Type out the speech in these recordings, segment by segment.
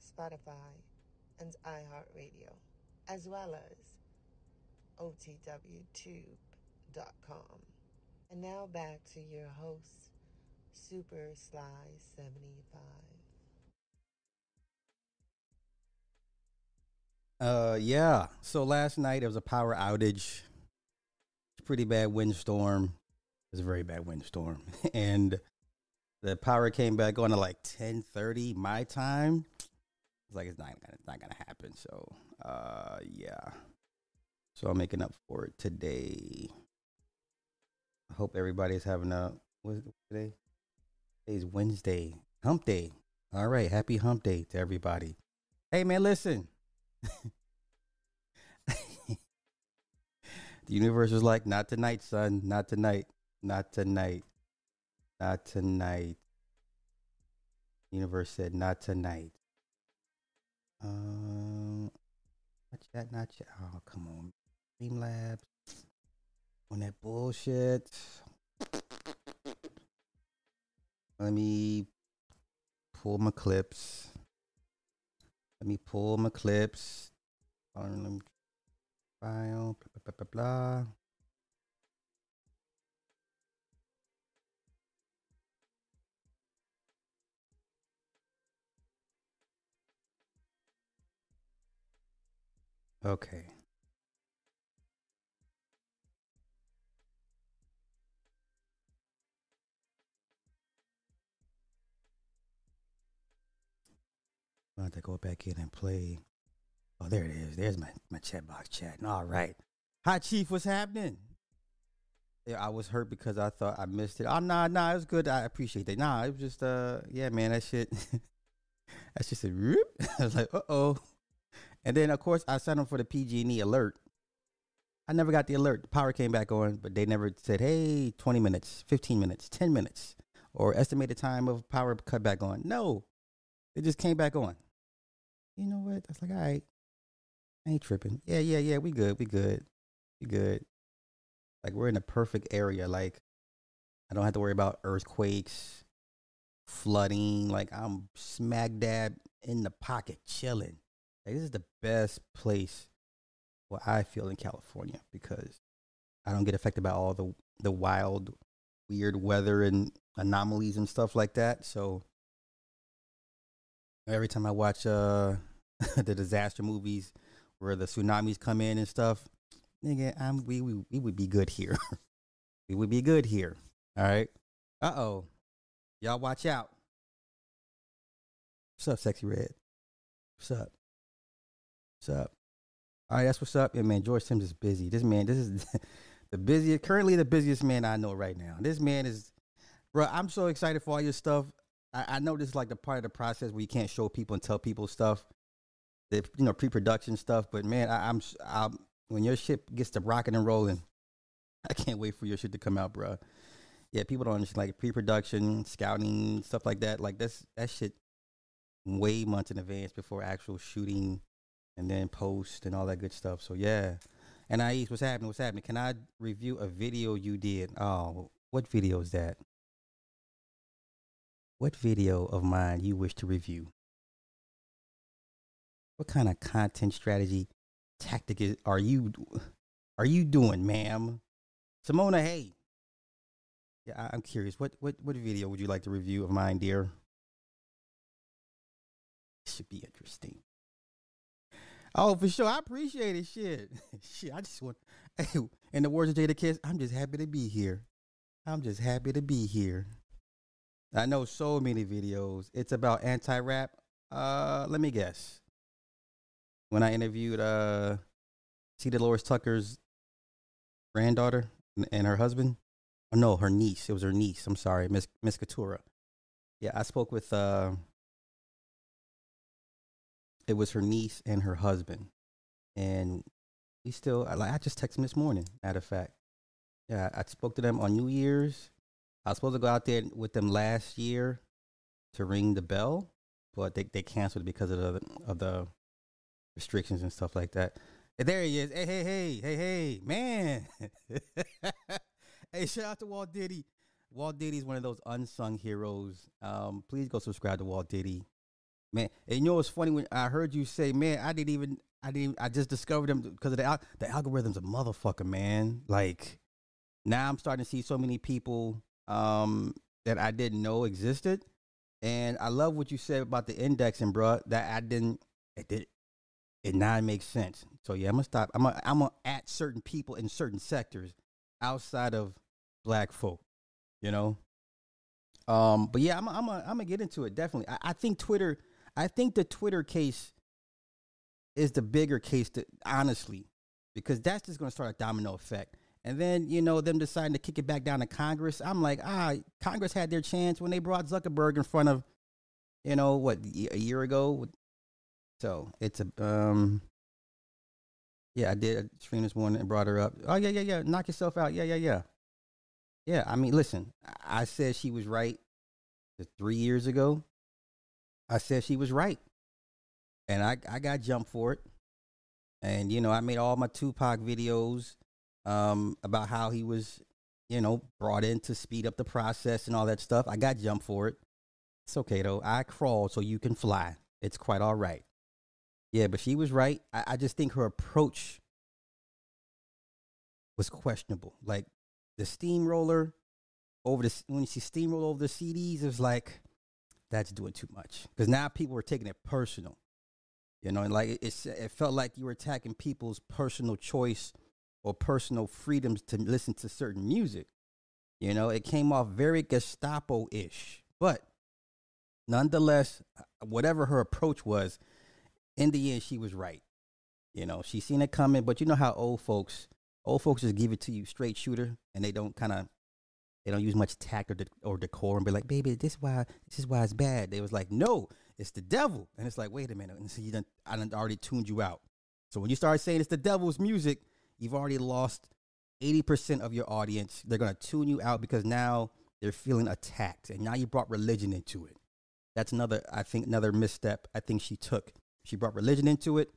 Spotify, and iHeartRadio, as well as OTWTube.com. And now back to your host, Super Sly 75. Uh, yeah. So last night there was a power outage. It's Pretty bad windstorm. It was a very bad windstorm, and the power came back on at like ten thirty my time. It's like it's not gonna it's not gonna happen. So, uh, yeah. So I'm making up for it today. I hope everybody's having a what is today? Today's Wednesday, Hump Day. All right, happy Hump Day to everybody. Hey man, listen. the universe was like, not tonight, son. Not tonight. Not tonight. Not tonight. Universe said, not tonight. Um, not yet, not yet. Oh, come on. Streamlabs. On that bullshit. Let me pull my clips. Let me pull my clips. File. Blah, blah, blah, blah. Okay. I have to go back in and play. Oh, there it is. There's my, my chat box chatting. All right. Hi, Chief. What's happening? Yeah, I was hurt because I thought I missed it. Oh, nah, nah. It was good. I appreciate that. Nah, it was just, uh, yeah, man, that shit. That's just a whoop. I was like, uh oh. And then, of course, I signed up for the PG&E alert. I never got the alert. The power came back on, but they never said, hey, 20 minutes, 15 minutes, 10 minutes, or estimated time of power cut back on. No, it just came back on. You know what? That's like, all right, I ain't tripping. Yeah, yeah, yeah, we good, we good, we good. Like, we're in a perfect area. Like, I don't have to worry about earthquakes, flooding. Like, I'm smack dab in the pocket, chilling. Like, this is the best place what I feel in California because I don't get affected by all the the wild, weird weather and anomalies and stuff like that. So every time I watch uh the disaster movies where the tsunamis come in and stuff, nigga, I'm we we, we would be good here. we would be good here. All right. Uh oh. Y'all watch out. What's up, sexy red? What's up? What's up? All right, that's what's up. Yeah, man, George Sims is busy. This man, this is the busiest, currently the busiest man I know right now. This man is, bro. I'm so excited for all your stuff. I, I know this is like the part of the process where you can't show people and tell people stuff, the you know pre-production stuff. But man, I, I'm, I'm when your shit gets to rocking and rolling, I can't wait for your shit to come out, bro. Yeah, people don't understand like pre-production, scouting, stuff like that. Like that's that shit way months in advance before actual shooting and then post and all that good stuff. So yeah. And I what's happening? What's happening? Can I review a video you did? Oh, what video is that? What video of mine you wish to review? What kind of content strategy tactic is, are you are you doing, ma'am? Simona, hey. Yeah, I, I'm curious. What what what video would you like to review of mine, dear? Should be interesting. Oh, for sure. I appreciate it. Shit. Shit. I just want hey, in the words of Jadakiss, I'm just happy to be here. I'm just happy to be here. I know so many videos. It's about anti-rap. Uh, let me guess. When I interviewed uh C. Dolores Tucker's granddaughter and her husband. Oh no, her niece. It was her niece. I'm sorry, Miss Miss Katura. Yeah, I spoke with uh it was her niece and her husband, and we still like I just texted them this morning. Matter of fact, yeah, I spoke to them on New Year's. I was supposed to go out there with them last year to ring the bell, but they, they canceled because of the of the restrictions and stuff like that. And there he is. Hey, hey, hey, hey, hey, man. hey, shout out to Walt Diddy. Walt Diddy is one of those unsung heroes. Um, please go subscribe to Walt Diddy. Man, and you know what's funny when I heard you say, man, I didn't even I didn't I just discovered them because of the the algorithm's a motherfucker, man. Like now I'm starting to see so many people um that I didn't know existed. And I love what you said about the indexing, bro. That I didn't it did it now makes sense. So yeah, I'm gonna stop. I'm gonna, I'm gonna at certain people in certain sectors outside of black folk. You know. Um, but yeah, I'm I'm I'm gonna get into it definitely. I, I think Twitter. I think the Twitter case is the bigger case, to, honestly, because that's just gonna start a domino effect. And then, you know, them deciding to kick it back down to Congress. I'm like, ah, Congress had their chance when they brought Zuckerberg in front of, you know, what, a year ago. So it's a, um, yeah, I did stream this morning and brought her up. Oh, yeah, yeah, yeah. Knock yourself out. Yeah, yeah, yeah. Yeah, I mean, listen, I said she was right three years ago. I said she was right. And I, I got jumped for it. And, you know, I made all my Tupac videos um, about how he was, you know, brought in to speed up the process and all that stuff. I got jumped for it. It's okay though. I crawled so you can fly. It's quite all right. Yeah, but she was right. I, I just think her approach was questionable. Like the steamroller over the when she steamrolled over the CDs, it was like that's doing too much because now people are taking it personal. You know, and like it, it felt like you were attacking people's personal choice or personal freedoms to listen to certain music. You know, it came off very Gestapo ish. But nonetheless, uh, whatever her approach was, in the end, she was right. You know, she seen it coming, but you know how old folks, old folks just give it to you straight shooter, and they don't kind of, they don't use much tact or, de- or decor and be like, baby, this why this is why it's bad. They was like, no, it's the devil, and it's like, wait a minute, and so you done, I done already tuned you out. So when you start saying it's the devil's music, you've already lost 80% of your audience. They're going to tune you out because now they're feeling attacked. And now you brought religion into it. That's another, I think, another misstep I think she took. She brought religion into it,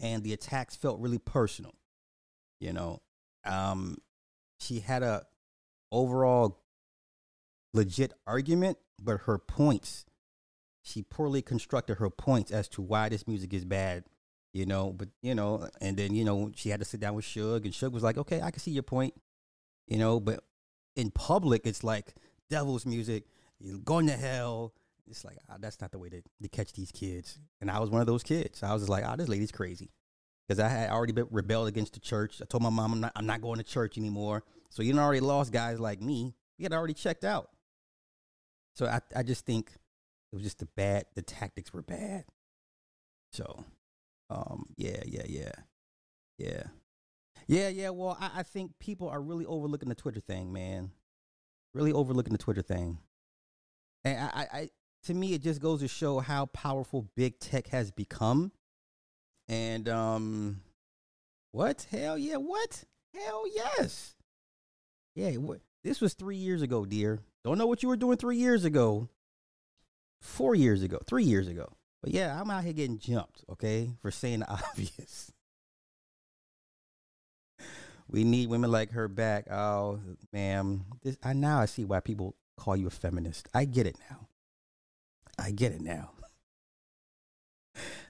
and the attacks felt really personal. You know, um, she had a overall legit argument, but her points, she poorly constructed her points as to why this music is bad you know. But you know, and then you know she had to sit down with Suge, and Suge was like, "Okay, I can see your point," you know. But in public, it's like devil's music. You're going to hell. It's like ah, that's not the way to, to catch these kids. And I was one of those kids. I was just like, "Ah, oh, this lady's crazy," because I had already been rebelled against the church. I told my mom I'm not I'm not going to church anymore. So you already lost guys like me. You had already checked out. So I I just think it was just the bad. The tactics were bad. So um, yeah, yeah, yeah, yeah, yeah, yeah. Well, I, I think people are really overlooking the Twitter thing, man. Really overlooking the Twitter thing, and I, I, I to me, it just goes to show how powerful big tech has become. And um, what? Hell yeah! What? Hell yes! Yeah? This was three years ago, dear. Don't know what you were doing three years ago. Four years ago, three years ago. But yeah, I'm out here getting jumped, okay, for saying the obvious. we need women like her back. Oh, ma'am. This, I now I see why people call you a feminist. I get it now. I get it now.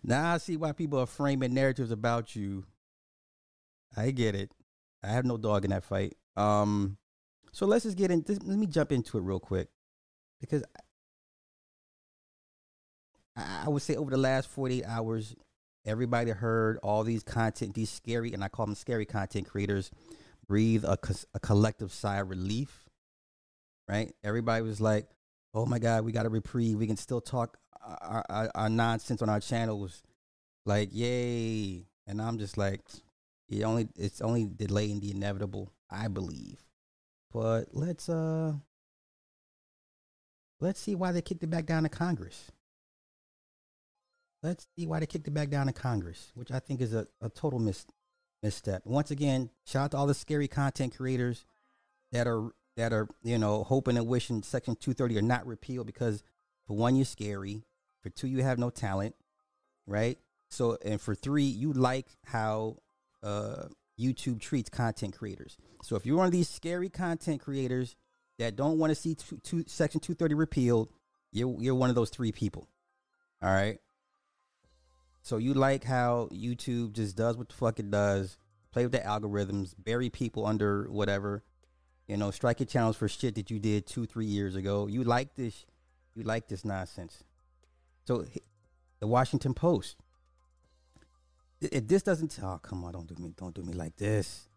now I see why people are framing narratives about you. I get it. I have no dog in that fight. Um, so let's just get in. Let me jump into it real quick because I would say over the last 48 hours, everybody heard all these content, these scary, and I call them scary content creators, breathe a, a collective sigh of relief, right? Everybody was like, oh my God, we got a reprieve. We can still talk our, our, our nonsense on our channels. Like, yay. And I'm just like, it only it's only delaying the inevitable, I believe. But let's uh let's see why they kicked it back down to Congress. let's see why they kicked it back down to Congress, which I think is a, a total mis- misstep. Once again, shout out to all the scary content creators that are that are you know hoping and wishing Section 230 are not repealed because for one you're scary, for two you have no talent, right? So and for three you like how uh, YouTube treats content creators. So if you're one of these scary content creators that don't want to see two, two, Section 230 repealed, you're you're one of those three people. All right. So you like how YouTube just does what the fuck it does, play with the algorithms, bury people under whatever, you know, strike your channels for shit that you did two, three years ago. You like this, you like this nonsense. So the Washington Post. If this doesn't, oh come on, don't do me, don't do me like this.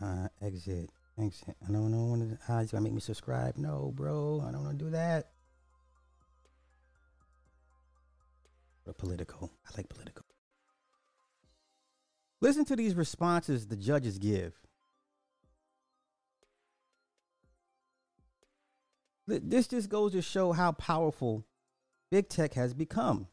Uh, exit, exit. I don't know when how he's gonna make me subscribe. No, bro, I don't want to do that. But political, I like political. Listen to these responses the judges give. This just goes to show how powerful big tech has become.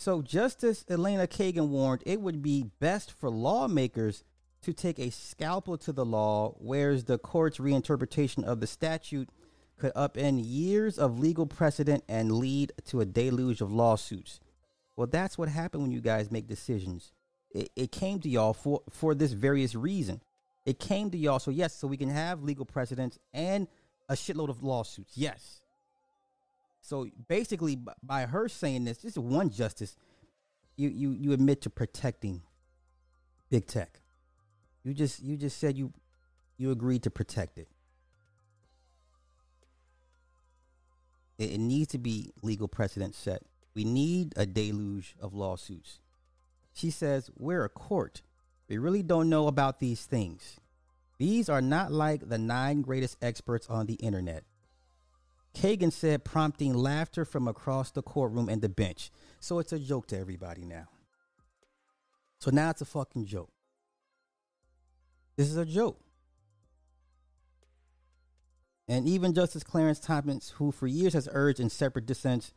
So, Justice Elena Kagan warned it would be best for lawmakers to take a scalpel to the law, whereas the court's reinterpretation of the statute could upend years of legal precedent and lead to a deluge of lawsuits. Well, that's what happened when you guys make decisions. It, it came to y'all for, for this various reason. It came to y'all. So, yes, so we can have legal precedents and a shitload of lawsuits. Yes. So basically, by her saying this, just one justice, you, you, you admit to protecting big tech. You just you just said you you agreed to protect it. It, it needs to be legal precedent set. We need a deluge of lawsuits. She says, We're a court. We really don't know about these things. These are not like the nine greatest experts on the internet. Kagan said, prompting laughter from across the courtroom and the bench. So it's a joke to everybody now. So now it's a fucking joke. This is a joke. And even Justice Clarence Thomas, who for years has urged in separate dissents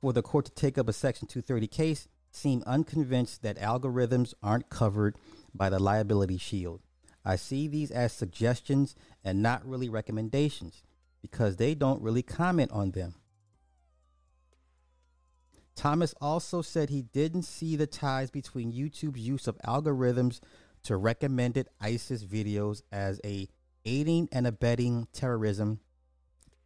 for the court to take up a Section 230 case, seemed unconvinced that algorithms aren't covered by the liability shield. I see these as suggestions and not really recommendations because they don't really comment on them. Thomas also said he didn't see the ties between YouTube's use of algorithms to recommended ISIS videos as a aiding and abetting terrorism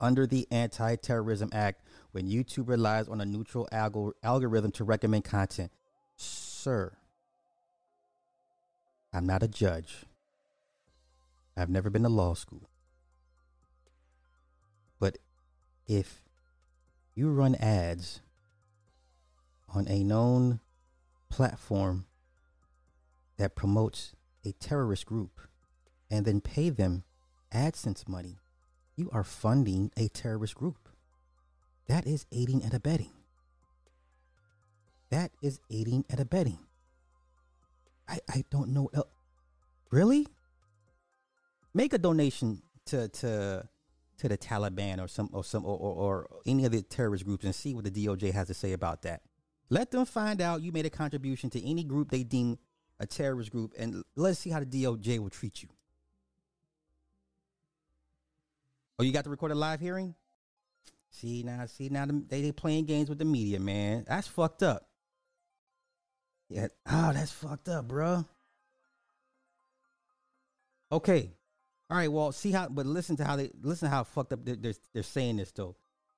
under the Anti-Terrorism Act when YouTube relies on a neutral algor- algorithm to recommend content. Sir, I'm not a judge. I've never been to law school. If you run ads on a known platform that promotes a terrorist group and then pay them AdSense money, you are funding a terrorist group. That is aiding and abetting. That is aiding and abetting. I, I don't know. Really? make a donation to to to the Taliban or some or some or, or, or any of the terrorist groups and see what the DOJ has to say about that. Let them find out you made a contribution to any group they deem a terrorist group, and let's see how the DOJ will treat you. Oh, you got the recorded live hearing? See now, see now they they playing games with the media, man. That's fucked up. Yeah, oh, that's fucked up, bro. Okay, all right, well, see how, but listen to how they listen to how fucked up they're, they're, they're saying this though.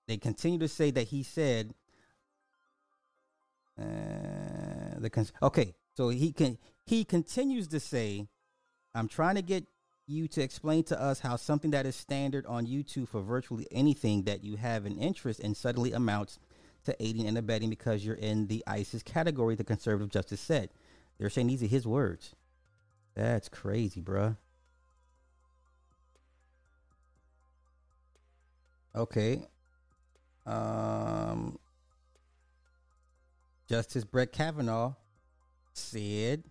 They continue to say that he said, uh, the cons- okay, so he can he continues to say, I'm trying to get you to explain to us how something that is standard on YouTube for virtually anything that you have an interest in suddenly amounts to aiding and abetting because you're in the ISIS category, the conservative justice said. They're saying these are his words. That's crazy, bruh. Okay. Um, Justice Brett Kavanaugh said,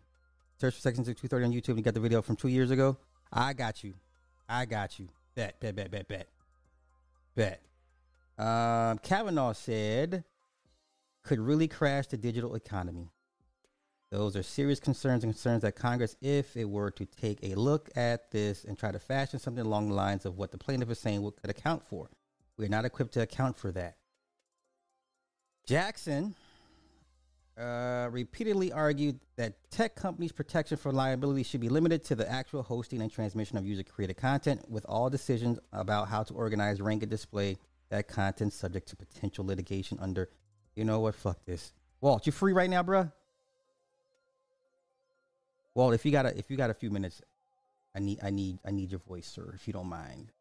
search for Section 230 on YouTube. You got the video from two years ago. I got you. I got you. Bet, bet, bet, bet, bet. Bet. Um, Kavanaugh said, could really crash the digital economy. Those are serious concerns and concerns that Congress, if it were to take a look at this and try to fashion something along the lines of what the plaintiff is saying, could account for. We are not equipped to account for that. Jackson uh, repeatedly argued that tech companies' protection for liability should be limited to the actual hosting and transmission of user created content, with all decisions about how to organize, rank, and display that content subject to potential litigation under. You know what? Fuck this. Walt, you free right now, bruh? Walt, if you got a if you got a few minutes, I need I need I need your voice, sir, if you don't mind.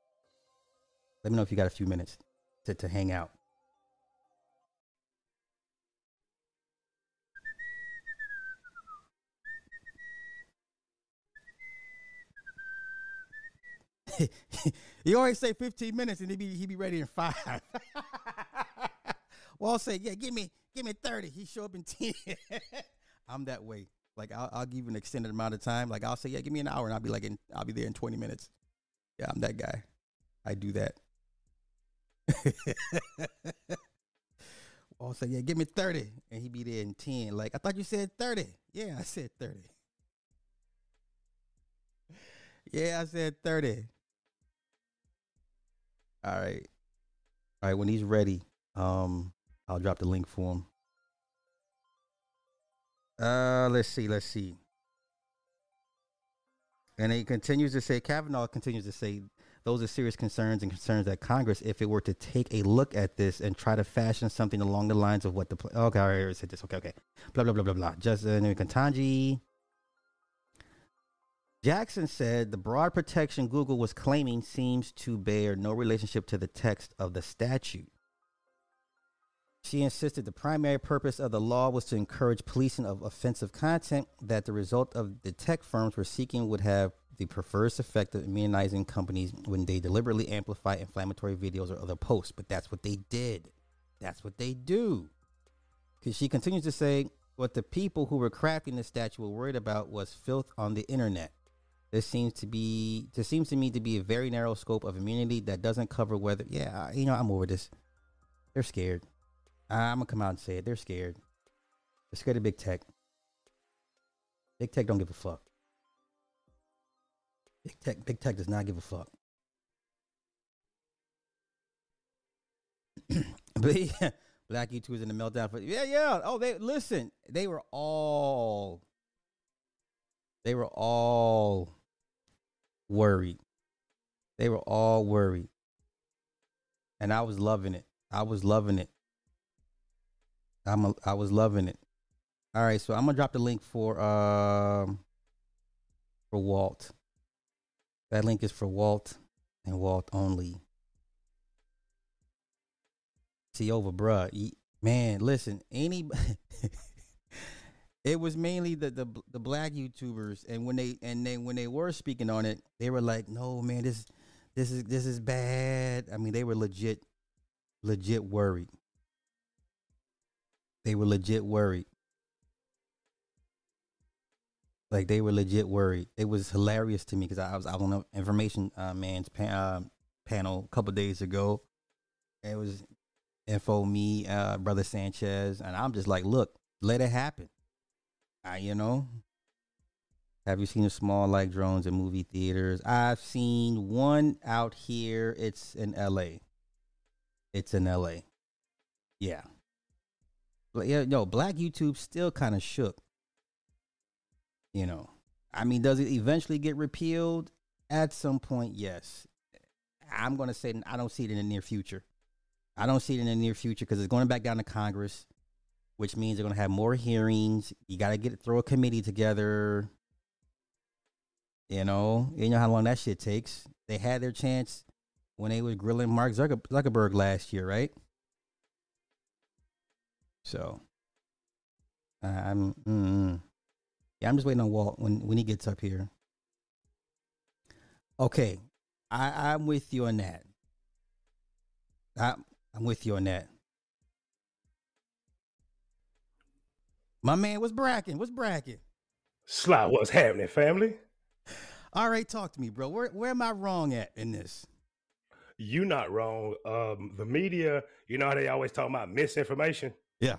Let me know if you got a few minutes to, to hang out. he always say 15 minutes and he be he be ready in five. Walt say, yeah, give me give me 30. He show up in 10. I'm that way. Like I'll, I'll give you an extended amount of time. Like I'll say, yeah, give me an hour, and I'll be like, in, I'll be there in 20 minutes. Yeah, I'm that guy. I do that. I'll say, yeah, give me 30, and he be there in 10. Like I thought you said 30. Yeah, I said 30. Yeah, I said 30. All right. All right, when he's ready, um, I'll drop the link for him. Uh, let's see, let's see. And he continues to say, Kavanaugh continues to say, those are serious concerns and concerns that Congress, if it were to take a look at this and try to fashion something along the lines of what the okay, I already said this. Okay, okay, blah blah blah blah blah. Just uh, Ketanji Jackson said the broad protection Google was claiming seems to bear no relationship to the text of the statute. She insisted the primary purpose of the law was to encourage policing of offensive content that the result of the tech firms were seeking would have the perverse effect of immunizing companies when they deliberately amplify inflammatory videos or other posts. But that's what they did. That's what they do. Because she continues to say what the people who were crafting the statute were worried about was filth on the internet. This seems to be this seems to me to be a very narrow scope of immunity that doesn't cover whether yeah, you know, I'm over this. They're scared. I'm gonna come out and say it. They're scared. They're scared of big tech. Big tech don't give a fuck. Big tech, big tech does not give a fuck. but yeah, black YouTubers in the meltdown. For, yeah, yeah. Oh, they listen. They were all. They were all worried. They were all worried, and I was loving it. I was loving it. I'm a, I was loving it. All right, so I'm gonna drop the link for um for Walt. That link is for Walt and Walt only. See over, bruh. Man, listen, any it was mainly the, the the black YouTubers, and when they and then when they were speaking on it, they were like, "No, man, this this is this is bad." I mean, they were legit legit worried. They were legit worried. Like they were legit worried. It was hilarious to me because I was I was on the information uh, man's uh, panel a couple days ago. It was info me, uh, brother Sanchez, and I'm just like, look, let it happen. I, you know, have you seen the small like drones in movie theaters? I've seen one out here. It's in L.A. It's in L.A. Yeah, But yeah, no, black YouTube still kind of shook. You know, I mean, does it eventually get repealed? At some point, yes. I'm going to say I don't see it in the near future. I don't see it in the near future because it's going back down to Congress, which means they're going to have more hearings. You got to get throw a committee together. You know, you know how long that shit takes. They had their chance when they was grilling Mark Zuckerberg last year, right? So I'm mm, yeah, I'm just waiting on Walt when when he gets up here. Okay, I I'm with you on that. I I'm with you on that. My man, what's Bracken? What's Bracken? Sly, what's happening, family? All right, talk to me, bro. Where where am I wrong at in this? you not wrong. Um, the media, you know, how they always talk about misinformation. Yeah.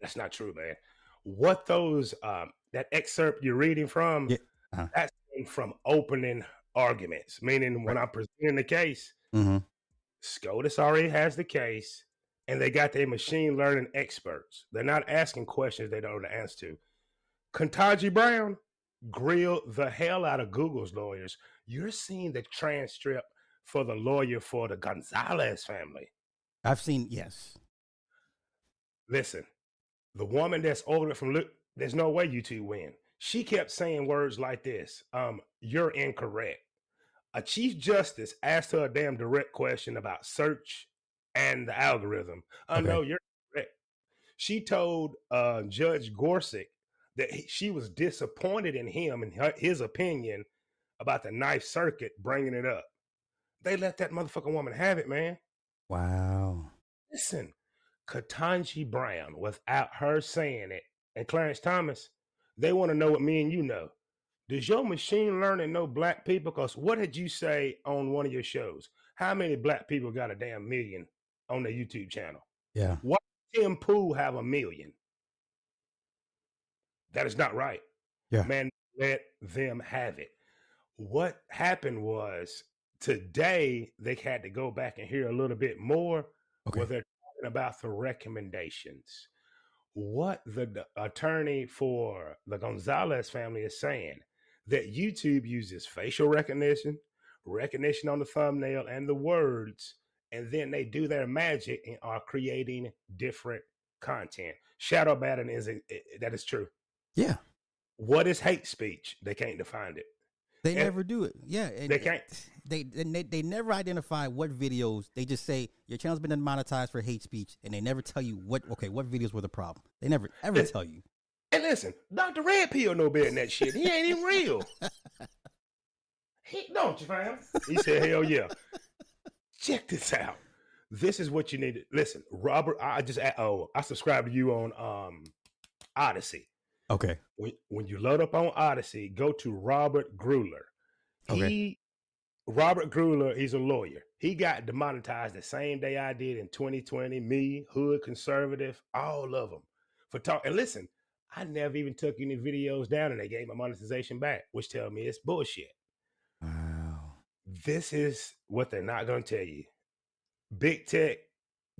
That's not true, man. What those um, that excerpt you're reading from, Yeah. Uh-huh. that's from opening arguments. Meaning, when I'm presenting the case, Mm-hmm. SCOTUS already has the case, and they got their machine learning experts. They're not asking questions they don't know the answer to. Ketanji Brown grilled the hell out of Google's lawyers. You're seeing the transcript for the lawyer for the Gonzalez family. I've seen yes. Listen, the woman that's older from look, there's no way you two win. She kept saying words like this. Um, you're incorrect. A chief justice asked her a damn direct question about search and the algorithm. Uh, Okay. no, you're correct. She told uh, Judge Gorsuch that he, she was disappointed in him and her, his opinion about the Ninth Circuit bringing it up. They let that motherfucking woman have it, man. Wow. Listen, Ketanji Brown, without her saying it, and Clarence Thomas, they want to know what me and you know. Does your machine learning know black people? Because what did you say on one of your shows? How many black people got a damn million on their YouTube channel? Yeah. Why Tim Pool have a million. That is not right. Yeah. Man, let them have it. What happened was today they had to go back and hear a little bit more Okay. where they're talking about the recommendations. What the attorney for the Gonzalez family is saying that YouTube uses facial recognition, recognition on the thumbnail, and the words, and then they do their magic and are creating different content. Shadow banning is a- that is true. Yeah. What is hate speech? They can't define it. They And- never do it. Yeah. and They can't. They, they they never identify what videos. They just say your channel's been demonetized for hate speech, and they never tell you what. Okay, what videos were the problem? They never ever It- tell you. And listen, Dr. Red Pill no better than that shit. He ain't even real. He don't you fam? He said, hell yeah. Check this out. This is what you need to listen. Robert, I just oh, I subscribe to you on um Odysee. Okay. When when you load up on Odysee, go to Robert Gruler. Okay. He Robert Gruler, he's a lawyer. He got demonetized the same day I did in 2020. Me, Hood Conservative, all of them for talk. And listen, I never even took any videos down, and they gave my monetization back, which tell me it's bullshit. Wow. This is what they're not going to tell you. Big tech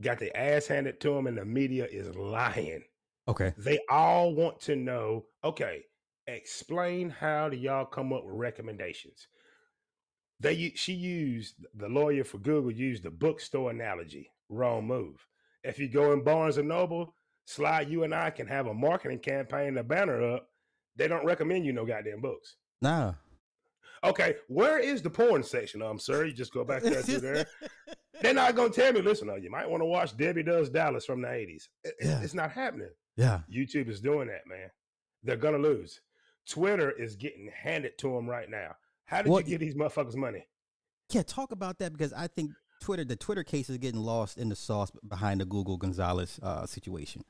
got their ass handed to them, and the media is lying. Okay. They all want to know. Okay, explain how do y'all come up with recommendations? They she used the lawyer for Google used the bookstore analogy. Wrong move. If you go in Barnes and Noble, Sly, you and I can have a marketing campaign, a banner up. They don't recommend you no goddamn books. Nah. Okay, where is the porn section? Um, sir, you just go back there there. They're not gonna tell me. Listen, uh, you might want to watch Debbie Does Dallas from the '80s. It- Yeah. it's not happening. Yeah. YouTube is doing that, man. They're gonna lose. Twitter is getting handed to them right now. How did What- you get these motherfuckers money? Yeah. Talk about that because I think Twitter, the Twitter case is getting lost in the sauce behind the Google Gonzalez uh, situation.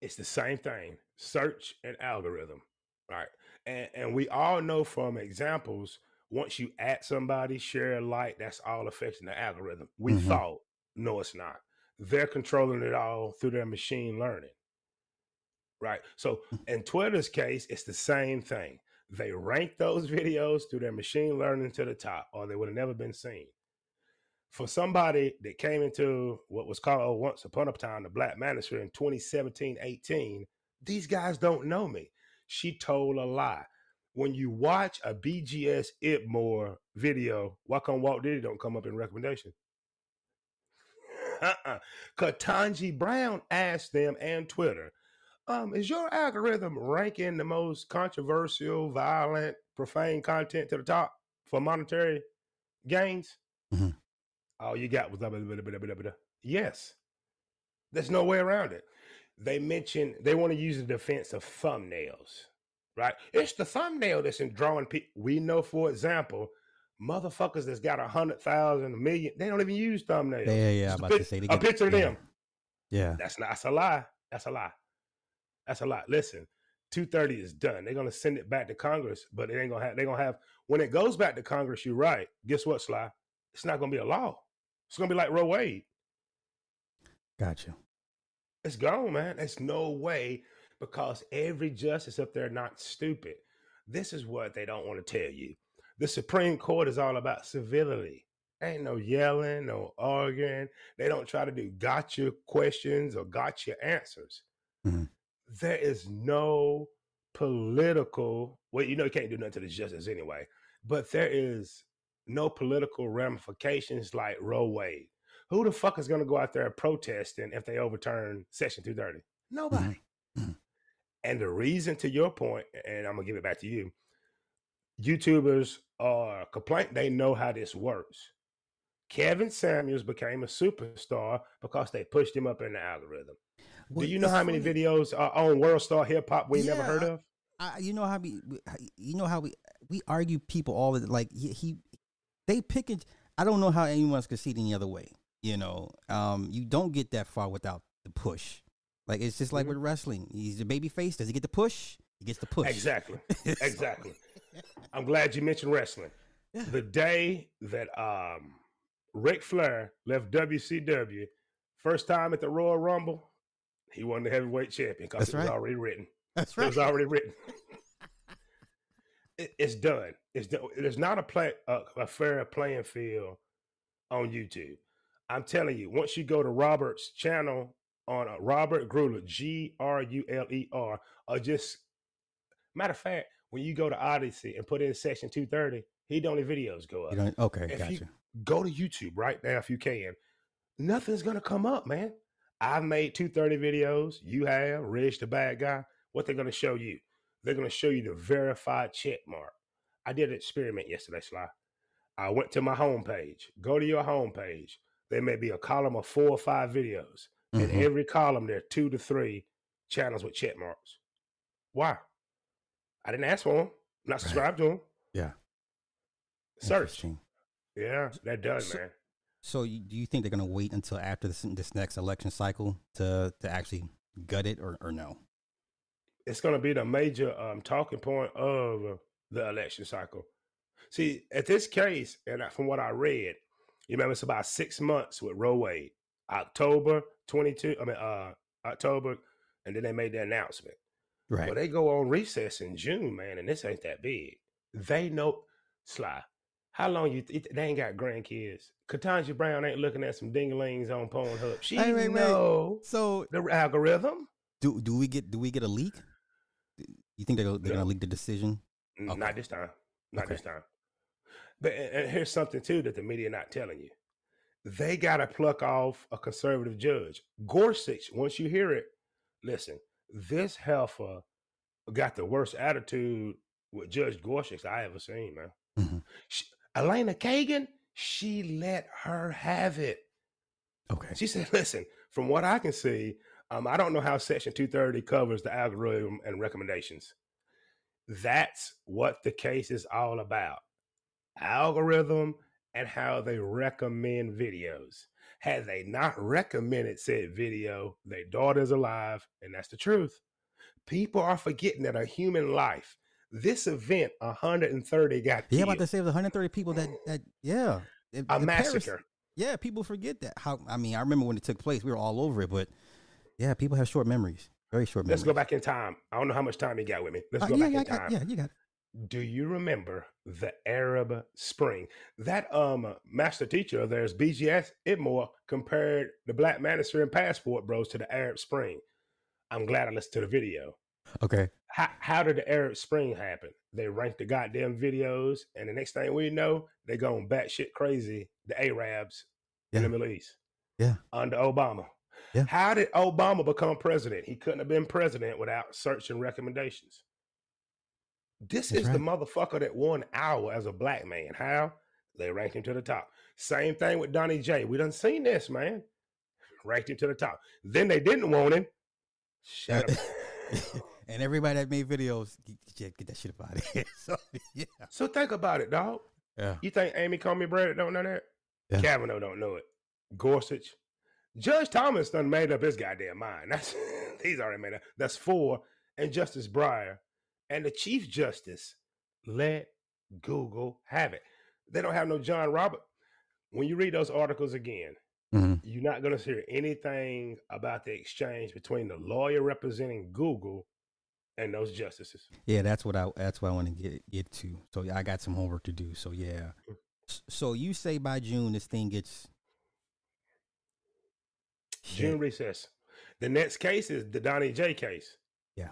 It's the same thing. Search and algorithm, right? And and we all know from examples. Once you add somebody, share a like, that's all affecting the algorithm. We Mhm. thought, no, it's not. They're controlling it all through their machine learning. Right. So in Twitter's case, it's the same thing. They rank those videos through their machine learning to the top, or they would have never been seen. For somebody that came into what was called once upon a time the Black Manosphere in 2017 18, these guys don't know me. She told a lie. When you watch a BGS Itmore video, why come Walt Diddy don't come up in recommendation? Uh-uh. Ketanji Brown asked them and Twitter, um, is your algorithm ranking the most controversial, violent, profane content to the top for monetary gains? Mhm. All you got was blah, blah, blah, yes. There's no way around it. They mention they want to use the defense of thumbnails, right? It's the thumbnail that's in drawing people. We know, for example, motherfuckers that's got a hundred thousand, a million, they don't even use thumbnails. Yeah, yeah. Just I'm about to pic- say they a picture of yeah. them. Yeah. That's not. That's a lie. That's a lie. That's a lot. Listen, two thirty is done. They're gonna send it back to Congress, but it ain't gonna have. They're gonna have when it goes back to Congress. You're right. Guess what, Sly? it's not going to be a law. It's going to be like Roe Wade. Gotcha. It's gone, man. There's no way because every justice up there not stupid. This is what they don't want to tell you. The Supreme Court is all about civility. Ain't no yelling, no arguing. They don't try to do gotcha questions or gotcha answers. Mhm. There is no political, well, you know, you can't do nothing to the justice anyway, but there is no political ramifications like Roe Wade. Who the fuck is going to go out there and protesting if they overturn Section 230? Nobody. Mhm. And the reason, to your point, and I'm gonna give it back to you, YouTubers are complaint. They know how this works. Kevin Samuels became a superstar because they pushed him up in the algorithm. Well, Do you know how many funny. videos are on World Star Hip Hop we never heard of? I, you know how we, you know how we, we argue people all the like he, he they pick it. I don't know how anyone's could see it any other way. You know, um, you don't get that far without the push. Like it's just like Mhm. with wrestling. He's a baby face. Does he get the push? He gets the push. Exactly. So- Exactly. I'm glad you mentioned wrestling. Yeah. The day that um Ric Flair left WCW, first time at the Royal Rumble, he won the heavyweight champion because it was right. already written. That's right. It was already written. It- it's done. It's done. There's not a play a, a fair playing field on YouTube. I'm telling you, once you go to Robert's channel on uh, Robert Gruler, G R U L E R, or just matter of fact, when you go to Odysee and put in section 230, he don't videos go up. You okay, If gotcha. you- Go to YouTube right now if you can. Nothing's gonna come up, man. I've made 230 videos. You have, Rich the bad guy. What they're gonna show you? They're gonna show you the verified check mark. I did an experiment yesterday, Sly. I went to my homepage. Go to your homepage. There may be a column of four or five videos. In Mhm. every column, there are two to three channels with check marks. Why? I didn't ask for them. I'm not Right. subscribed to them. Yeah. Search. Yeah, that does, So- man. So you, do you think they're gonna wait until after this this next election cycle to to actually gut it or, or no? It's going to be the major um, talking point of the election cycle. See, at this case, and from what I read, you remember it's about six months with Roe Wade. October 22, I mean, uh, October, and then they made the announcement. Right. Well, they go on recess in June, man, and this ain't that big. They know, Sly, how long you, th- they ain't got grandkids. Ketanji Brown ain't looking at some dinglings on Pornhub. She Wait, wait, wait. so the algorithm. do do we get do we get a leak? You think they're gonna- they're No. gonna leak the decision? Okay. Not this time. Not Okay. this time. But and here's something too that the media not telling you. They gotta pluck off a conservative judge. Gorsuch, once you hear it, listen, this heifer got the worst attitude with Judge Gorsuch I ever seen, man. Mhm. She, Elena Kagan, she let her have it. Okay. She said, listen, from what I can see, um, I don't know how Section 230 covers the algorithm and recommendations. That's what the case is all about algorithm and how they recommend videos. Had they not recommended said video, their daughter's alive, and that's the truth. People are forgetting that a human life, this event, 130 got Yeah, killed. about to say it was 130 people that that yeah. It- a in Paris- massacre. yeah, people forget that. How I mean, I remember when it took place, we were all over it, but yeah, people have short memories. Very short memories. Let's go back in time. I don't know how much time you got with me. Let's Uh, go yeah, back yeah, in time. got, yeah, you got it. Do you remember the Arab Spring? That um master teacher of theirs, BGS Idmore, compared the Black Manosphere and Passport Bros to the Arab Spring. I'm glad I listened to the video. Okay. How, how did the Arab Spring happen? They ranked the goddamn videos, and the next thing we know, they going batshit crazy. The Arabs in the Middle East. Yeah. Under Obama. Yeah. How did Obama become president? He couldn't have been president without searching recommendations. This That's is the motherfucker that won our as a black man. How? They ranked him to the top. Same thing with Donnie J. We done seen this, man. Ranked him to the top. Then they didn't want him. Shut up. and everybody that made videos, get, get, that shit about it. So yeah, so think about it, dog. yeah. You think Amy Comey Braddock don't know that? Yeah. Kavanaugh don't know it. Gorsuch. Judge Thomas done made up his goddamn mind. That's he's already made up. That's four. And Justice Breyer and the Chief Justice let Google have it. They don't have no John Robert. when you read those articles again, hmm you're not going to hear anything about the exchange between the lawyer representing Google and those justices. Yeah, that's what I that's what I want to get get to. So yeah, I got some homework to do. So yeah. Mm. So you say by June this thing gets June Shit. recess. The next case is the Donnie J case. Yeah.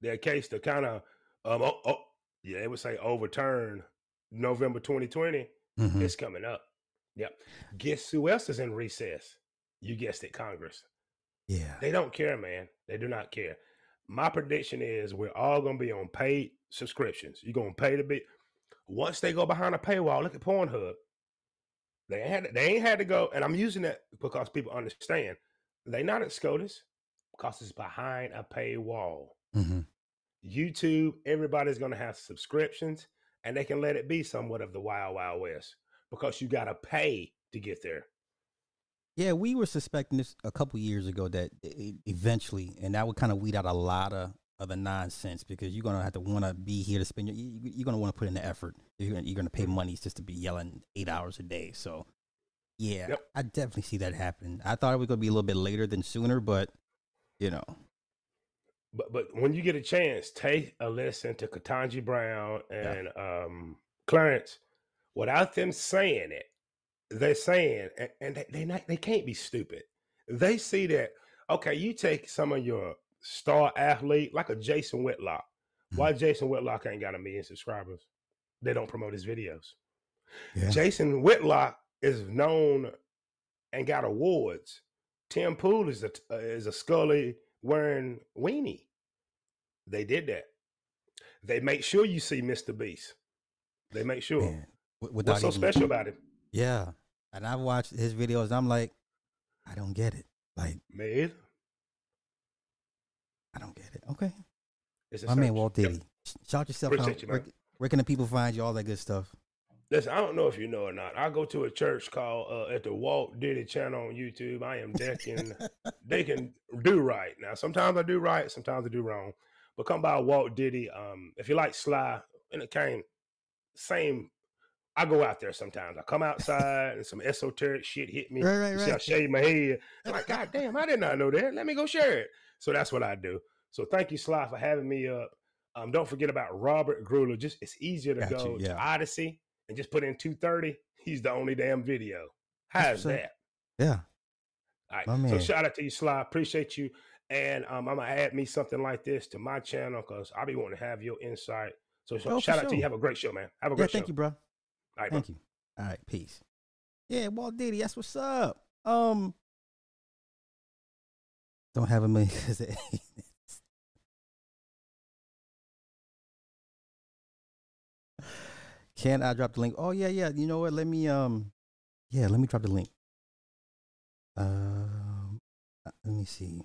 Their case to kind of, um, oh, oh, yeah, it would say overturn November 2020. Mhm. It's coming up. Yep. Guess who else is in recess? You guessed it, Congress. Yeah. They don't care, man. They do not care. My prediction is we're all going to be on paid subscriptions. You're going to pay the bit. Once they go behind a paywall, look at Pornhub. They ain't had they ain't had to go, and I'm using that because people understand. They not at SCOTUS because it's behind a paywall. hmm YouTube, everybody's going to have subscriptions, and they can let it be somewhat of the wild wild west because you got to pay to get there. Yeah, we were suspecting this a couple years ago that eventually, and that would kind of weed out a lot of the nonsense because you're gonna have to want to be here to spend your. you- You're gonna want to put in the effort. You're gonna you're gonna pay money just to be yelling eight hours a day. So, yeah, Yep. I definitely see that happening. I thought it was gonna be a little bit later than sooner, but you know, But but when you get a chance, take a listen to Ketanji Brown Yeah. and um, Clarence. Without them saying it, they're saying, and, and they they not they can't be stupid. They see that okay. You take some of your star athlete like a Jason Whitlock. Why Jason Whitlock ain't got a million subscribers? They don't promote his videos. yeah, Jason Whitlock is known and got awards. Tim Pool is a uh, is a Scully wearing weenie. They did that. They make sure you see Mr. Beast. They make sure. man, without What's so even- special about him, Yeah, and I've watched his videos. I'm like, I don't get it. Like, man? I don't get it. Okay, It's a my man search. Walt Yep. Diddy. Shout yourself Appreciate out. you, where, where can the people find you? All that good stuff. Listen, I don't know if you know or not. I go to a church called uh, at the Walt Diddy channel on YouTube. I am decking. they can do right now. Sometimes I do right, sometimes I do wrong. But come by Walt Diddy. Um, if you like Sly, and it came same. I go out there sometimes. I come outside and some esoteric shit hit me. Right, right, You see, I shave my head. I'm like, God damn, I did not know that. Let me go share it. So that's what I do. So thank you, Sly, for having me up. Um, don't forget about Robert Gruler. Just it's easier to Got you, go yeah. to Odysee and just put in 230. He's the only damn video. How's that? Yeah. All right. My So man. shout out to you, Sly. Appreciate you. And um, I'm gonna add me something like this to my channel because I'll be wanting to have your insight. So, so Oh, shout out to you. Have a great show, man. Have a Yeah, great thank show. Thank you, bro. All right, bro. Thank you. All right, peace. Yeah, Walt Diddy, that's what's up. Um, don't have a million. 'cause it- Can I drop the link? Oh yeah, yeah. You know what? Let me um, yeah, let me drop the link. Um, uh, let me see.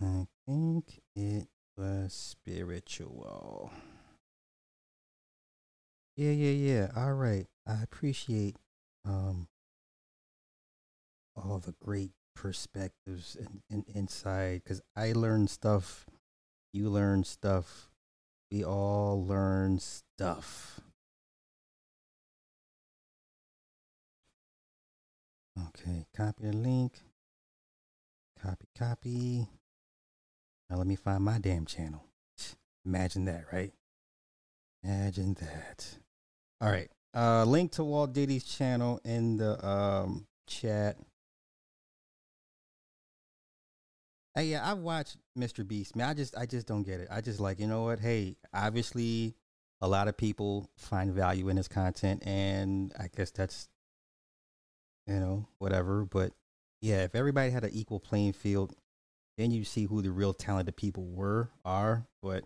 I think it was spiritual. Yeah, yeah, yeah. All right. I appreciate um all the great perspectives and, and insight because I learn stuff, you learn stuff, we all learn stuff. Okay, copy the link. Copy, copy. Now let me find my damn channel. Imagine that, right? Imagine that. All right. Uh link to Walt Diddy's channel in the um chat. Hey, yeah, I've watched Mr. Beast. Man, I just I just don't get it. I just like, you know what? Hey, obviously a lot of people find value in his content and I guess that's you know, whatever. But yeah, if everybody had an equal playing field, then you see who the real talented people were, are. But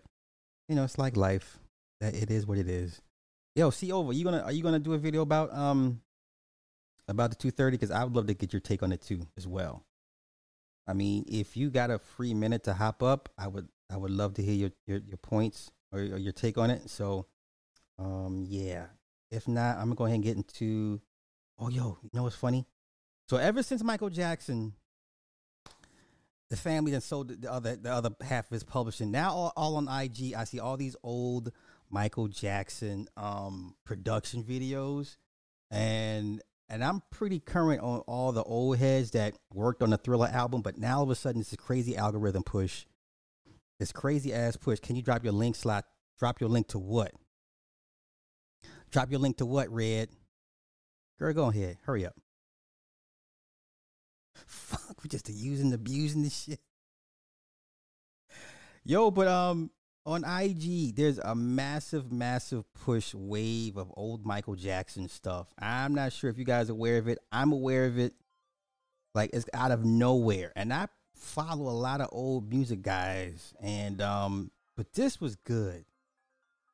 you know, it's like life. That it is what it is. Yo, see over. You gonna are you gonna do a video about um about the two thirty? Because I would love to get your take on it too as well. I mean, if you got a free minute to hop up, I would I would love to hear your your, your points or, or your take on it. So, um, yeah. If not, I'm gonna go ahead and get into. Oh, yo, you know what's funny? So ever since Michael Jackson, the family that sold the other the other half of his publishing. Now all, all on IG, I see all these old Michael Jackson um production videos. and and I'm pretty current on all the old heads that worked on the Thriller album, but now all of a sudden it's a crazy algorithm push. This crazy ass push. Can you drop your link slot? Drop your link to what? Drop your link to what, Red? Girl, go ahead. Hurry up. Fuck, we're just using abusing this shit. Yo, but um on IG, there's a massive, massive push wave of old Michael Jackson stuff. I'm not sure if you guys are aware of it. I'm aware of it. Like it's out of nowhere. And I follow a lot of old music guys. And um, but this was good.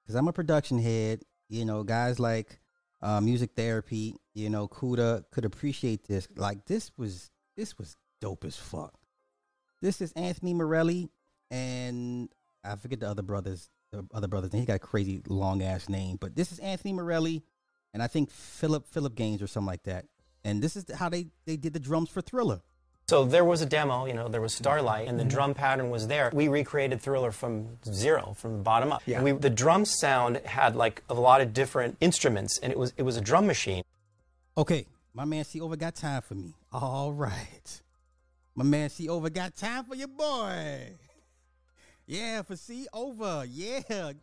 Cause I'm a production head, you know, guys like uh, music therapy, you know, Kuda could appreciate this. Like this was this was dope as fuck. This is Anthony Morelli and I forget the other brothers, the other brothers. He got a crazy long ass name, but this is Anthony Morelli, and I think Philip Philip Gaines or something like that. And this is how they they did the drums for Thriller. So there was a demo, you know, there was Starlight, and the mm-hmm. drum pattern was there. We recreated Thriller from zero, from the bottom up. Yeah. We, the drum sound had like a lot of different instruments, and it was it was a drum machine. Okay, my man C over got time for me. All right, my man C over got time for your boy. Yeah, for C over. Yeah.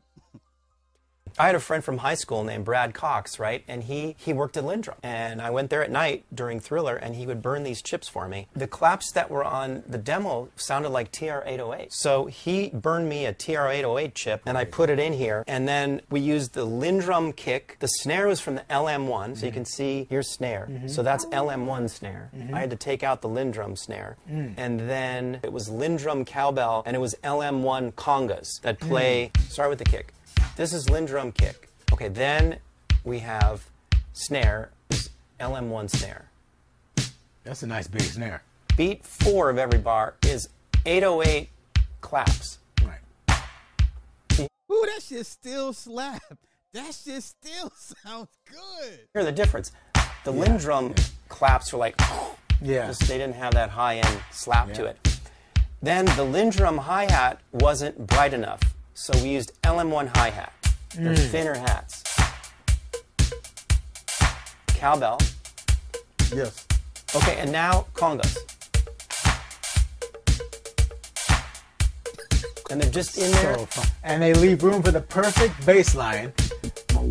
I had a friend from high school named Brad Cox, right? And he, he worked at LinnDrum. And I went there at night during Thriller and he would burn these chips for me. The claps that were on the demo sounded like TR-808. So he burned me a TR-808 chip and I put it in here. And then we used the LinnDrum kick. The snare was from the LM1. So mm-hmm. you can see your snare. Mm-hmm. So that's LM1 snare. Mm-hmm. I had to take out the LinnDrum snare. Mm. And then it was LinnDrum cowbell and it was LM1 congas that play, mm. start with the kick. This is LinnDrum kick. Okay, then we have snare, LM1 snare. That's a nice big snare. Beat four of every bar is 808 claps. Right. Ooh, that shit still slap. That shit still sounds good. Hear the difference. The yeah. LinnDrum yeah. claps were like, yeah. Just, they didn't have that high end slap yeah. to it. Then the LinnDrum hi hat wasn't bright enough. So we used LM1 hi-hat. They're mm. thinner hats. Cowbell. Yes. Okay, and now congas. And they're just in there. So fun. And they leave room for the perfect bass line.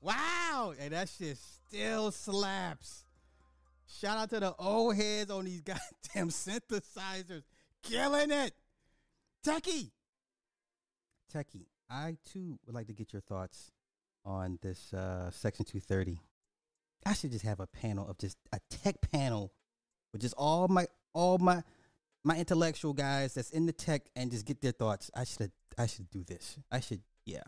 wow! And that shit still slaps. Shout out to the old heads on these goddamn synthesizers. Killing it. Techie. Techie, I too would like to get your thoughts on this uh, Section 230. I should just have a panel of just a tech panel with just all my all my my intellectual guys that's in the tech and just get their thoughts. I should I should do this. I should yeah.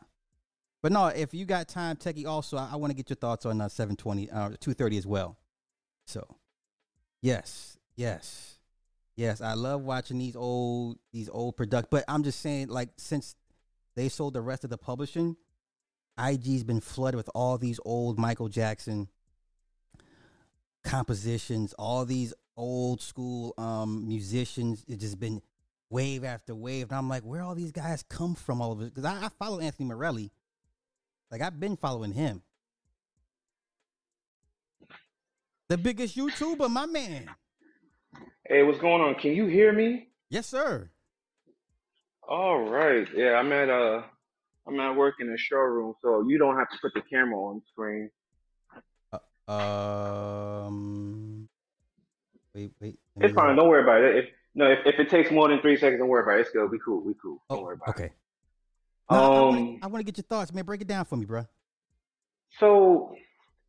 But no, if you got time, Techie, also I, I want to get your thoughts on uh, 720 uh, 230 as well. So, yes, yes. Yes, I love watching these old these old product. But I'm just saying, like, since they sold the rest of the publishing, IG's been flooded with all these old Michael Jackson compositions, all these old school um musicians. It's just been wave after wave, and I'm like, where all these guys come from? All of it because I, I follow Anthony Morelli. Like I've been following him. The biggest YouTuber, my man. Hey, what's going on? Can you hear me? Yes, sir. All right. Yeah, I'm at uh I'm at work in the showroom, so you don't have to put the camera on screen. Uh, um wait, wait. It's fine, don't worry about it. If no, if, if it takes more than three seconds, don't worry about it. It's good. We cool. We cool. Don't oh, worry about okay. it. Okay. No, um I want to get your thoughts, man. Break it down for me, bro. So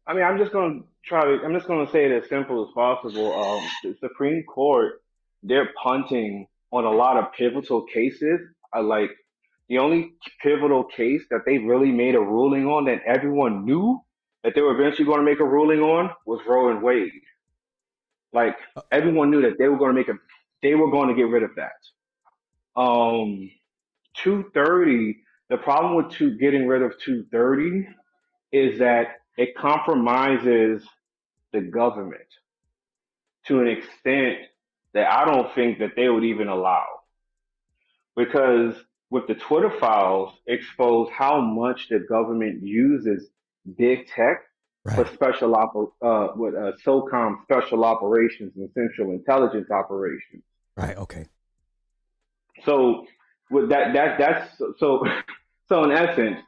I mean, I'm just going to try to, I'm just going to say it as simple as possible. Um, the Supreme Court, they're punting on a lot of pivotal cases. I like the only pivotal case that they really made a ruling on that everyone knew that they were eventually going to make a ruling on was Roe and Wade. Like everyone knew that they were going to make a, they were going to get rid of that. Um, 230, the problem with two, getting rid of 230 is that it compromises the government to an extent that I don't think that they would even allow. Because with the Twitter files exposed how much the government uses big tech for special oper- uh, with uh, SOCOM special operations and central intelligence operations. Right. Okay. So with that, that that's so so in essence,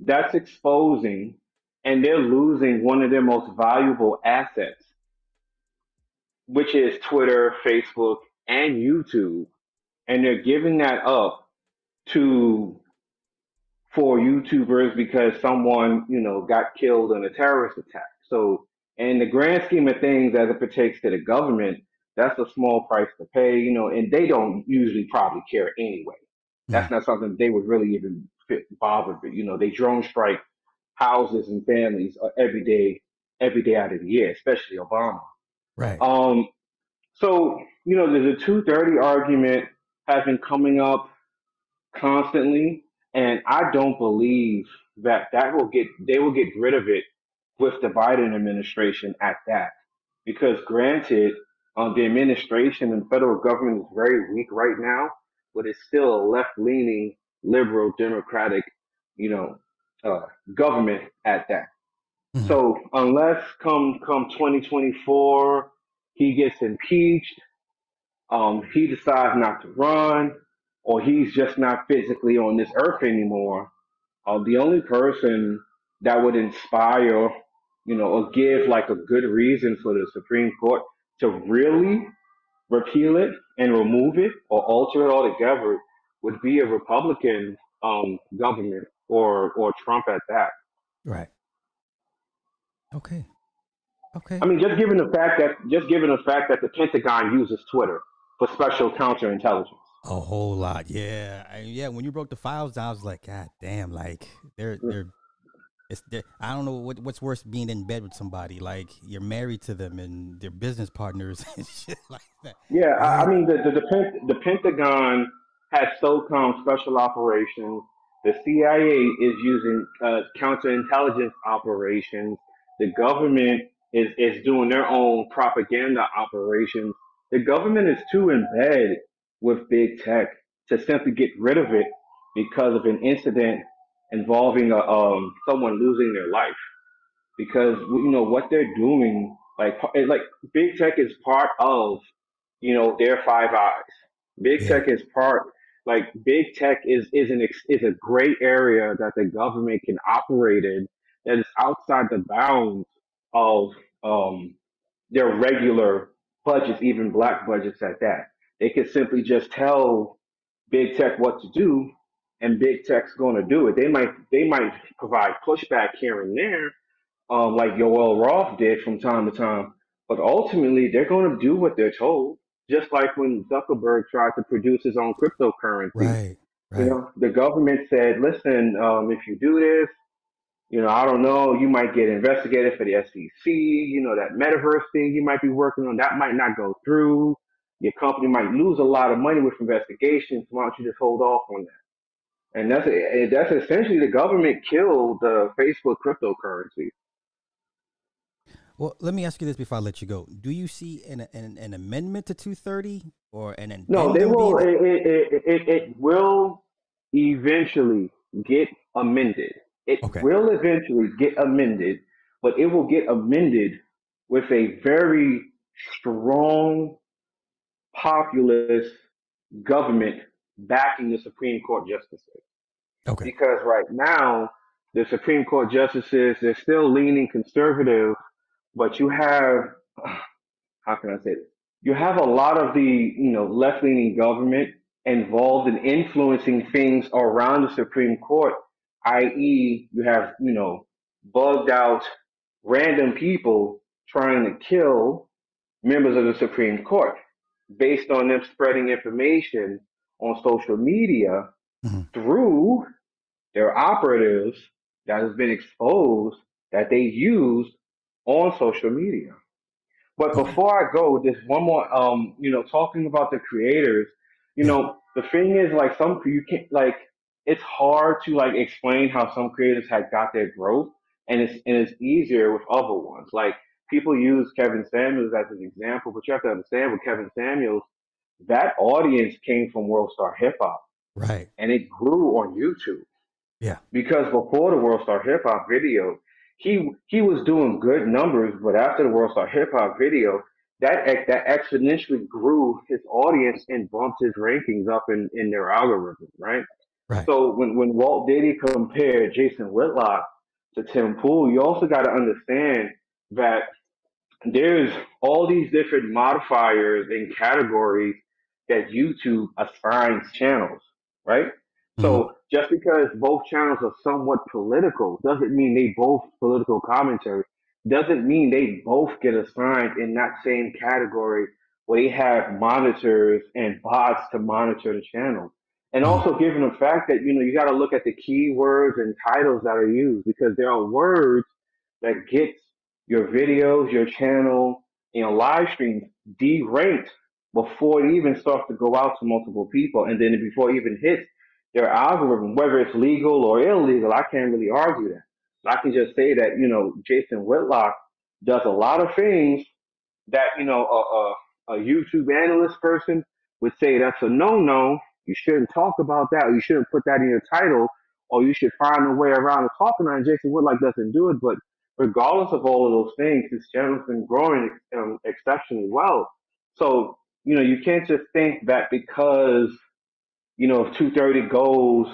that's exposing, and they're losing one of their most valuable assets, which is Twitter, Facebook, and YouTube, and they're giving that up to for YouTubers because someone you know got killed in a terrorist attack. So in the grand scheme of things, as it pertains to the government, that's a small price to pay, you know, and they don't usually probably care anyway. That's hmm. not something they would really even fit, bother with. You know, they drone strike houses and families uh, every day, every day out of the year, especially Obama. Right. Um, so you know, there's a 230 argument has been coming up constantly, and I don't believe that that will get they will get rid of it with the Biden administration at that. Because granted, um, the administration and federal government is very weak right now, but it's still a left-leaning, liberal, democratic, you know, uh, government at that. Mhm. So unless come come 2024 he gets impeached, um, he decides not to run, or he's just not physically on this earth anymore, uh, the only person that would inspire, you know, or give like a good reason for the Supreme Court to really repeal it and remove it or alter it altogether would be a Republican um, government or or Trump at that. Right. Okay. Okay. I mean, just given the fact that just given the fact that the Pentagon uses Twitter for special counterintelligence. A whole lot, yeah, I, yeah. When you broke the files down, I was like, God damn! Like they're mm. they're, it's they're, I don't know what what's worse being in bed with somebody like you're married to them and they're business partners and shit like that. Yeah, I, I um, mean, the the, the, Pen- the Pentagon has SOCOM special operations. The CIA is using uh, counterintelligence operations. The government is is doing their own propaganda operations. The government is too in bed with big tech to simply get rid of it because of an incident involving a, um, someone losing their life. Because you know what they're doing, like like big tech is part of you know their five eyes. Big Yeah. tech is part like big tech is is an is a gray area that the government can operate in that is outside the bounds of um their regular budgets, even black budgets at that. They could simply just tell big tech what to do, and big tech's going to do it. They might they might provide pushback here and there, um, like Yoel Roth did from time to time, but ultimately they're going to do what they're told. Just like when Zuckerberg tried to produce his own cryptocurrency, Right. you know, the government said, "Listen, um, if you do this, you know, I don't know, you might get investigated for the SEC. You know, that metaverse thing you might be working on that might not go through. Your company might lose a lot of money with investigations. Why don't you just hold off on that?" And that's that's essentially the government killed the Facebook cryptocurrency. Well, let me ask you this before I let you go. Do you see an an, an amendment to 230 or an? No, they will. It, it, it, it will eventually get amended. It Okay. will eventually get amended, but it will get amended with a very strong populist government backing the Supreme Court justices. Okay. Because right now, the Supreme Court justices, they're still leaning conservative, but you have, how can I say this? You have a lot of the, you know, left-leaning government involved in influencing things around the Supreme Court, i.e., you have, you know, bugged out random people trying to kill members of the Supreme Court based on them spreading information on social media Mhm. through their operatives that has been exposed that they used on social media. But before I go, just one more. Um, you know, talking about the creators. You know, the thing is, like some you can't like. It's hard to like explain how some creators had got their growth, and it's and it's easier with other ones. Like people use Kevin Samuels as an example, but you have to understand with Kevin Samuels, that audience came from World Star Hip Hop. Right. and it grew on YouTube. Yeah. Because before the World Star Hip Hop video, he he was doing good numbers, but after the World Star Hip Hop video, that ex- that exponentially grew his audience and bumped his rankings up in, in their algorithm, right? Right. So when, when Walt Diddy compared Jason Whitlock to Tim Pool, you also got to understand that there's all these different modifiers and categories that YouTube assigns channels, right? So mm-hmm. just because both channels are somewhat political doesn't mean they both political commentary. Doesn't mean they both get assigned in that same category where they have monitors and bots to monitor the channel. And mm-hmm. also given the fact that, you know, you got to look at the keywords and titles that are used because there are words that get your videos, your channel, you know, live streams deranked before it even starts to go out to multiple people. And then before it even hits their algorithm, whether it's legal or illegal, I can't really argue that. I can just say that, you know, Jason Whitlock does a lot of things that, you know, a, a, a YouTube analyst person would say that's a no-no. You shouldn't talk about that. Or you shouldn't put that in your title or you should find a way around it. Talking on Jason Whitlock doesn't do it, but regardless of all of those things, his channel's been growing um, exceptionally well. So, you know, you can't just think that because, you know, if 230 goes,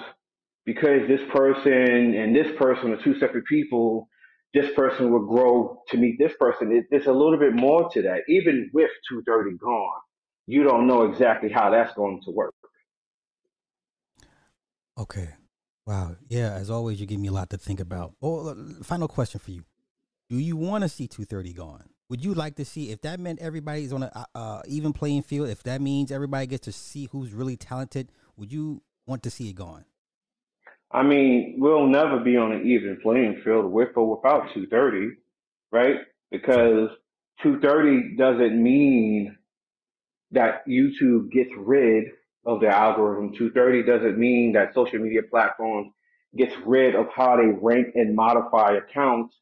because this person and this person are two separate people, this person will grow to meet this person. It, there's a little bit more to that. Even with 230 gone, you don't know exactly how that's going to work. Okay. Wow. Yeah. As always, you give me a lot to think about. Oh, uh, final question for you: Do you want to see 230 gone? Would you like to see if that meant everybody's on a uh, uh, even playing field? If that means everybody gets to see who's really talented, would you want to see it gone? I mean, we'll never be on an even playing field with or without 230, right? Because 230 doesn't mean that YouTube gets rid of the algorithm. 230 doesn't mean that social media platforms gets rid of how they rank and modify accounts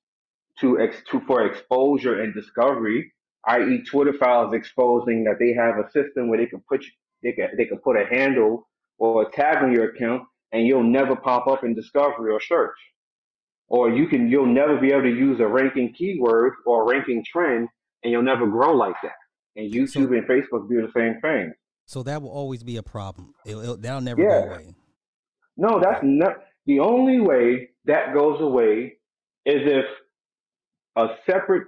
to ex to for exposure and discovery, i.e., Twitter files exposing that they have a system where they can put they can they can put a handle or a tag on your account and you'll never pop up in discovery or search. Or you can you'll never be able to use a ranking keyword or ranking trend and you'll never grow like that. And YouTube So- and Facebook do the same thing. So that will always be a problem. It'll, it'll, that'll never Yeah. go away. No, that's not the only way that goes away is if a separate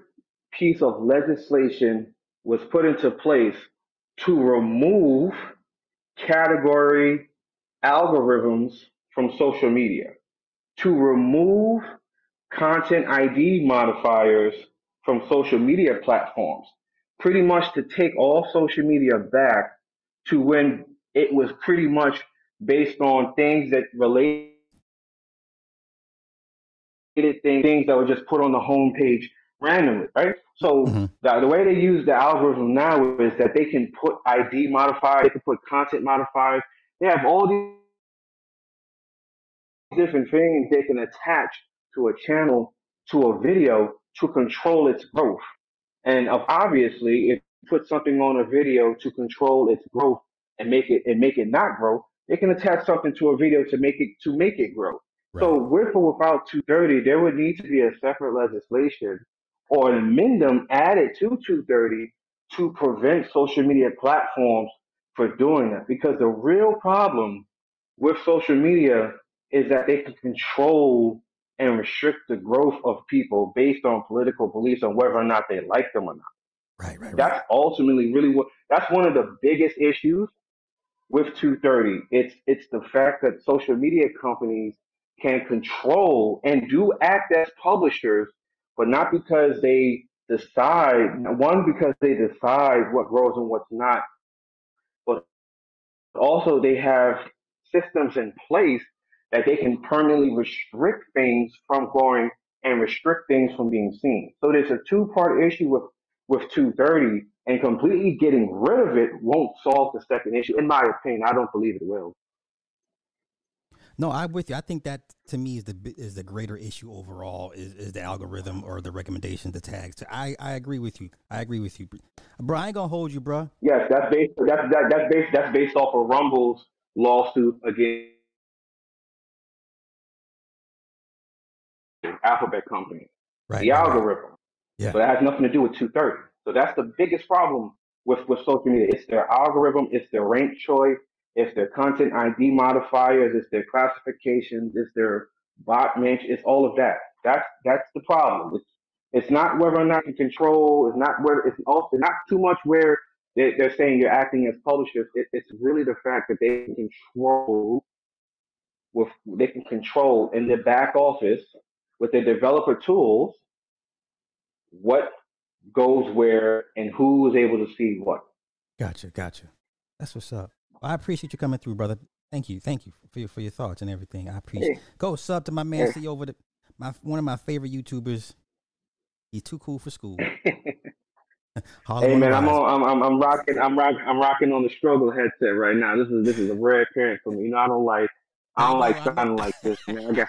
piece of legislation was put into place to remove category algorithms from social media, to remove content ID modifiers from social media platforms, pretty much to take all social media back to when it was pretty much based on things that related things, that were just put on the homepage randomly, right? So Mhm. the, the way they use the algorithm now is that they can put ID modifiers, they can put content modifiers. They have all these different things they can attach to a channel, to a video to control its growth. And of- obviously, if you put something on a video to control its growth and make it and make it not grow, they can attach something to a video to make it to make it grow. So with or without 230, there would need to be a separate legislation or an amendment added to 230 to prevent social media platforms for doing that. Because the real problem with social media is that they can control and restrict the growth of people based on political beliefs on whether or not they like them or not. Right, right, right. That's ultimately really what that's one of the biggest issues with 230. It's it's the fact that social media companies can control and do act as publishers, but not because they decide one because they decide what grows and what's not, but also they have systems in place that they can permanently restrict things from growing and restrict things from being seen. So there's a two-part issue with with 230 and completely getting rid of it won't solve the second issue. In my opinion, I don't believe it will. No, I'm with you. I think that to me is the is the greater issue overall is, is the algorithm or the recommendation, the tags. So I, I agree with you. I agree with you, bro. I ain't gonna hold you, bro. Yes, that's based. That's that, that's based. That's based off of Rumble's lawsuit against Alphabet Company, Right. the right, right. algorithm. Yeah. So that has nothing to do with 230. So that's the biggest problem with, with social media. It's their algorithm, it's their rank choice, it's their content ID modifiers, it's their classifications, it's their bot mention, it's all of that. That's that's the problem. It's it's not whether or not you control, it's not where it's also not too much where they, they're saying you're acting as publishers. It, it's really the fact that they control with they can control in the back office with their developer tools what goes where and who is able to see what. Gotcha, gotcha. That's what's up. Well, I appreciate you coming through, brother. Thank you, thank you for your for your thoughts and everything. I appreciate. Hey. Go sub to my man. Hey. See over the my one of my favorite YouTubers. He's too cool for school. Hey man, I'm on. I'm, I'm I'm rocking. I'm rocking. I'm rocking on the struggle headset right now. This is this is a rare appearance for me. You know, I don't like. I don't know, like I know. sounding like this, man. I got.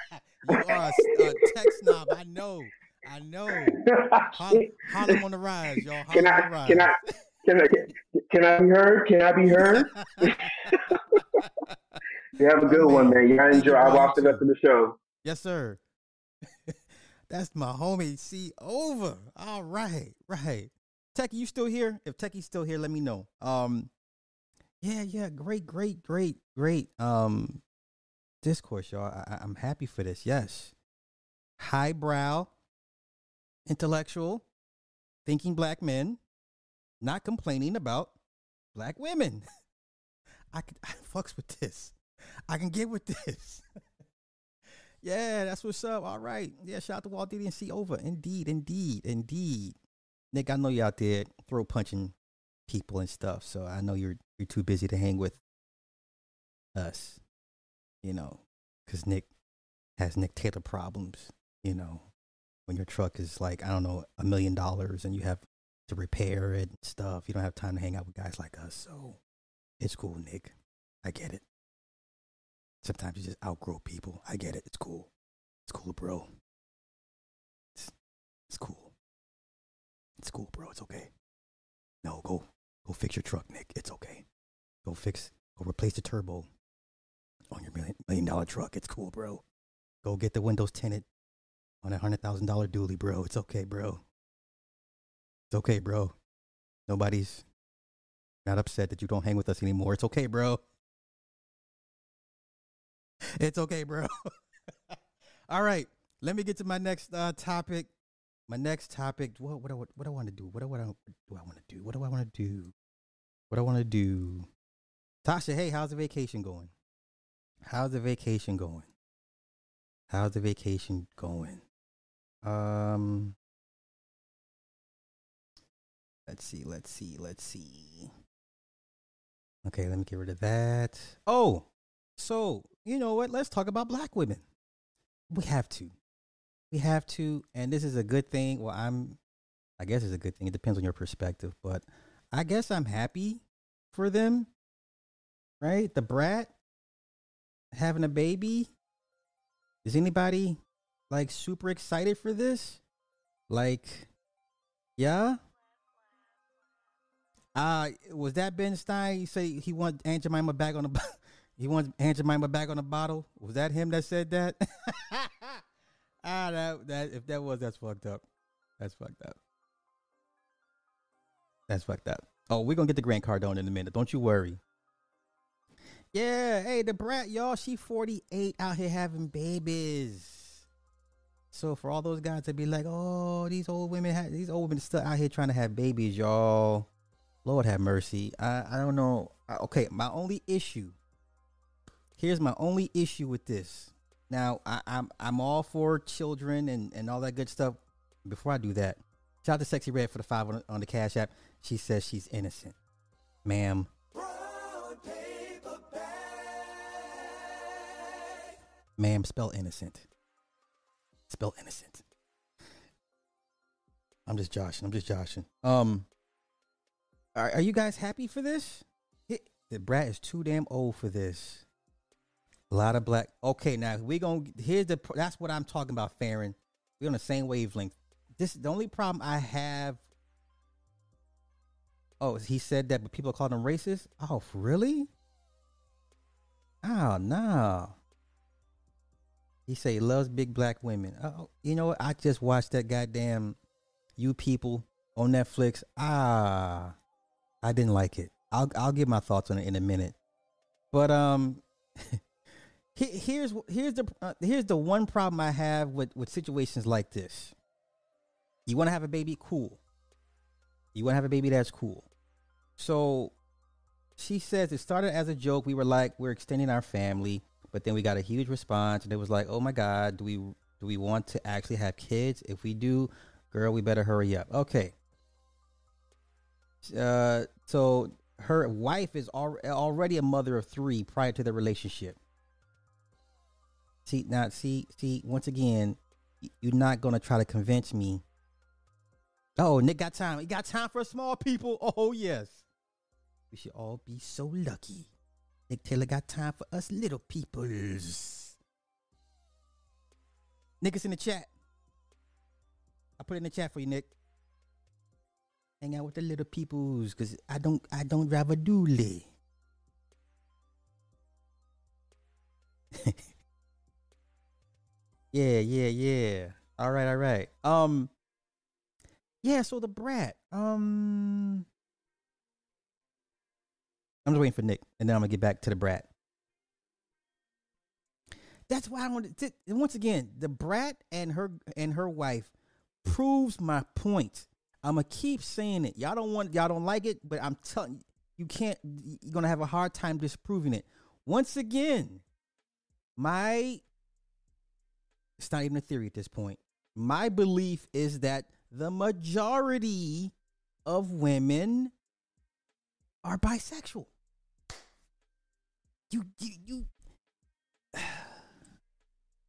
you are a tech snob. I know. I know. Har- Harlem on the rise, y'all. Harlem can on I? the rise. Can I? Can I? Can I be heard? Can I be heard? You have a good one, man. man. You gotta Thank you, enjoy. I watched the rest of the show. Yes, sir. That's my homie. See over. All right, right. Techie, you still here? If Techie's still here, let me know. Um, yeah, yeah, great, great, great, great. Um, discourse, y'all. I- I'm happy for this. Yes, highbrow, intellectual, thinking black men, not complaining about black women. I can I fucks with this. I can get with this. Yeah, that's what's up. All right. Yeah, shout out to Walt Diddy and see over. Indeed, indeed, indeed. Nick, I know you out there throw punching people and stuff, so I know you're you're too busy to hang with us. You know, because Nick has Nick Taylor problems. You know, when your truck is like I don't know a million dollars and you have to repair it and stuff, you don't have time to hang out with guys like us. So it's cool, Nick. I get it. Sometimes you just outgrow people. I get it. It's cool. It's cool, bro. It's, it's cool. It's cool, bro. It's okay. No, go go fix your truck, Nick. It's okay. Go fix go replace the turbo on your million million dollar truck. It's cool, bro. Go get the windows tinted on a hundred thousand dollar dually, bro. It's okay, bro. Okay, bro. Nobody's not upset that you don't hang with us anymore. It's okay, bro. It's okay, bro. All right, let me get to my next uh, topic. My next topic. What what I, what do I want to do? What I do I want to do? What do I want to do? What do I want to do? Tasha, hey, how's the vacation going? How's the vacation going? How's the vacation going? Um, let's see, let's see, let's see. Okay, let me get rid of that. Oh, so you know what? Let's talk about black women. We have to. We have to, and this is a good thing. Well, I'm. I guess it's a good thing. It depends on your perspective, but I guess I'm happy for them. Right, Da Brat having a baby. Is anybody like super excited for this? Like, yeah. Uh was that Ben Stein? You say he want Aunt Jemima back on the he wants Aunt Jemima back on the bottle. Was that him that said that? ah, that that if that was that's fucked up. That's fucked up. That's fucked up. Oh, we're gonna get the Grant Cardone in a minute. Don't you worry. Yeah, hey, Da Brat, y'all, she 48 out here having babies. So for all those guys to be like, oh, these old women, ha- these old women still out here trying to have babies, y'all. Lord have mercy. I I don't know. I- Okay, my only issue. Here's my only issue with this. Now I, I'm I'm all for children and and all that good stuff. Before I do that, shout out to Sexy Red for the five on, on the Cash App. She says she's innocent, ma'am. Ma'am, spell innocent. Spell innocent. I'm just joshing. I'm just joshing. Um, are, are you guys happy for this? Da Brat is too damn old for this. A lot of black. Okay, now we're gonna here's the. That's what I'm talking about, Farron. We're on the same wavelength. This the only problem I have. Oh, he said that, but people calling him racist. Oh, really? Oh no. He say he loves big black women. Oh, you know what? I just watched that goddamn You People on Netflix. Ah, I didn't like it. I'll I'll give my thoughts on it in a minute. But um, here's here's the uh, here's the one problem I have with with situations like this. You want to have a baby, cool. You want to have a baby, that's cool. So she says it started as a joke. We were like, we're extending our family, but then we got a huge response, and it was like, oh my god, do we do we want to actually have kids? If we do, girl, we better hurry up. Okay. Uh, so her wife is al- already a mother of three prior to the relationship. See now, see, see. Once again, you're not gonna try to convince me. Oh, Nick got time. He got time for small people. Oh yes. We should all be so lucky. Nick Taylor got time for us little peoples. Nick is in the chat. I put it in the chat for you, Nick. Hang out with the little peoples, cause I don't I don't drive a dually. yeah, yeah, yeah. All right, all right. Um yeah, so Da Brat. Um I'm just waiting for Nick, and then I'm gonna get back to Da Brat. That's why I want to. Once again, Da Brat and her and her wife proves my point. I'm gonna keep saying it. Y'all don't want, y'all don't like it, but I'm telling you, you can't. You're gonna have a hard time disproving it. Once again, my it's not even a theory at this point. My belief is that the majority of women are bisexual. You you you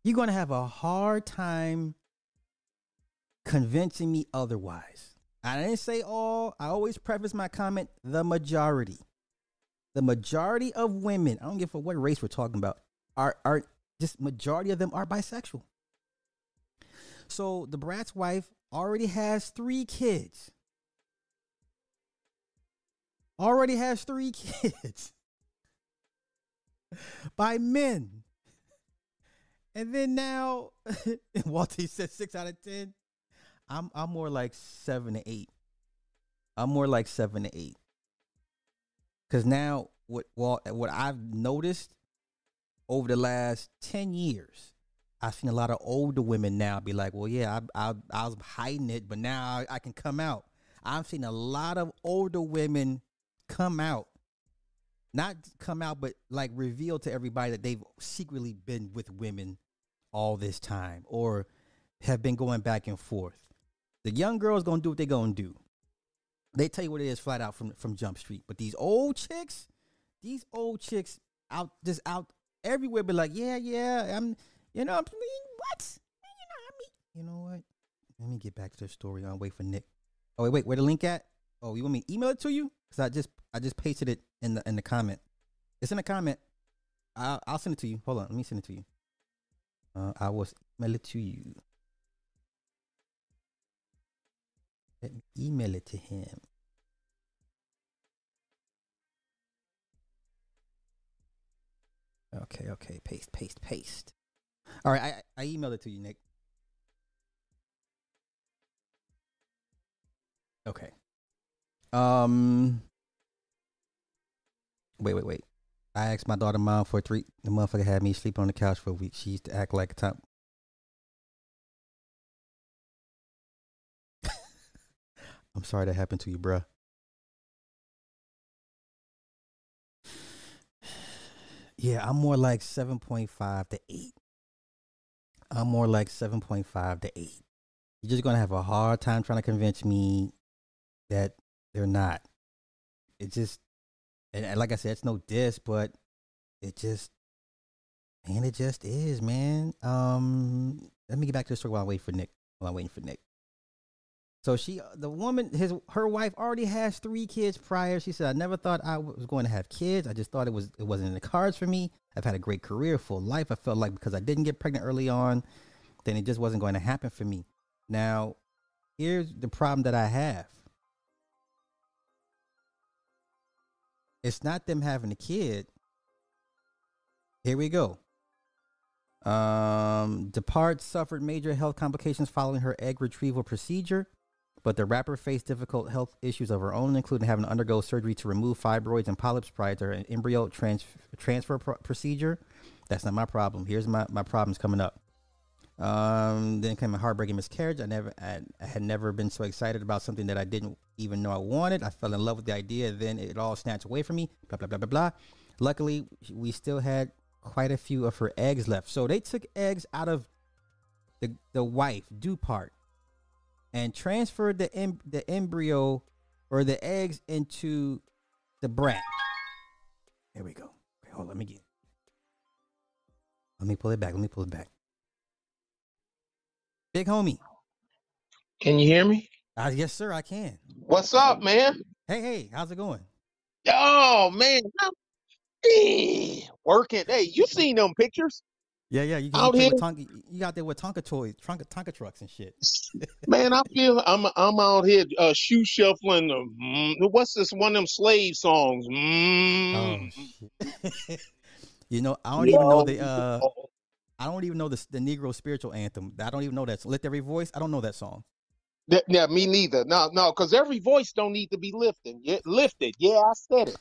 you're gonna have a hard time convincing me otherwise. I didn't say all. I always preface my comment the majority. The majority of women, I don't give a what race we're talking about, are are just majority of them are bisexual. So Da Brat's wife already has three kids. Already has three kids by men. And then now, Walter said six out of ten. I'm I'm more like seven to eight. I'm more like seven to eight. Cause now what well what I've noticed over the last ten years, I've seen a lot of older women now be like, well, yeah, I I, I was hiding it, but now I, I can come out. I've seen a lot of older women come out, not come out, but like reveal to everybody that they've secretly been with women all this time or have been going back and forth. The young girls gonna do what they gonna do. They tell you what it is flat out from from Jump Street. But these old chicks, these old chicks out just out everywhere, be like, yeah, yeah, I'm, you know, I mean, what? You know, I mean, you know what? Let me get back to the story. I'll wait for Nick. Oh wait, wait, where the link at? Oh, you want me email it to you? Cause I just I just pasted it in the in the comment. It's in the comment. I'll I'll send it to you. Hold on, let me send it to you. Uh, I will email it to you. Let me email it to him. Okay, okay, paste, paste, paste. All right, I I emailed it to you, Nick. Okay. Um. Wait, wait, wait. I asked my daughter mom for three. The motherfucker had me sleep on the couch for a week. She used to act like a top. I'm sorry that happened to you, bruh. Yeah, I'm more like 7.5 to 8. I'm more like 7.5 to 8. You're just going to have a hard time trying to convince me that they're not. It just, and, like I said, it's no diss, but it just, and it just is, man. Um, let me get back to the story while I wait for Nick. While I'm waiting for Nick. So she, the woman, his, her wife already has three kids prior. She said, "I never thought I was going to have kids. I just thought it was, it wasn't in the cards for me. I've had a great career, full life. I felt like because I didn't get pregnant early on, then it just wasn't going to happen for me. Now, here's the problem that I have. It's not them having a kid. Here we go. Um, Dupart suffered major health complications following her egg retrieval procedure, but the rapper faced difficult health issues of her own, including having to undergo surgery to remove fibroids and polyps prior to an embryo trans- transfer pro- procedure. That's not my problem. Here's my, my problems coming up. Um, then came a heartbreaking miscarriage. I never, I, I had never been so excited about something that I didn't even know I wanted. I fell in love with the idea. Then it all snatched away from me. Blah blah blah blah blah. Luckily, we still had quite a few of her eggs left. So they took eggs out of the the wife, Dupart, and transferred the em- the embryo or the eggs into the brat. There we go. Okay, hold on, let me get. Let me pull it back. Let me pull it back. Big homie. Can you hear me? Uh, yes, sir, I can. What's up, man? Hey, hey, how's it going? Oh man, working. Hey, you seen them pictures? Yeah, yeah. You, Out here? with Tonka, you got there with Tonka toys, Tonka, Tonka trucks and shit. Man, I feel I'm I'm out here uh, shoe shuffling. Mm, what's this one of them slave songs? Oh Mm. you know, I don't even know the uh I don't even know the the Negro spiritual anthem. I don't even know that. Lift every voice. I don't know that song. That- yeah, me neither. No, no, because every voice don't need to be lifted. Yeah, lifted. Yeah, I said it.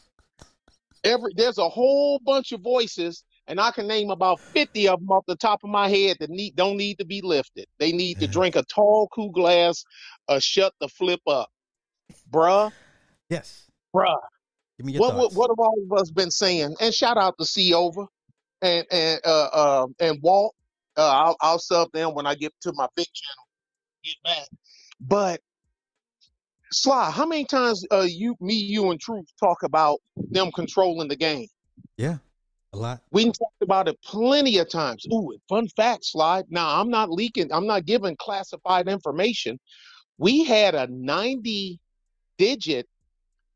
Every there's a whole bunch of voices, and I can name about fifty of them off the top of my head that need don't need to be lifted. They need to drink a tall, cool glass, uh, shut the flip up, bruh, Yes. bruh. Give me your What, what what have all of us been saying? And shout out to C over and and uh, uh and Walt. Uh, I'll I'll sub them when I get to my big channel. Get back. But Sly, how many times uh you me you and Truth talk about them controlling the game? Yeah. A lot. We talked about it plenty of times. Ooh, fun fact, Sly. Now I'm not leaking. I'm not giving classified information. We had a 90 digit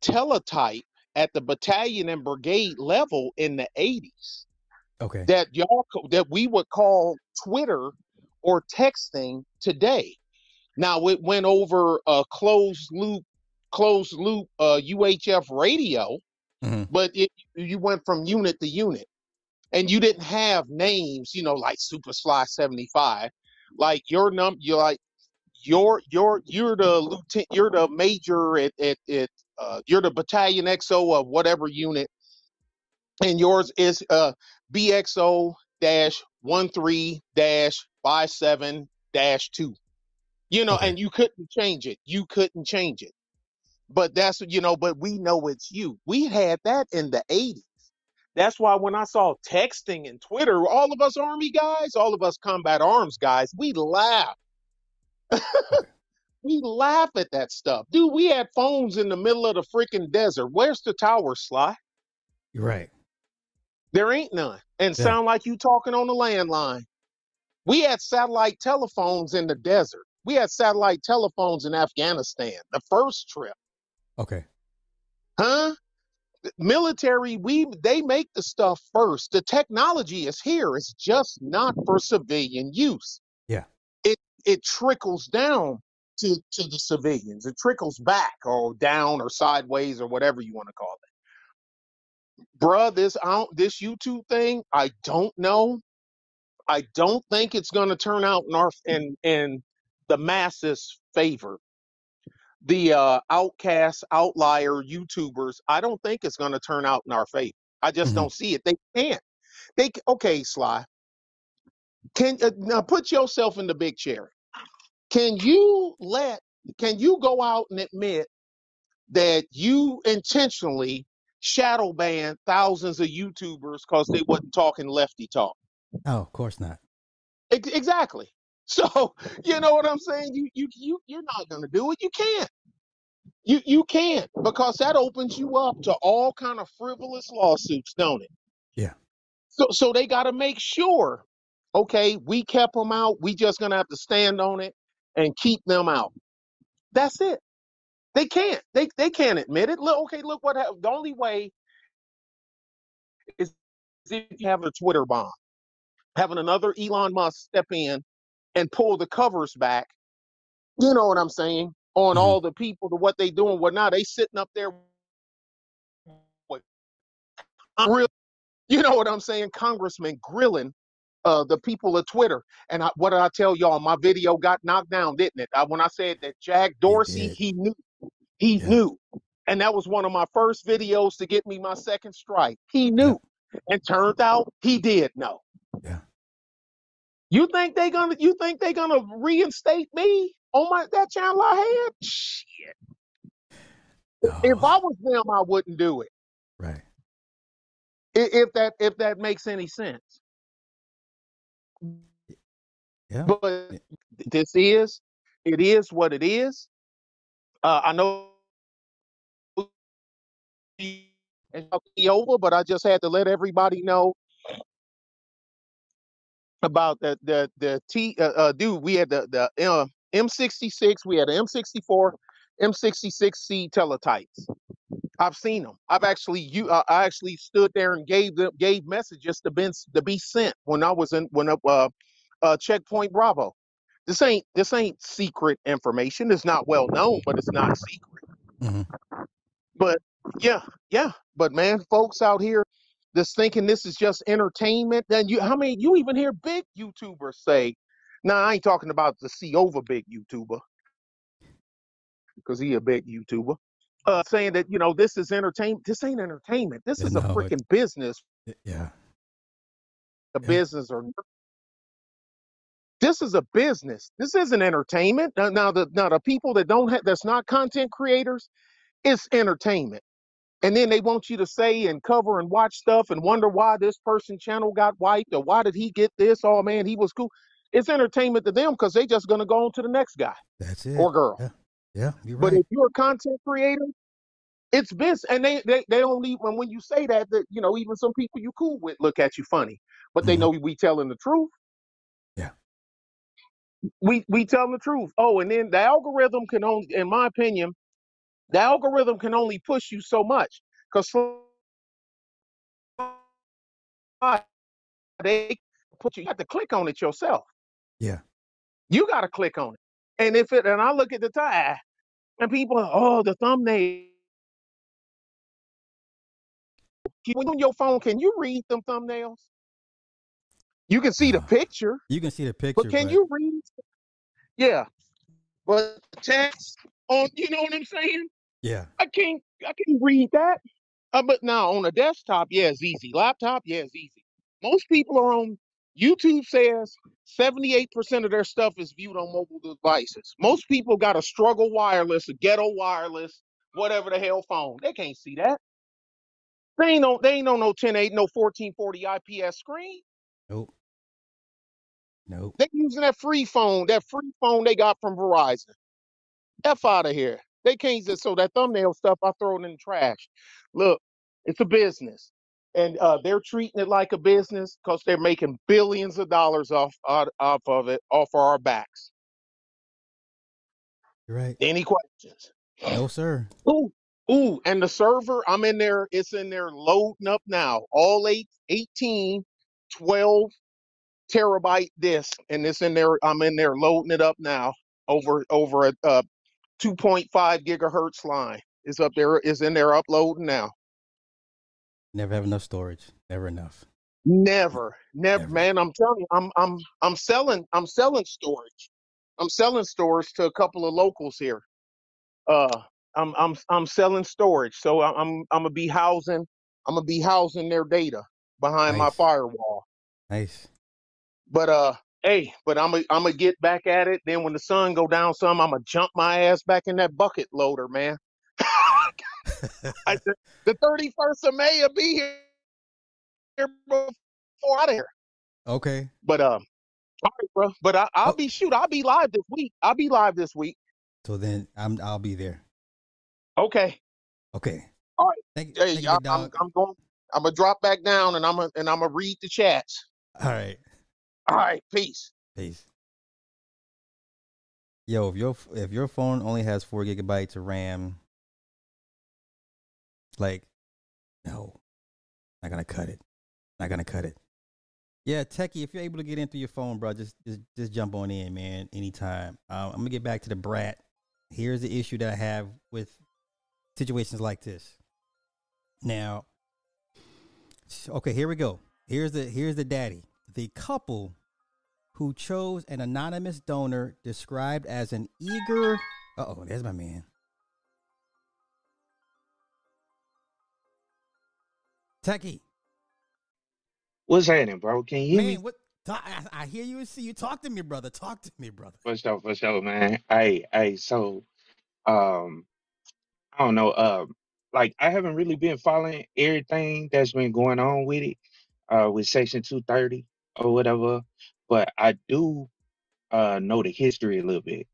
teletype at the battalion and brigade level in the 80s Okay. that y'all that we would call Twitter or texting today. Now it went over a closed loop closed loop uh, UHF radio, Mhm. but it you went from unit to unit, and you didn't have names, you know, like Super Sly seventy five, like your num you're like you're you're you're the lieutenant you're the major at at, at uh, you're the battalion XO of whatever unit, and yours is uh BXO dash one three dash five seven dash two. You know, Okay. and you couldn't change it. You couldn't change it. But that's you know, but we know it's you. We had that in the 80s. That's why when I saw texting and Twitter, all of us army guys, all of us combat arms guys, we laugh. we laugh at that stuff. Dude, we had phones in the middle of the freaking desert. Where's the tower, Sly? You're right. There ain't none. And Yeah. sound like you talking on the landline. We had satellite telephones in the desert. We had satellite telephones in Afghanistan, the first trip. Okay. Huh? Military, we they make the stuff first. The technology is here. It's just not for civilian use. Yeah. It it trickles down to to the civilians. It trickles back or down or sideways or whatever you want to call it. Bruh, this out this YouTube thing, I don't know. I don't think it's gonna turn out in our in in the masses' favor the uh, outcast outlier YouTubers, I don't think it's going to turn out in our favor. I just Mhm. don't see it. They can't. They okay, Sly. Can uh, now put yourself in the big chair. Can you let? Can you go out and admit that you intentionally shadow banned thousands of YouTubers because they wasn't talking lefty talk? Oh, of course not. Ex- Exactly. So you know what I'm saying? You you you you're not gonna do it. You can't. You you can't because that opens you up to all kind of frivolous lawsuits, don't it? Yeah. So so they got to make sure. Okay, we kept them out. We just gonna have to stand on it and keep them out. That's it. They can't. They they can't admit it. Look, okay, look what the only way is if you have a Twitter bomb, having another Elon Musk step in and pull the covers back. You know what I'm saying? On Mhm. all the people to what they doing, what now they sitting up there with real You know what I'm saying? Congressman grilling uh, the people of Twitter. And I, what did I tell y'all? My video got knocked down, didn't it? I, when I said that Jack Dorsey, did. he knew. He Yeah. knew. And that was one of my first videos to get me my second strike. He knew. And turned out he did know. Yeah. You think they gonna you think they gonna reinstate me on my that channel I had? Shit. If Oh, I was them, I wouldn't do it. right. If that if that makes any sense. Yeah. But this is it is what it is. Uh, I know it's about to be over, but I just had to let everybody know about the the the T uh, uh dude. We had the the uh, M66, we had an M64, M66C teletypes. I've seen them. I've actually you uh, I actually stood there and gave them gave messages to been to be sent when I was in when uh, uh uh checkpoint Bravo. This ain't this ain't secret information. It's not well known, but it's not secret. Mm-hmm. But yeah, yeah. But man, folks out here that's thinking this is just entertainment. Then you how many you even hear big YouTubers say, nah, I ain't talking about the C over big YouTuber, because he a big YouTuber. Uh saying that, you know, this is entertainment. This ain't entertainment. This is a no, it- freaking business. Yeah. A Yeah. business or this is a business. This isn't entertainment. Now, now the now the people that don't have that's not content creators, it's entertainment. And then they want you to say and cover and watch stuff and wonder why this person channel got wiped or why did he get this? Oh man, he was cool. It's entertainment to them because they just gonna go on to the next guy That's it. or girl. Yeah. Yeah. You're But if you're a content creator, it's business. And they they, they don't leave when when you say that that you know even some people you cool with look at you funny, but they Mhm. know we telling the truth. Yeah. We we telling the truth. Oh, and then the algorithm can only, in my opinion, the algorithm can only push you so much because they put you, you have to click on it yourself. Yeah. You got to click on it. And if it, and I look at the time, ah, and people, oh, the thumbnail. Can- When on your phone, can you read them thumbnails? You can see the picture, You can see the picture, but can but you read? Yeah, but text on, you know what I'm saying? Yeah. I can't, I can't read that. Uh, but now on a desktop, yeah, it's easy. Laptop, yeah, it's easy. Most people are on YouTube says 78% of their stuff is viewed on mobile devices. Most people got a struggle wireless, a ghetto wireless, whatever the hell phone. They can't see that. They ain't on they ain't on no 1080, no 1440 IPS screen. Nope. Nope. They using that free phone, that free phone they got from Verizon. F out of here. They can't just so that thumbnail stuff I throw it in the trash. Look, it's a business. And uh, they're treating it like a business because they're making billions of dollars off, off off of it, off of our backs. You're right. Any questions? No, sir. Ooh, ooh, and the server, I'm in there, it's in there loading up now. All eight, 18, 12 terabyte disk, and it's in there, I'm in there loading it up now over over a uh, 2.5 gigahertz line. is up there, is in there uploading now. Never have enough storage. Never enough. Never, never, Never. man. I'm telling you, I'm I'm I'm selling I'm selling storage. I'm selling storage to a couple of locals here. Uh, I'm I'm I'm selling storage, so I'm I'm gonna be housing I'm gonna be housing their data behind my firewall. Nice. But uh, hey, but I'm gonna I'm gonna get back at it. Then when the sun go down, some I'm gonna jump my ass back in that bucket loader, man. I, the, the 31st of May will be here before out of here. okay. But um, all right, bro. But I, I'll Oh. be shoot. I'll be live this week. I'll be live this week. So then I'm I'll be there. Okay. Okay. All right. Thank, Hey, thank you, I, big I'm. I'm going. I'm gonna drop back down and I'm gonna and I'm gonna read the chats. All right. All right. Peace. Peace. Yo, if your if your phone only has four gigabytes of RAM, like, no, not gonna cut it. Not gonna cut it. Yeah, techie, if you're able to get in through your phone, bro, just just just jump on in, man, anytime. Um, I'm gonna get back to the brat. Here's the issue that I have with situations like this. Now, Okay, here we go. Here's the here's the daddy. The couple who chose an anonymous donor described as an eager. Uh oh, there's my man. Techie, What's happening, bro? Can you hear man, me? what? talk- I, I hear you and see you. Talk to me, brother. Talk to me, brother. For sure, for sure, man. Hey, hey, so um, I don't know, um, like I haven't really been following everything that's been going on with it, uh, with Section 230 or whatever, but I do uh know the history a little bit.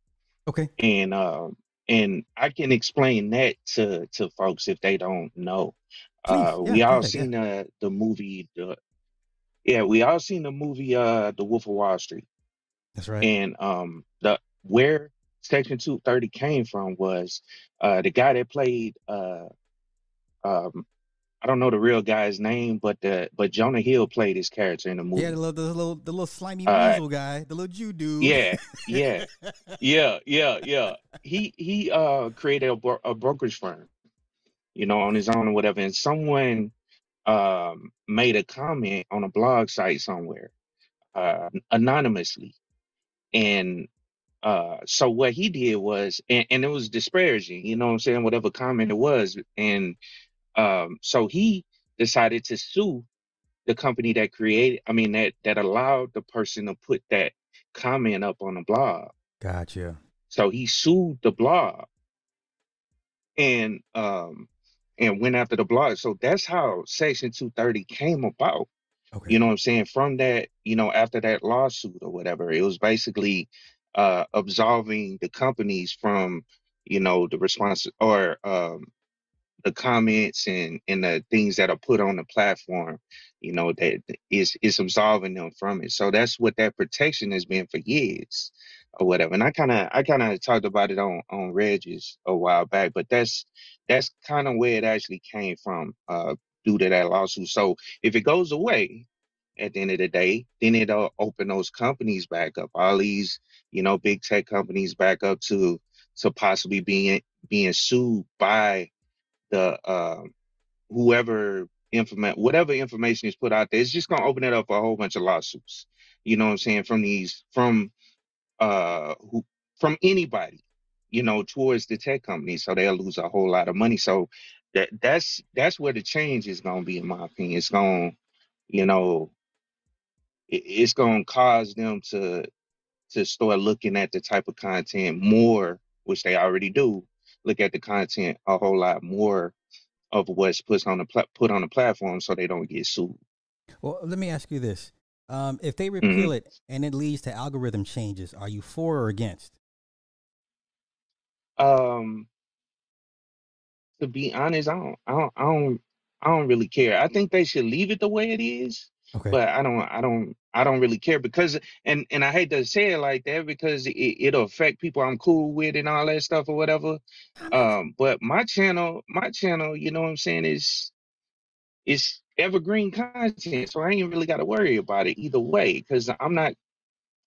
Okay. And um and I can explain that to to folks if they don't know. Please, Uh yeah, we all ahead, yeah. seen the the movie the yeah, we all seen the movie uh The Wolf of Wall Street. That's right. And um the where Section 230 came from was uh the guy that played uh um I don't know the real guy's name, but the but Jonah Hill played his character in the movie. yeah, the little, the little, the little slimy Uh, weasel guy, the little Jew dude. Yeah, yeah, yeah, yeah, yeah. He he uh created a, bro- a brokerage firm, you know, on his own or whatever. And someone um made a comment on a blog site somewhere, uh anonymously. And uh so what he did was and, and it was disparaging, you know what I'm saying, whatever comment it was. And um so he decided to sue the company that created I mean that that allowed the person to put that comment up on the blog. Gotcha. So he sued the blog and um and went after the blog. So that's how Section 230 came about. Okay. You know what I'm saying? From that, you know, after that lawsuit or whatever, it was basically uh absolving the companies from, you know, the response or um the comments and and the things that are put on the platform, you know, that is is absolving them from it. So that's what that protection has been for years or whatever. And I kind of I kind of talked about it on on Regis a while back, but that's that's kind of where it actually came from uh due to that lawsuit. So if it goes away at the end of the day, then it'll open those companies back up. All these, you know, big tech companies back up to to possibly being being sued by the um whoever information whatever information is put out there, it's just gonna open it up for a whole bunch of lawsuits. You know what I'm saying? From these from uh who from anybody, you know, towards the tech companies. So they'll lose a whole lot of money. So that that's that's where the change is gonna be, in my opinion. It's gonna, you know, it, it's gonna cause them to to start looking at the type of content more, which they already do, look at the content a whole lot more of what's put on the pla- put on the platform so they don't get sued. Well, let me ask you this: um, If they Mhm. repeal it and it leads to algorithm changes, are you for or against? Um, to be honest, I don't, I don't, I don't, I don't really care. I think they should leave it the way it is, Okay. but I don't, I don't, I don't really care because, and and I hate to say it like that because it, it'll affect people I'm cool with and all that stuff or whatever. Um, but my channel, my channel, you know what I'm saying, is is evergreen content, so I ain't really got to worry about it either way because I'm not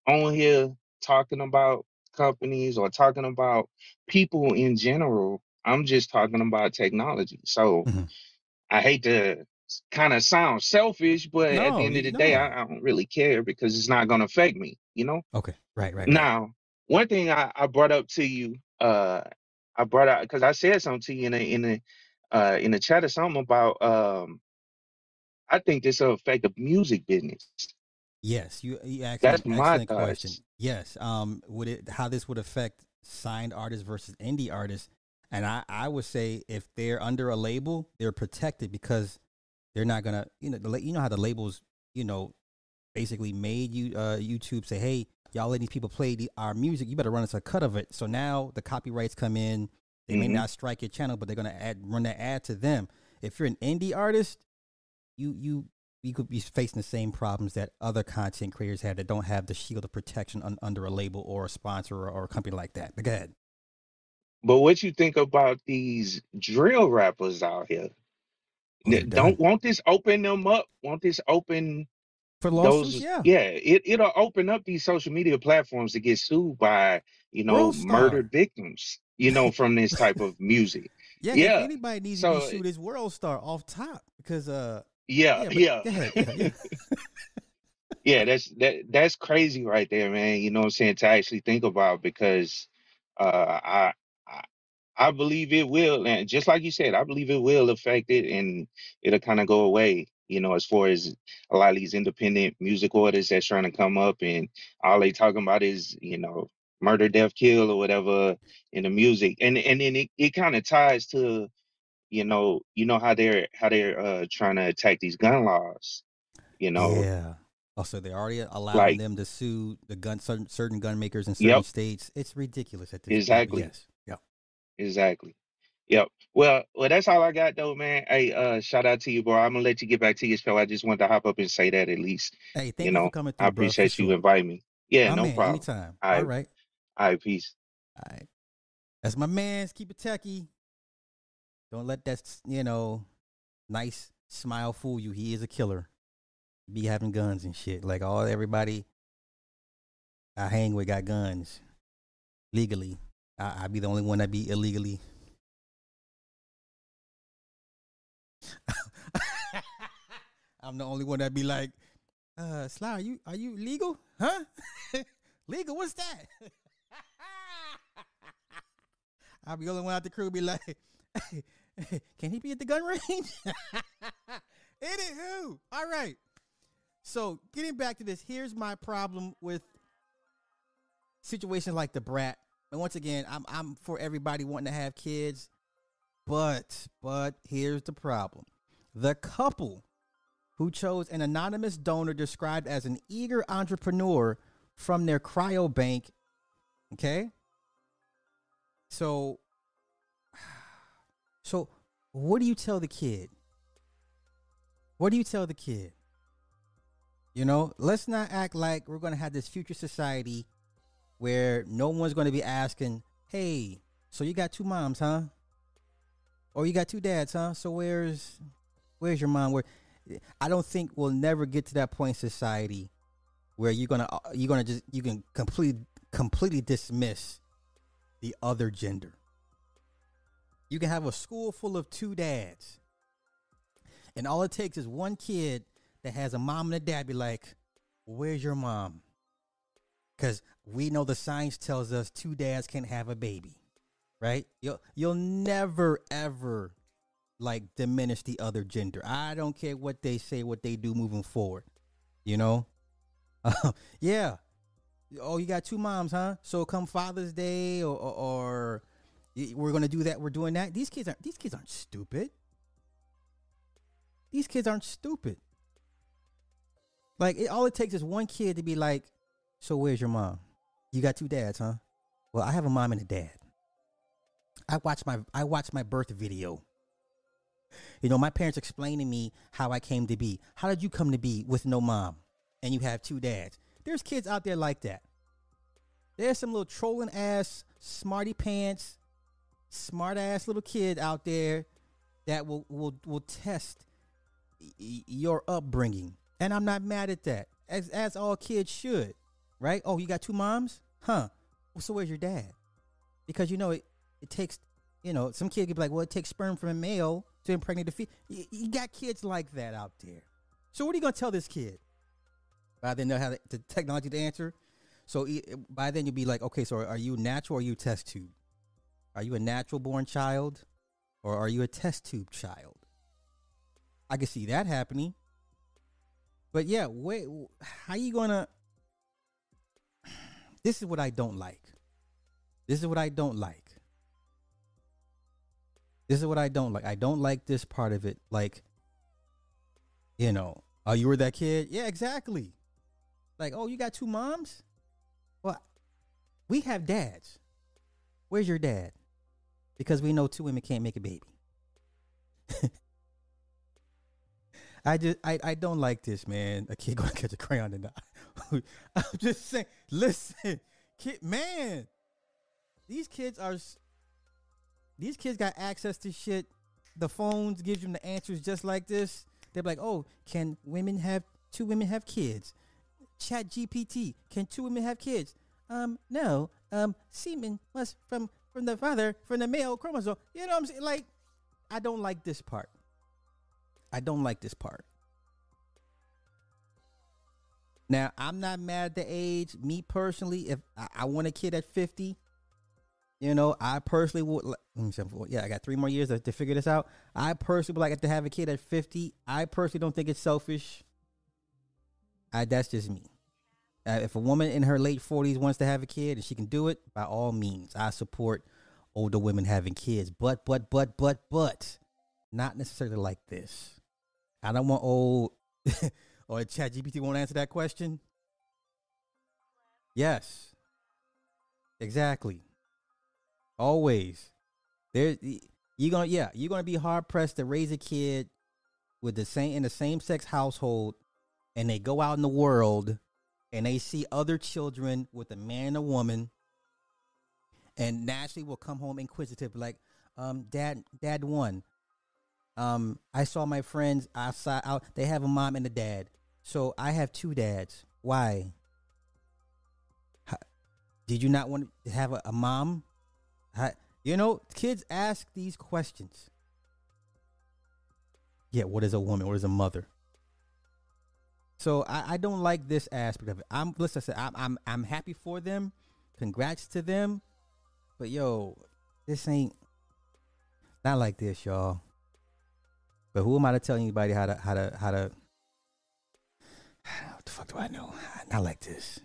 on here talking about companies or talking about people in general. I'm just talking about technology. So Mhm. I hate to kind of sound selfish, but at the end of the day. I, I don't really care because it's not going to affect me, you know? Okay. Right. Right. right. Now, one thing I, I brought up to you, uh, I brought out because I said something to you in the in the uh in the chat or something about um I think this will affect the music business. Yes, you you asked That's an excellent question. Yes, um, would it how this would affect signed artists versus indie artists? And I I would say if they're under a label, they're protected because they're not gonna you know the, you know how the labels you know basically made you uh YouTube say hey y'all let these people play the, our music you better run us a cut of it. So now the copyrights come in. They may Mhm. not strike your channel, but they're gonna add run that ad to them. If you're an indie artist, you you you could be facing the same problems that other content creators have that don't have the shield of protection un- under a label or a sponsor or, or a company like that. But go ahead. But what you think about these drill rappers out here? They're Th- done. Don't want this open them up? Want this open For lawsuits, those? yeah. Yeah, it it'll open up these social media platforms to get sued by you know murdered victims. You know from this type of music. Yeah, Yeah, anybody needs so- to be sued, it's World Star off top because uh Yeah, Yeah, yeah. Yeah, yeah. Yeah, that's that that's crazy right there, man. You know what I'm saying? To actually think about because uh I I, believe it will, and just like you said, I believe it will affect it and it'll kind of go away, you know, as far as a lot of these independent music artists that's trying to come up and all they talking about is, you know, murder, death, kill or whatever in the music. And and then it, it kind of ties to, you know, you know how they're how they're uh trying to attack these gun laws, you know, Yeah. Oh, so they're already allowing like them to sue the gun certain certain gun makers in certain yep, states. It's ridiculous at this point. Exactly. yes. Exactly. Yep. Well, well, that's all I got though, man. Hey, uh, shout out to you, bro. I'm gonna let you get back to your show. I just wanted to hop up and say that at least. Hey, You thank you for know, coming I through, bro. For appreciate you sure. inviting me. Yeah, My no man, problem. anytime. All All right, right. all right, peace. All right. That's my man's. Keep it techie. Don't let that, s- you know, nice smile fool you. He is a killer. Be having guns and shit. Like all everybody I hang with got guns legally. I, I be the only one that be illegally. I'm the only one that be like, uh, Sly, are you are you legal? Huh? legal? What's that? I'll be the only one out the crew be like, can he be at the gun range? Anywho, all right. So getting back to this, here's my problem with situations like the brat. And once again, I'm I'm for everybody wanting to have kids, but but here's the problem: the couple who chose an anonymous donor described as an eager entrepreneur from their cryo bank. Okay, so so what do you tell the kid? What do you tell the kid? You know, let's not act like we're going to have this future society where no one's going to be asking, "Hey, so you got two moms, huh? Or you got two dads, huh? So where's where's your mom? Where I don't think we'll never get to that point in society where you're gonna you're gonna just you can completely completely dismiss the other gender. You can have a school full of two dads, and all it takes is one kid that has a mom and a dad be like, "Where's your mom?" Because we know the science tells us two dads can't have a baby, right? You'll you'll never ever like diminish the other gender. I don't care what they say, what they do moving forward. You know, yeah. Oh, you got two moms, huh? So come Father's Day, or, or, or we're gonna do that. We're doing that. These kids aren't. These kids aren't stupid. These kids aren't stupid. Like it, all it takes is one kid to be like, "So where's your mom? You got two dads, huh? Well, I have a mom and a dad. I watched my I watched my birth video. You know, my parents explained to me how I came to be. How did you come to be with no mom and you have two dads? There's kids out there like that. There's some little trolling ass, smarty pants, smart ass little kid out there that will will will test y- your upbringing. And I'm not mad at that. As as all kids should. Right? Oh, you got two moms? Huh. So where's your dad? Because you know it it takes you know, some kid could be like, well, it takes sperm from a male to impregnate the fetus. You, you got kids like that out there. So what are you gonna tell this kid? By then they'll have the technology to answer. So by then you'll be like, okay, so are you natural or are you test tube? Are you a natural born child or are you a test tube child? I can see that happening. But yeah, wait, how you gonna? This is what I don't like. This is what I don't like. This is what I don't like. I don't like this part of it. Like, you know, oh, you were that kid? Yeah, exactly. Like, oh, you got two moms? Well, we have dads. Where's your dad? Because we know two women can't make a baby. I just I, I don't like this, man. A kid gonna catch a crayon eye. I'm just saying, listen, kid man, these kids are these kids got access to shit. The phones gives them the answers just like this. They're like, oh, can women have two women have kids? Chat GPT, can two women have kids? Um, no. Um, semen must from from the father from the male chromosome. You know what I'm saying? Like, I don't like this part. I don't like this part. Now, I'm not mad at the age. Me personally, if I, I want a kid at 50, you know, I personally would. Let me see, yeah, I got three more years to, to figure this out. I personally would like to have a kid at 50. I personally don't think it's selfish. I, that's just me. Uh, if a woman in her late 40s wants to have a kid and she can do it, by all means, I support older women having kids. But, but, but, but, but, not necessarily like this. I don't want old. or Chat GPT won't answer that question. Yes. Exactly. Always. There you're gonna yeah, you're gonna be hard pressed to raise a kid with the same in the same sex household and they go out in the world and they see other children with a man and a woman and naturally will come home inquisitive like um dad dad one um i saw my friends outside out they have a mom and a dad so i have two dads why How- did you not want to have a, a mom How- you know kids ask these questions yeah what is a woman what is a mother so I, I don't like this aspect of it. I'm listen, I said I'm I'm I'm happy for them. Congrats to them. But yo, this ain't not like this, y'all. But who am I to tell anybody how to how to how to what the fuck do I know? Not like this.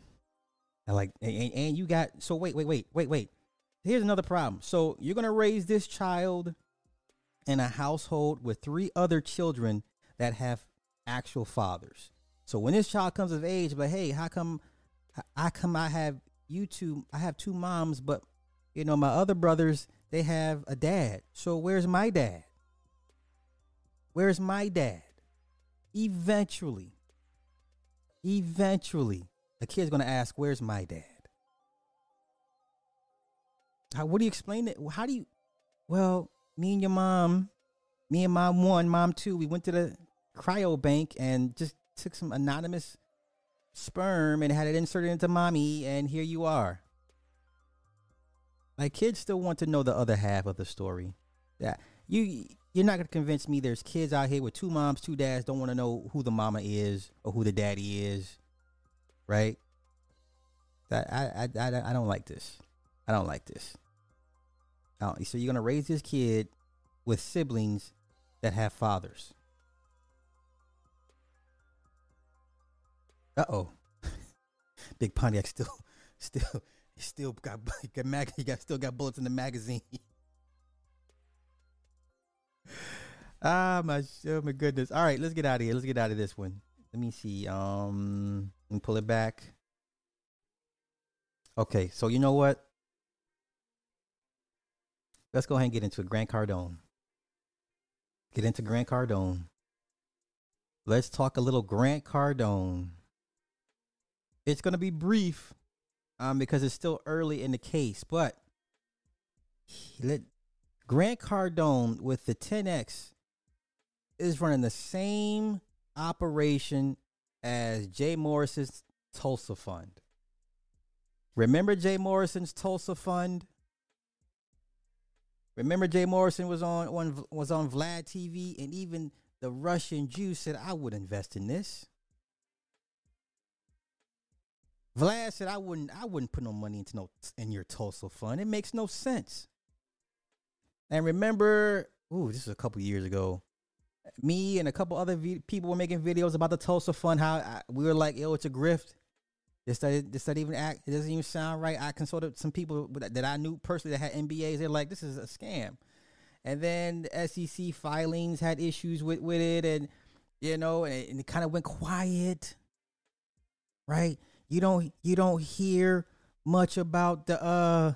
I like and, and- you got so wait, wait, wait, wait, wait. Here's another problem. So you're gonna raise this child in a household with three other children that have actual fathers. So when this child comes of age, but hey, how come, how come I have you two? I have two moms, but you know my other brothers they have a dad. So where's my dad? Where's my dad? Eventually, eventually, the kid's gonna ask, "Where's my dad?" How? What do you explain it? How do you? Well, me and your mom, me and mom one, mom two, we went to the cryo bank and just took some anonymous sperm and had it inserted into mommy, and here you are. Like kids still want to know the other half of the story. Yeah, you you're not gonna convince me. There's kids out here with two moms, two dads, don't want to know who the mama is or who the daddy is, right? That I I I, I don't like this. I don't like this. Don't- so you're gonna raise this kid with siblings that have fathers. Uh oh. Big Pontiac still, still, still got got mag. He got still got bullets in the magazine. ah my oh my goodness. All right, let's get out of here. Let's get out of this one. Let me see. Um, me pull it back. Okay, so you know what? Let's go ahead and get into. Grant Cardone. Get into Grant Cardone. Let's talk a little Grant Cardone. It's going to be brief um, because it's still early in the case, but let Grant Cardone with the 10X is running the same operation as Jay Morrison's Tulsa Fund. Remember Jay Morrison's Tulsa Fund? Remember Jay Morrison was on, on was on Vlad TV and even the Russian Jew said I would invest in this. Vlad said I wouldn't I wouldn't put no money into no in your Tulsa fund. It makes no sense. And remember, ooh, this is a couple years ago. Me and a couple other vi- people were making videos about the Tulsa fund. How I, we were like, "Yo, it's a grift." This doesn't, this even act. It doesn't even sound right. I consulted some people that that I knew personally that had MBAs. They're like, "This is a scam." And then the SEC filings had issues with with it, and you know, and, and it kind of went quiet. Right? You don't you don't hear much about the uh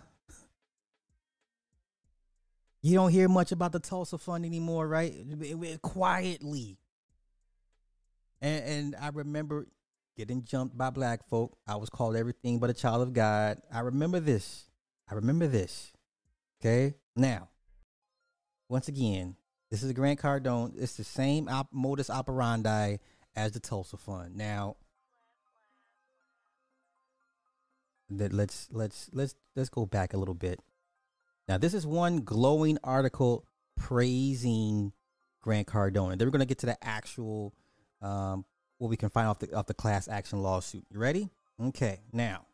you don't hear much about the Tulsa Fund anymore, right? It- it- quietly. And and I remember getting jumped by black folk. I was called everything but a child of God. I remember this. I remember this. Okay? Now, once again, this is Grant Cardone. It's the same op- modus operandi as the Tulsa Fund. Now, that let's let's let's let's go back a little bit. Now, this is one glowing article praising Grant Cardone. And then we're gonna get to the actual um, what we can find off the off the class action lawsuit. You ready? Okay, now.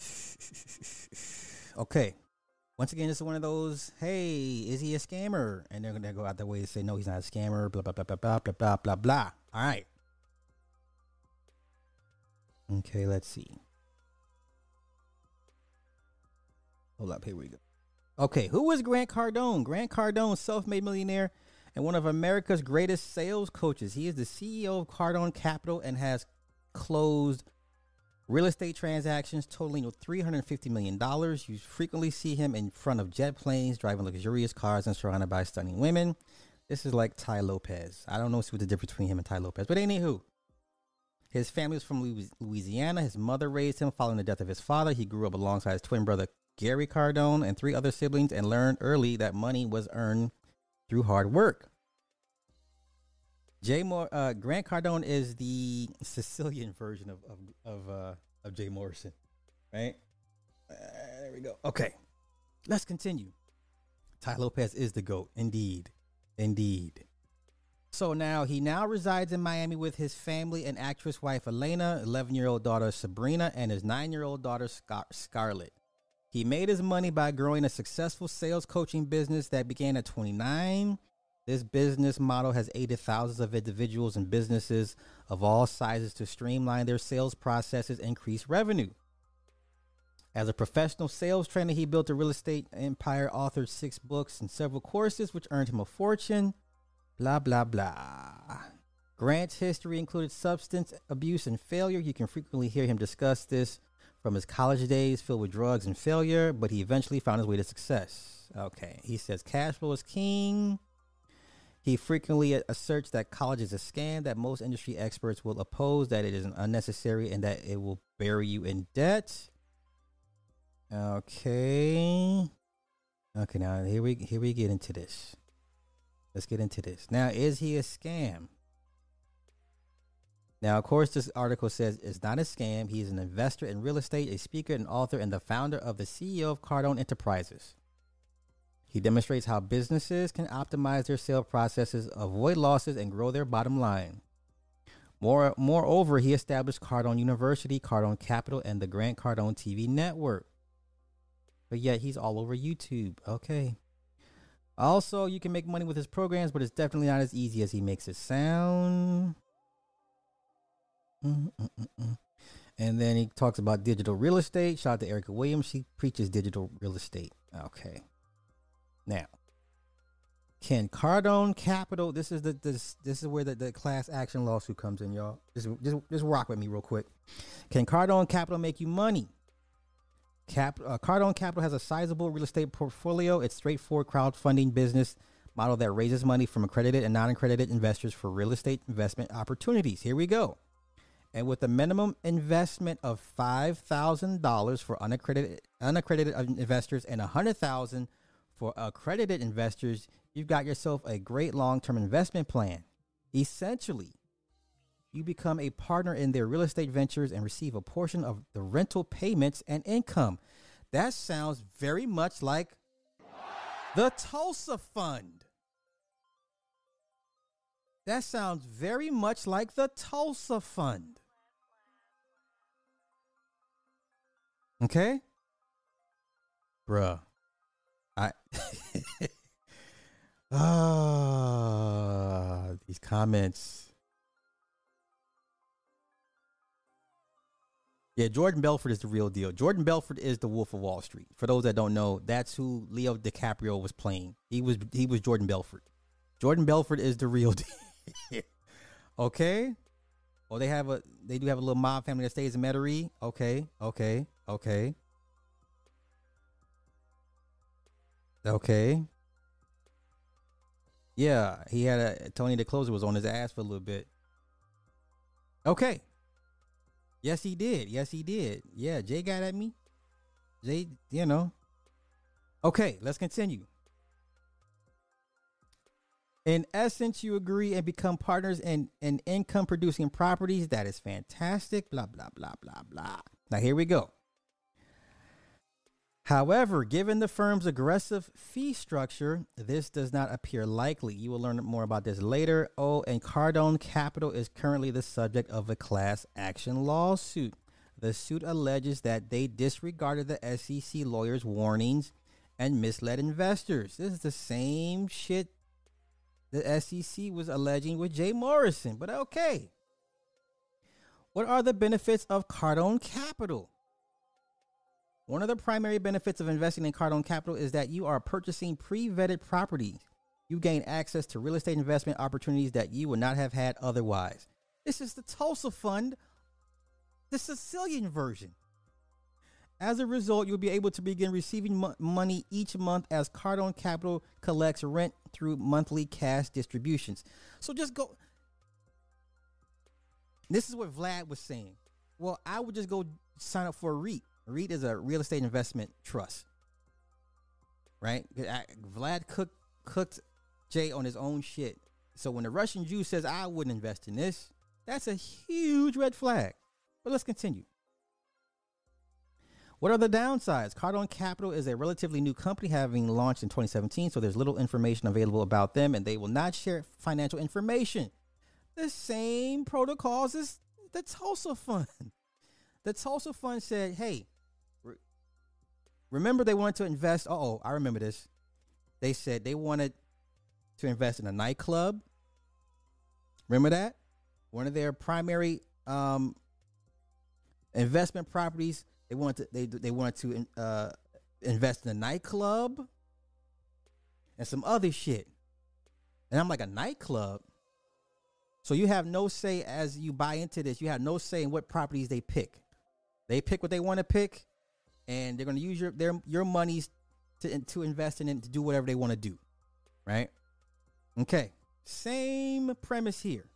Okay. Once again, this is one of those, hey, is he a scammer? And they're gonna go out their way to say, no, he's not a scammer, blah blah blah blah blah blah blah blah. All right. Okay, let's see. Hold up, here we go. Okay, who is Grant Cardone? Grant Cardone, self-made millionaire and one of America's greatest sales coaches. He is the CEO of Cardone Capital and has closed real estate transactions totaling $350 million. You frequently see him in front of jet planes, driving luxurious cars, and surrounded by stunning women. This is like Tai Lopez. I don't know what's the difference between him and Tai Lopez, but anywho. His family was from Louisiana. His mother raised him following the death of his father. He grew up alongside his twin brother Gary Cardone and three other siblings and learned early that money was earned through hard work. Jay Moore, uh, Grant Cardone is the Sicilian version of of of, uh, of Jay Morrison, right? Uh, there we go. Okay, let's continue. Tai Lopez is the goat, indeed, indeed. So now he now resides in Miami with his family and actress wife Elena, 11 year old daughter Sabrina, and his nine year old daughter Scar- Scarlett. He made his money by growing a successful sales coaching business that began at 29. This business model has aided thousands of individuals and businesses of all sizes to streamline their sales processes and increase revenue. As a professional sales trainer, he built a real estate empire, authored six books and several courses, which earned him a fortune. Blah, blah, blah. Grant's history included substance abuse and failure. You can frequently hear him discuss this from his college days filled with drugs and failure, but he eventually found his way to success. Okay, he says cash flow is king. He frequently asserts that college is a scam, that most industry experts will oppose, that it is unnecessary, and that it will bury you in debt. Okay. Okay, now here we here we get into this. Let's get into this. Now, is he a scam? Now, of course, this article says it's not a scam. He's an investor in real estate, a speaker, an author, and the founder of the CEO of Cardone Enterprises. He demonstrates how businesses can optimize their sale processes, avoid losses, and grow their bottom line. More, moreover, he established Cardone University, Cardone Capital, and the Grant Cardone TV network. But yet, he's all over YouTube. Okay. Also, you can make money with his programs, but it's definitely not as easy as he makes it sound. And then he talks about digital real estate. Shout out to Erica Williams. She preaches digital real estate. Okay. Now, can Cardone Capital? This is the this this is where the, the class action lawsuit comes in, y'all. Just just just rock with me real quick. Can Cardone Capital make you money? Cap uh, Cardone Capital has a sizable real estate portfolio. It's straightforward crowdfunding business model that raises money from accredited and non-accredited investors for real estate investment opportunities. Here we go. And with a minimum investment of five thousand dollars for unaccredited unaccredited investors and a hundred thousand for accredited investors, you've got yourself a great long-term investment plan. Essentially, you become a partner in their real estate ventures and receive a portion of the rental payments and income. That sounds very much like the Tulsa Fund. That sounds very much like the Tulsa Fund. Okay? Bruh. I ah these comments. Yeah, Jordan Belfort is the real deal. Jordan Belfort is the Wolf of Wall Street. For those that don't know, that's who Leo DiCaprio was playing. He was he was Jordan Belfort. Jordan Belfort is the real deal. okay? Oh, they have a they do have a little mob family that stays in Metairie. Okay, okay, okay. Okay. Yeah, he had a Tony the closer was on his ass for a little bit. Okay. Yes, he did. Yes, he did. Yeah, Jay got at me. Jay, you know. Okay, let's continue. In essence, you agree and become partners in, in income producing properties. That is fantastic. Blah, blah, blah, blah, blah. Now, here we go. However, given the firm's aggressive fee structure, this does not appear likely. You will learn more about this later. Oh, and Cardone Capital is currently the subject of a class action lawsuit. The suit alleges that they disregarded the SEC lawyers' warnings and misled investors. This is the same shit the SEC was alleging with Jay Morrison, but okay. What are the benefits of Cardone Capital? One of the primary benefits of investing in Cardone Capital is that you are purchasing pre vetted properties. You gain access to real estate investment opportunities that you would not have had otherwise. This is the Tulsa Fund, the Sicilian version. As a result, you'll be able to begin receiving mo- money each month as Cardone Capital collects rent through monthly cash distributions. So just go. This is what Vlad was saying. Well, I would just go sign up for a REIT. A REIT is a real estate investment trust, right? Vlad cooked cooked Jay on his own shit. So when the Russian Jew says I wouldn't invest in this, that's a huge red flag. But let's continue. What are the downsides? Cardone Capital is a relatively new company having launched in 2017, so there's little information available about them and they will not share financial information. The same protocols as the Tulsa Fund. The Tulsa Fund said, hey, remember they wanted to invest. Oh, I remember this. They said they wanted to invest in a nightclub. Remember that? One of their primary um, investment properties they wanted to, they they wanted to uh, invest in a nightclub and some other shit. And I'm like a nightclub. So you have no say as you buy into this. You have no say in what properties they pick. They pick what they want to pick, and they're going to use your their your monies to to invest in it to do whatever they want to do. Right? Okay. Same premise here.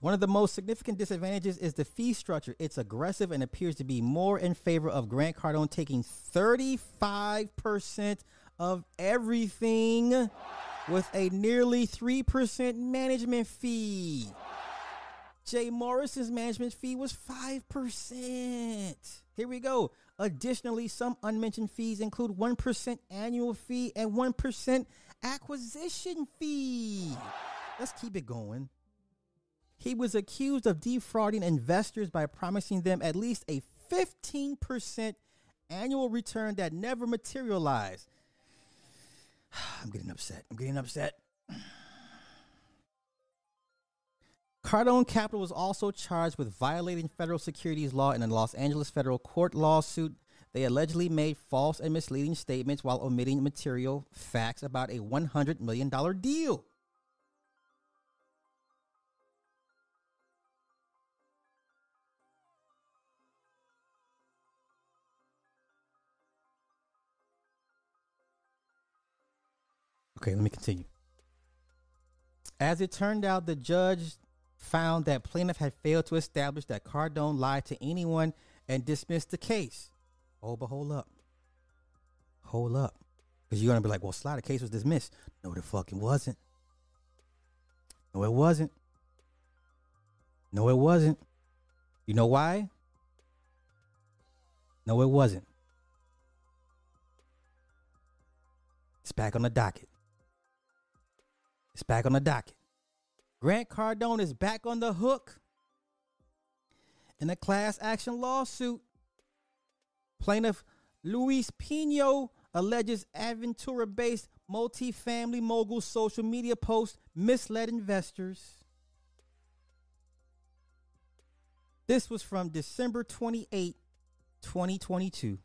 One of the most significant disadvantages is the fee structure. It's aggressive and appears to be more in favor of Grant Cardone taking 35% of everything with a nearly 3% management fee. Jay Morrison's management fee was 5%. Here we go. Additionally, some unmentioned fees include 1% annual fee and 1% acquisition fee. Let's keep it going. He was accused of defrauding investors by promising them at least a 15% annual return that never materialized. I'm getting upset. I'm getting upset. Cardone Capital was also charged with violating federal securities law in a Los Angeles federal court lawsuit. They allegedly made false and misleading statements while omitting material facts about a $100 million deal. Okay, let me continue. As it turned out, the judge found that plaintiff had failed to establish that Cardone lied to anyone and dismissed the case. Oh, but hold up. Hold up. Because you're going to be like, well, Sly, the case was dismissed. No, the fucking wasn't. No, it wasn't. No, it wasn't. You know why? No, it wasn't. It's back on the docket. It's back on the docket. Grant Cardone is back on the hook in a class action lawsuit. Plaintiff Luis Pino alleges Aventura based multifamily mogul social media post misled investors. This was from December 28, 2022.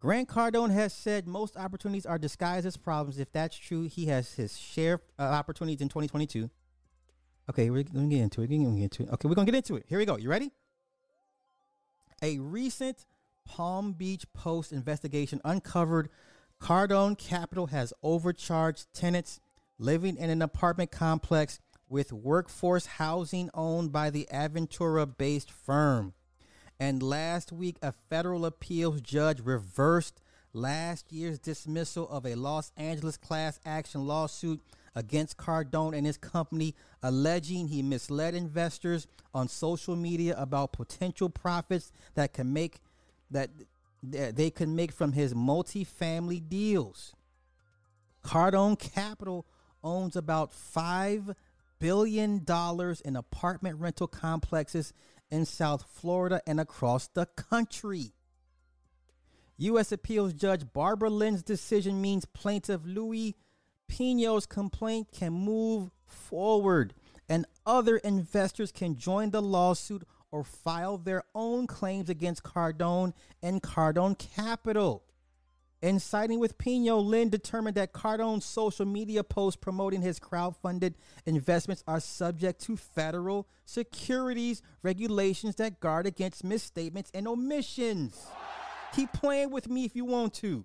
Grant Cardone has said most opportunities are disguised as problems. If that's true, he has his share of opportunities in 2022. Okay, we're gonna get into it. We're gonna get into it. Okay, we're gonna get into it. Here we go. You ready? A recent Palm Beach Post investigation uncovered Cardone Capital has overcharged tenants living in an apartment complex with workforce housing owned by the Aventura based firm. And last week, a federal appeals judge reversed last year's dismissal of a Los Angeles class action lawsuit against Cardone and his company, alleging he misled investors on social media about potential profits that can make that they could make from his multifamily deals. Cardone Capital owns about $5 billion in apartment rental complexes in South Florida and across the country. U.S. Appeals Judge Barbara Lynn's decision means plaintiff Louis Pino's complaint can move forward and other investors can join the lawsuit or file their own claims against Cardone and Cardone Capital. In siding with Pino, Lynn determined that Cardone's social media posts promoting his crowd-funded investments are subject to federal securities regulations that guard against misstatements and omissions. Keep playing with me if you want to.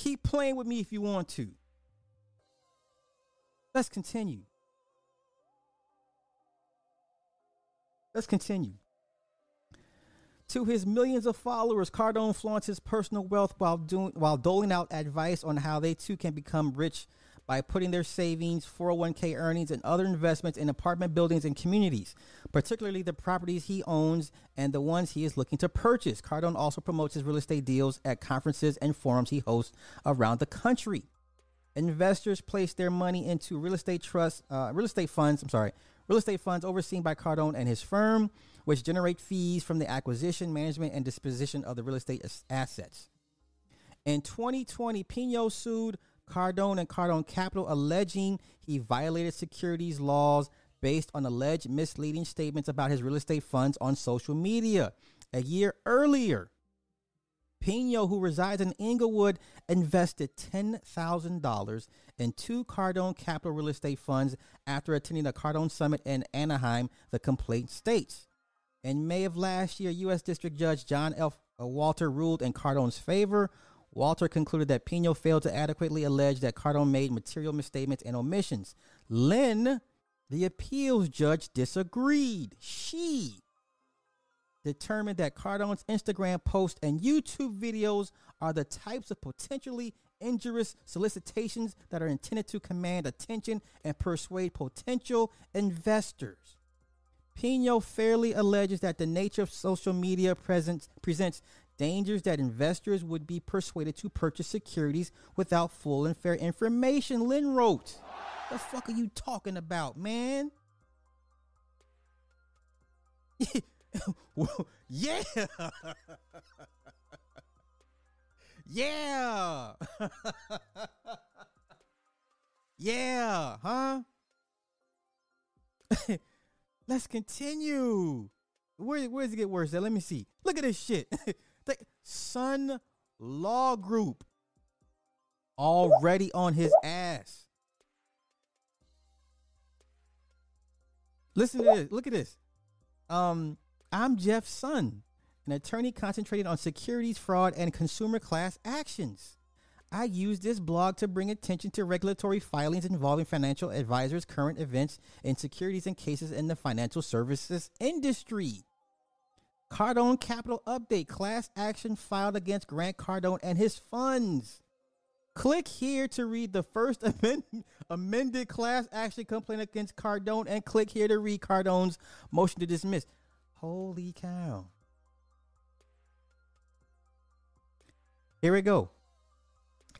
Keep playing with me if you want to. Let's continue. Let's continue. To his millions of followers, Cardone flaunts his personal wealth while doing while doling out advice on how they too can become rich by putting their savings, 401k earnings, and other investments in apartment buildings and communities, particularly the properties he owns and the ones he is looking to purchase. Cardone also promotes his real estate deals at conferences and forums he hosts around the country. Investors place their money into real estate trusts, uh, real estate funds. I'm sorry, real estate funds overseen by Cardone and his firm, which generate fees from the acquisition, management, and disposition of the real estate assets. In 2020, Pino sued Cardone and Cardone Capital, alleging he violated securities laws based on alleged misleading statements about his real estate funds on social media. A year earlier, Pino, who resides in Inglewood, invested $10,000 in two Cardone Capital real estate funds after attending the Cardone Summit in Anaheim, the complaint states. In May of last year, U.S. District Judge John F. Walter ruled in Cardone's favor. Walter concluded that Pino failed to adequately allege that Cardone made material misstatements and omissions. Lynn, the appeals judge, disagreed. She determined that Cardone's Instagram posts and YouTube videos are the types of potentially injurious solicitations that are intended to command attention and persuade potential investors. Pino fairly alleges that the nature of social media presents, presents dangers that investors would be persuaded to purchase securities without full and fair information. Lynn wrote, The fuck are you talking about, man? Yeah. yeah. yeah, huh? Let's continue. Where where does it get worse? At? Let me see. Look at this shit. The Sonn Law Group already on his ass. Listen to this. Look at this. Um, I'm Jeff Sonn, an attorney concentrated on securities fraud and consumer class actions. I use this blog to bring attention to regulatory filings involving financial advisors, current events, and securities and cases in the financial services industry. Cardone Capital Update class action filed against Grant Cardone and his funds. Click here to read the first amend- amended class action complaint against Cardone and click here to read Cardone's motion to dismiss. Holy cow. Here we go.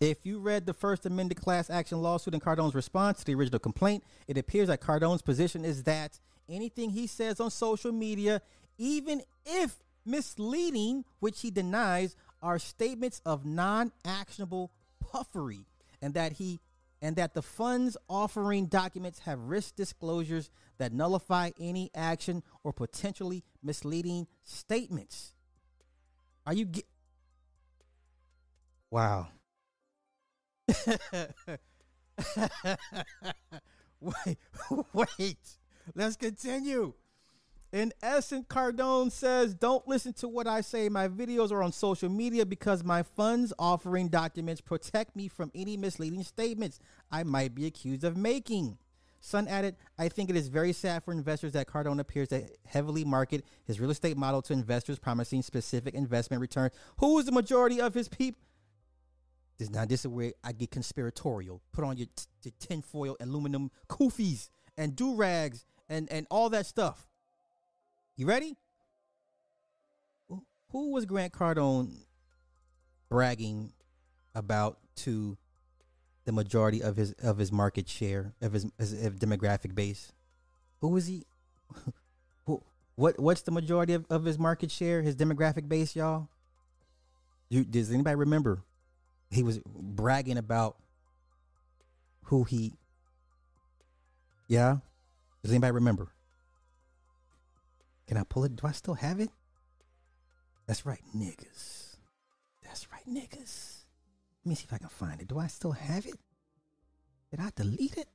If you read the first amended class action lawsuit and Cardone's response to the original complaint, it appears that Cardone's position is that anything he says on social media, even if misleading, which he denies, are statements of non-actionable puffery, and that he and that the funds offering documents have risk disclosures that nullify any action or potentially misleading statements. Are you get Wow. wait, wait. Let's continue. In essence, Cardone says, Don't listen to what I say. My videos are on social media because my funds offering documents protect me from any misleading statements I might be accused of making. Sonn added, I think it is very sad for investors that Cardone appears to heavily market his real estate model to investors, promising specific investment returns. Who is the majority of his people? This now this is where I get conspiratorial. Put on your, t- your tinfoil aluminum kufis and do rags and and all that stuff. You ready? who was Grant Cardone bragging about to the majority of his of his market share of his, his, his demographic base? Who was he? Who? What? What's the majority of, of his market share? His demographic base, y'all. You, does anybody remember? He was bragging about who he. Yeah. Does anybody remember? Can I pull it? Do I still have it? That's right, niggas. That's right, niggas. Let me see if I can find it. Do I still have it? Did I delete it?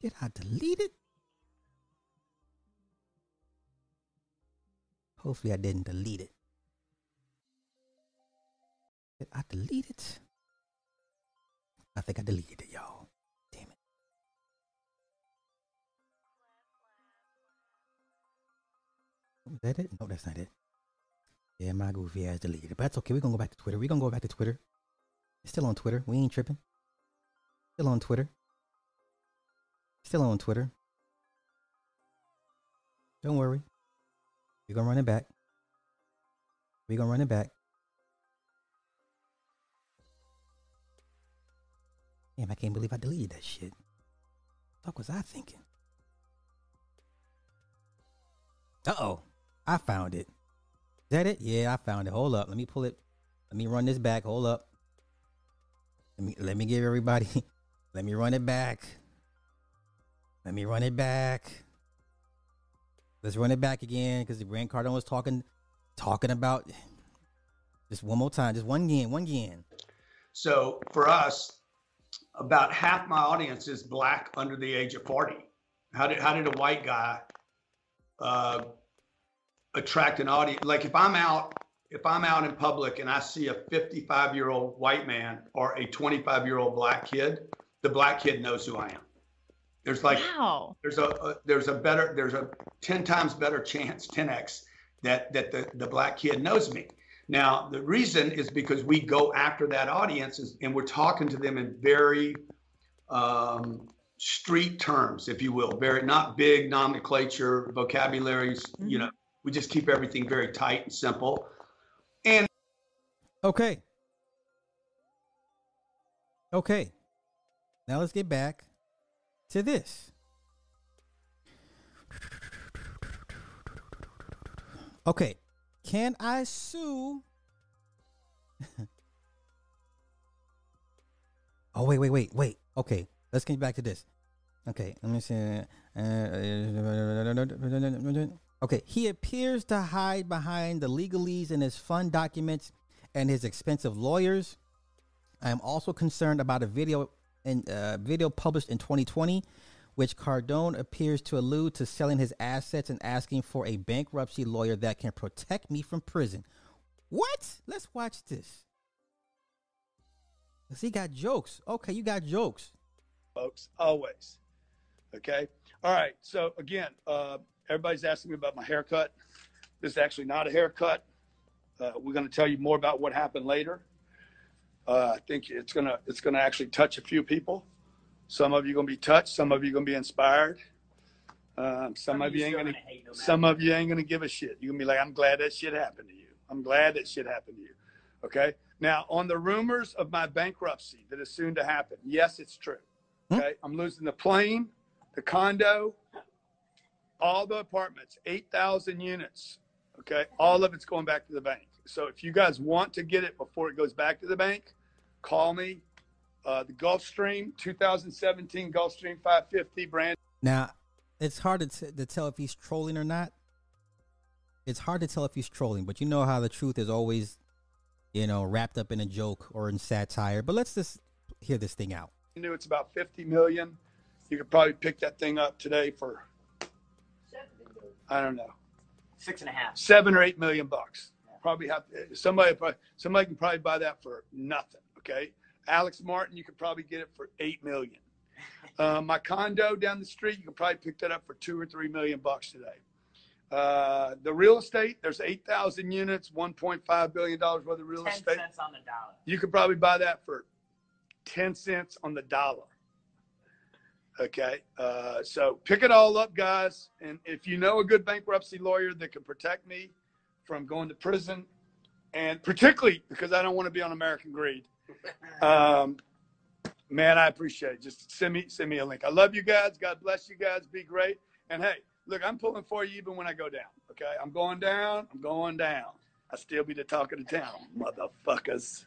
Did I delete it? Hopefully I didn't delete it. Did I delete it? I think I deleted it, y'all. Is that it? No, that's not it. Yeah, my goofy ass deleted it. But that's okay. We're gonna go back to Twitter. We're gonna go back to Twitter. It's still on Twitter. We ain't tripping. Still on Twitter. Still on Twitter. Don't worry. We're gonna run it back. We're gonna run it back. Damn, I can't believe I deleted that shit. What was I thinking? Uh oh. I found it. Is that it? Yeah, I found it. Hold up. Let me pull it. Let me run this back. Hold up. Let me let me give everybody let me run it back. Let me run it back. Let's run it back again because the Grant Cardone was talking talking about just one more time, just one again, one again. So for us, about half my audience is black under the age of 40. How did how did a white guy uh, attract an audience? Like if I'm out if I'm out in public and I see a 55 year old white man or a 25 year old black kid, the black kid knows who I am. There's like Wow. there's a, a there's a better there's a 10 times better chance 10x that that the, the black kid knows me now the reason is because we go after that audience is, and we're talking to them in very um, street terms if you will very not big nomenclature vocabularies you know we just keep everything very tight and simple and Okay. Okay. Now let's get back to this. Okay. Can I sue? oh, wait, wait, wait, wait. Okay. Let's get back to this. Okay. Let me see. Uh, uh, Okay. He appears to hide behind the legalese in his fund documents and his expensive lawyers. I am also concerned about a video in uh, video published in 2020, which Cardone appears to allude to selling his assets and asking for a bankruptcy lawyer that can protect me from prison. What? Let's watch this. 'Cause he got jokes. Okay, you got jokes. folks, always. Okay. All right. So again, uh, everybody's asking me about my haircut. This is actually not a haircut. Uh, we're going to tell you more about what happened later. Uh, I think it's gonna it's gonna actually touch a few people. Some of you gonna be touched. Some of you gonna be inspired. Um, some of you ain't gonna. Some of you ain't gonna give a shit. You're gonna be like, I'm glad that shit happened to you. I'm glad that shit happened to you. Okay. Now on the rumors of my bankruptcy that is soon to happen. Yes, it's true. Okay. I'm losing the plane, the condo, all the apartments, 8,000 units. Okay. All of it's going back to the bank. So if you guys want to get it before it goes back to the bank, call me. Uh, the Gulfstream 2017 Gulfstream 550 brand. Now, it's hard to, t- to tell if he's trolling or not. It's hard to tell if he's trolling, but you know how the truth is always, you know, wrapped up in a joke or in satire. But let's just hear this thing out. knew it's about 50 million. You could probably pick that thing up today for, I don't know, Six and a half. seven or eight million bucks. Probably have somebody. Somebody can probably buy that for nothing. Okay, Alex Martin, you could probably get it for eight million. Uh, my condo down the street, you could probably pick that up for two or three million bucks today. Uh, the real estate, there's 8,000 units, 1.5 billion dollars worth of real Ten estate. cents on the dollar. You could probably buy that for 10 cents on the dollar. Okay. Uh, so pick it all up, guys. And if you know a good bankruptcy lawyer that can protect me from going to prison, and particularly because I don't want to be on American Greed, um, man, I appreciate it. Just send me send me a link. I love you guys. God bless you guys. Be great. And hey, look, I'm pulling for you even when I go down. Okay, I'm going down. I'm going down. I still be the talk of the town, motherfuckers.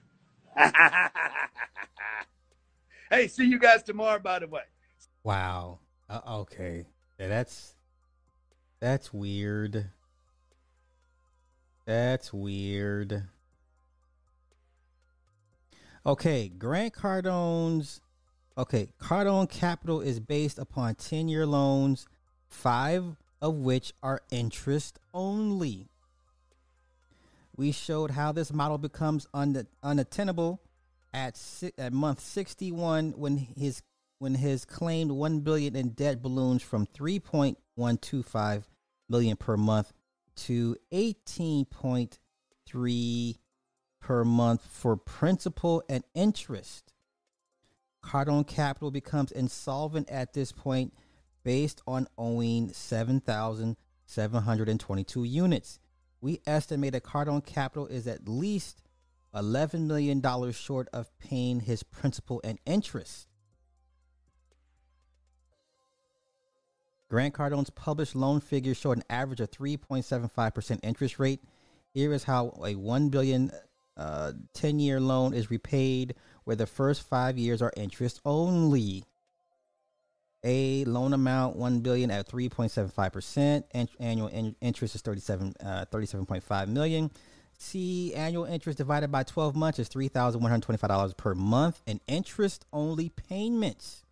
hey, see you guys tomorrow. By the way. Wow. Uh, okay. Yeah, that's that's weird. That's weird. Okay, Grant Cardone's okay, Cardone Capital is based upon 10-year loans, 5 of which are interest only. We showed how this model becomes un- unattainable at si- at month 61 when his when his claimed 1 billion in debt balloons from 3.125 million per month to 18.3 per month for principal and interest. Cardone Capital becomes insolvent at this point based on owing 7,722 units. We estimate that Cardone Capital is at least $11 million short of paying his principal and interest. Grant Cardone's published loan figures show an average of 3.75% interest rate. Here is how a 1 billion uh, 10 year loan is repaid, where the first five years are interest only. A loan amount 1 billion at 3.75%, and annual in- interest is 37 uh, 37.5 million. C annual interest divided by 12 months is $3,125 per month, and interest only payments.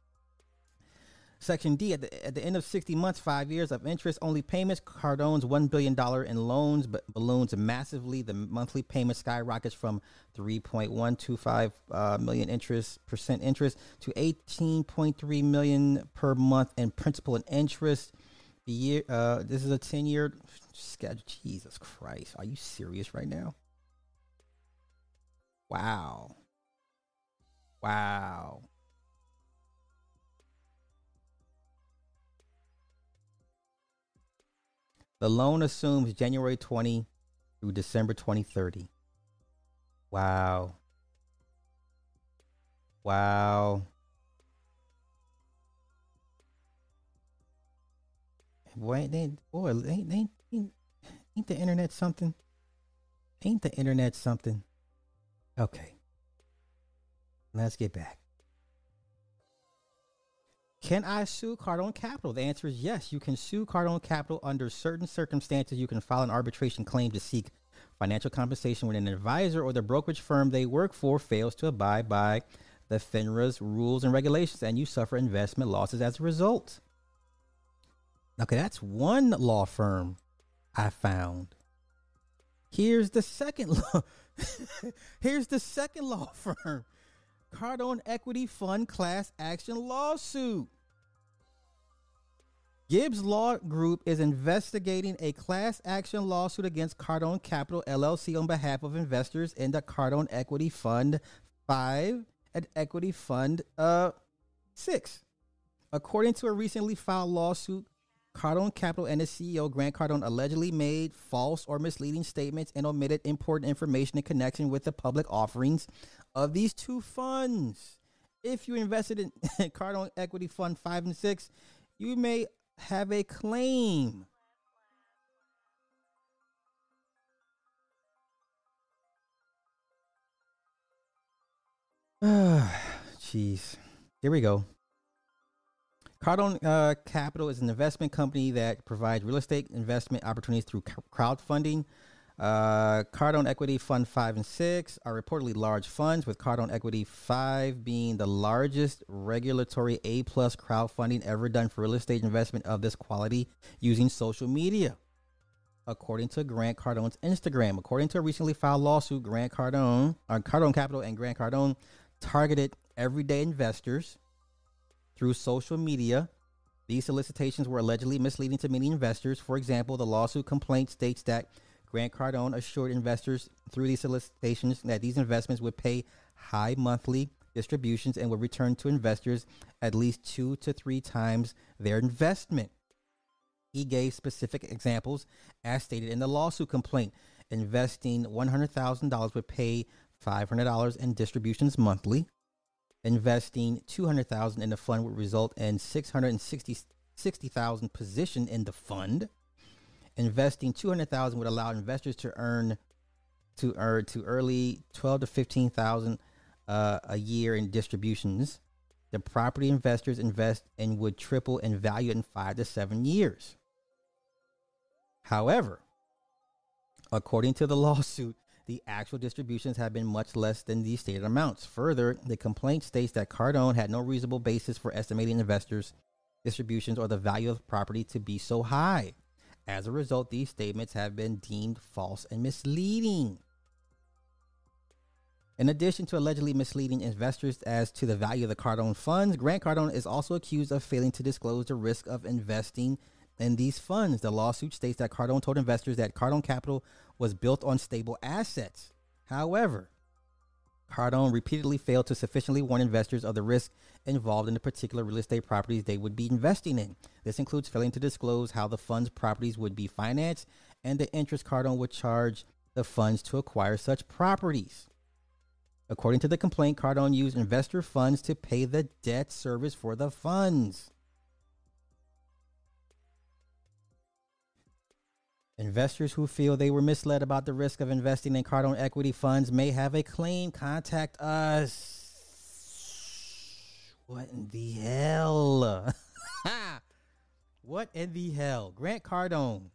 Section D at the, at the end of 60 months, five years of interest only payments, Cardone's $1 billion in loans but balloons massively. The monthly payment skyrockets from 3.125 uh, million interest percent interest to 18.3 million per month in principal and interest. The year, uh, this is a 10 year schedule. Jesus Christ. Are you serious right now? Wow. Wow. The loan assumes January 20 through December 2030. Wow. Wow. Boy, they, boy, ain't, ain't, ain't, ain't the internet something? Ain't the internet something? Okay. Let's get back. Can I sue Cardone Capital? The answer is yes. You can sue Cardone Capital under certain circumstances. You can file an arbitration claim to seek financial compensation when an advisor or the brokerage firm they work for fails to abide by the FINRA's rules and regulations, and you suffer investment losses as a result. Okay, that's one law firm I found. Here's the second law. Here's the second law firm. Cardone Equity Fund class action lawsuit. Gibbs Law Group is investigating a class action lawsuit against Cardone Capital LLC on behalf of investors in the Cardone Equity Fund 5 and Equity Fund uh, 6. According to a recently filed lawsuit, Cardone Capital and its CEO, Grant Cardone, allegedly made false or misleading statements and omitted important information in connection with the public offerings of these two funds. If you invested in Cardone Equity Fund 5 and 6, you may have a claim. Jeez. Here we go. Cardone uh, Capital is an investment company that provides real estate investment opportunities through crowdfunding. Uh, Cardone Equity Fund 5 and 6 are reportedly large funds, with Cardone Equity 5 being the largest regulatory A plus crowdfunding ever done for real estate investment of this quality using social media. According to Grant Cardone's Instagram, according to a recently filed lawsuit, Grant Cardone, or uh, Cardone Capital and Grant Cardone targeted everyday investors through social media. These solicitations were allegedly misleading to many investors. For example, the lawsuit complaint states that Grant Cardone assured investors through these solicitations that these investments would pay high monthly distributions and would return to investors at least two to three times their investment. He gave specific examples as stated in the lawsuit complaint. Investing $100,000 would pay $500 in distributions monthly. Investing 200,000 in the fund would result in 660,000 position in the fund. Investing 200,000 would allow investors to earn to earn to early 12 to 15,000 uh, a year in distributions. The property investors invest and would triple in value in 5 to 7 years. However, according to the lawsuit, the actual distributions have been much less than the stated amounts. Further, the complaint states that Cardone had no reasonable basis for estimating investors' distributions or the value of property to be so high. As a result, these statements have been deemed false and misleading. In addition to allegedly misleading investors as to the value of the Cardone funds, Grant Cardone is also accused of failing to disclose the risk of investing in these funds. The lawsuit states that Cardone told investors that Cardone Capital was built on stable assets. However, Cardone repeatedly failed to sufficiently warn investors of the risk involved in the particular real estate properties they would be investing in. This includes failing to disclose how the fund's properties would be financed and the interest Cardone would charge the funds to acquire such properties. According to the complaint, Cardone used investor funds to pay the debt service for the funds. Investors who feel they were misled about the risk of investing in Cardone equity funds may have a claim. Contact us. What in the hell? what in the hell? Grant Cardone.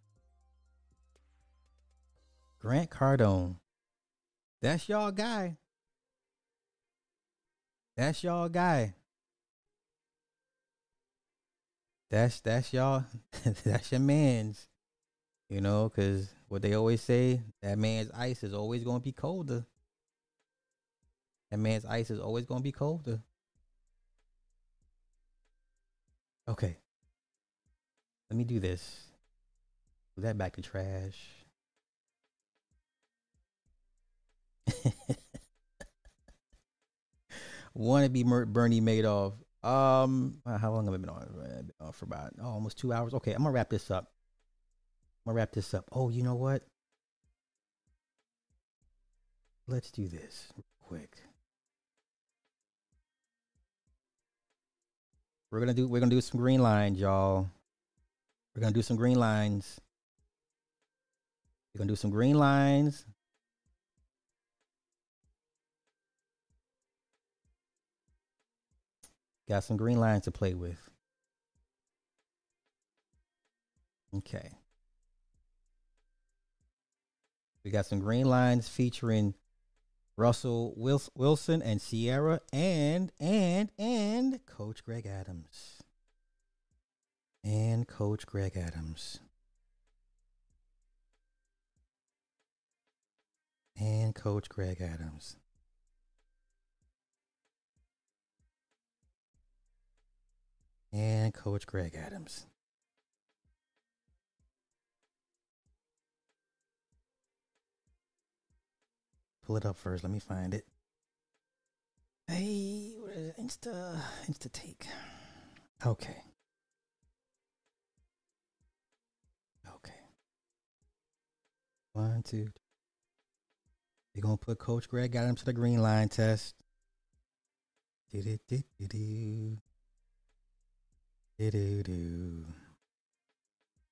Grant Cardone. That's y'all guy. That's y'all guy. That's that's y'all. that's your man's. You know, because what they always say, that man's ice is always going to be colder. That man's ice is always going to be colder. Okay. Let me do this. Put that back to trash. Want to be Bernie Madoff. Um, how long have I been on? I've been on for about oh, almost two hours. Okay, I'm gonna wrap this up. I'm gonna wrap this up. Oh, you know what? Let's do this quick. We're gonna do we're gonna do some green lines, y'all. We're gonna do some green lines. We're gonna do some green lines. Got some green lines to play with. Okay. We got some green lines featuring Russell Wilson and Ciara and and and Coach Greg Adams. And Coach Greg Adams. And Coach Greg Adams. And Coach Greg Adams. Pull it up first. Let me find it. Hey, what is it? Insta Insta take. Okay. Okay. One, two. You're gonna put Coach Greg got him to the green line test. Do do do do do. Do do do.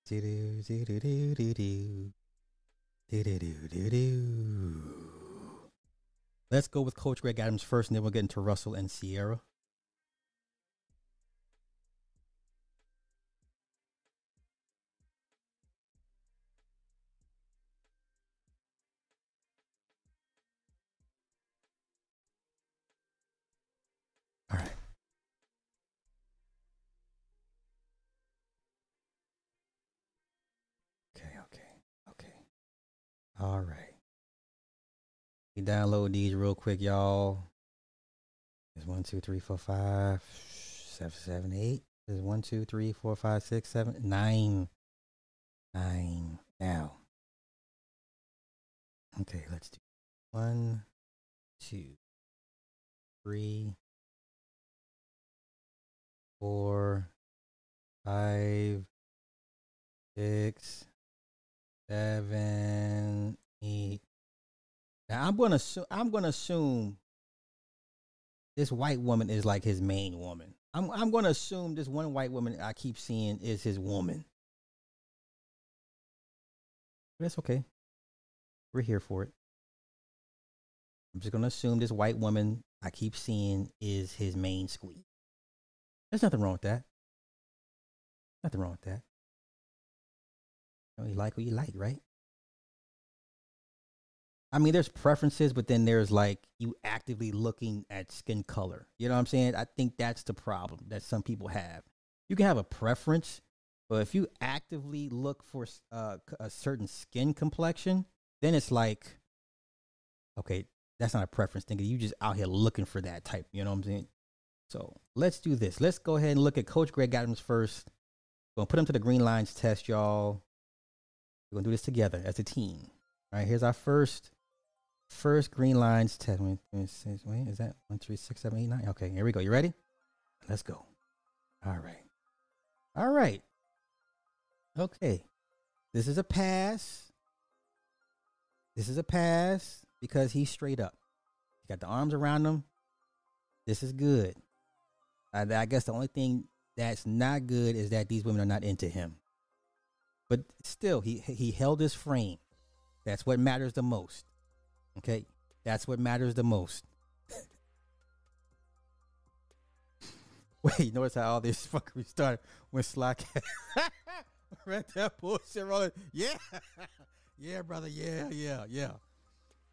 Do do do do do do do. Do do do do do. Let's go with Coach Greg Adams first, and then we'll get into Russell and Ciara. You download these real quick, y'all. There's one, two, three, four, five, seven, seven, eight. There's one, two, three, four, five, six, seven, nine. Nine. Now. Okay, let's do one, two, three, four, five, six, seven, eight. Now I'm gonna assume I'm gonna assume this white woman is like his main woman. I'm I'm gonna assume this one white woman I keep seeing is his woman. That's okay. We're here for it. I'm just gonna assume this white woman I keep seeing is his main squeeze. There's nothing wrong with that. Nothing wrong with that. You, know, you like what you like, right? I mean, there's preferences, but then there's like you actively looking at skin color. You know what I'm saying? I think that's the problem that some people have. You can have a preference, but if you actively look for uh, a certain skin complexion, then it's like, okay, that's not a preference thing. You just out here looking for that type. You know what I'm saying? So let's do this. Let's go ahead and look at Coach Greg Adams first. We're gonna put him to the green lines test, y'all. We're gonna do this together as a team. All right, here's our first first green lines test. Wait, wait, is that one, three, six, seven, eight, nine? Okay, here we go. You ready? Let's go. All right. All right. Okay. This is a pass. This is a pass because he's straight up. He got the arms around him. This is good. I, I guess the only thing that's not good is that these women are not into him. But still, he he held his frame. That's what matters the most. Okay, that's what matters the most. Wait, notice how all this fuckery started when Slack read that bullshit rolling. Yeah, yeah, brother. Yeah, yeah, yeah,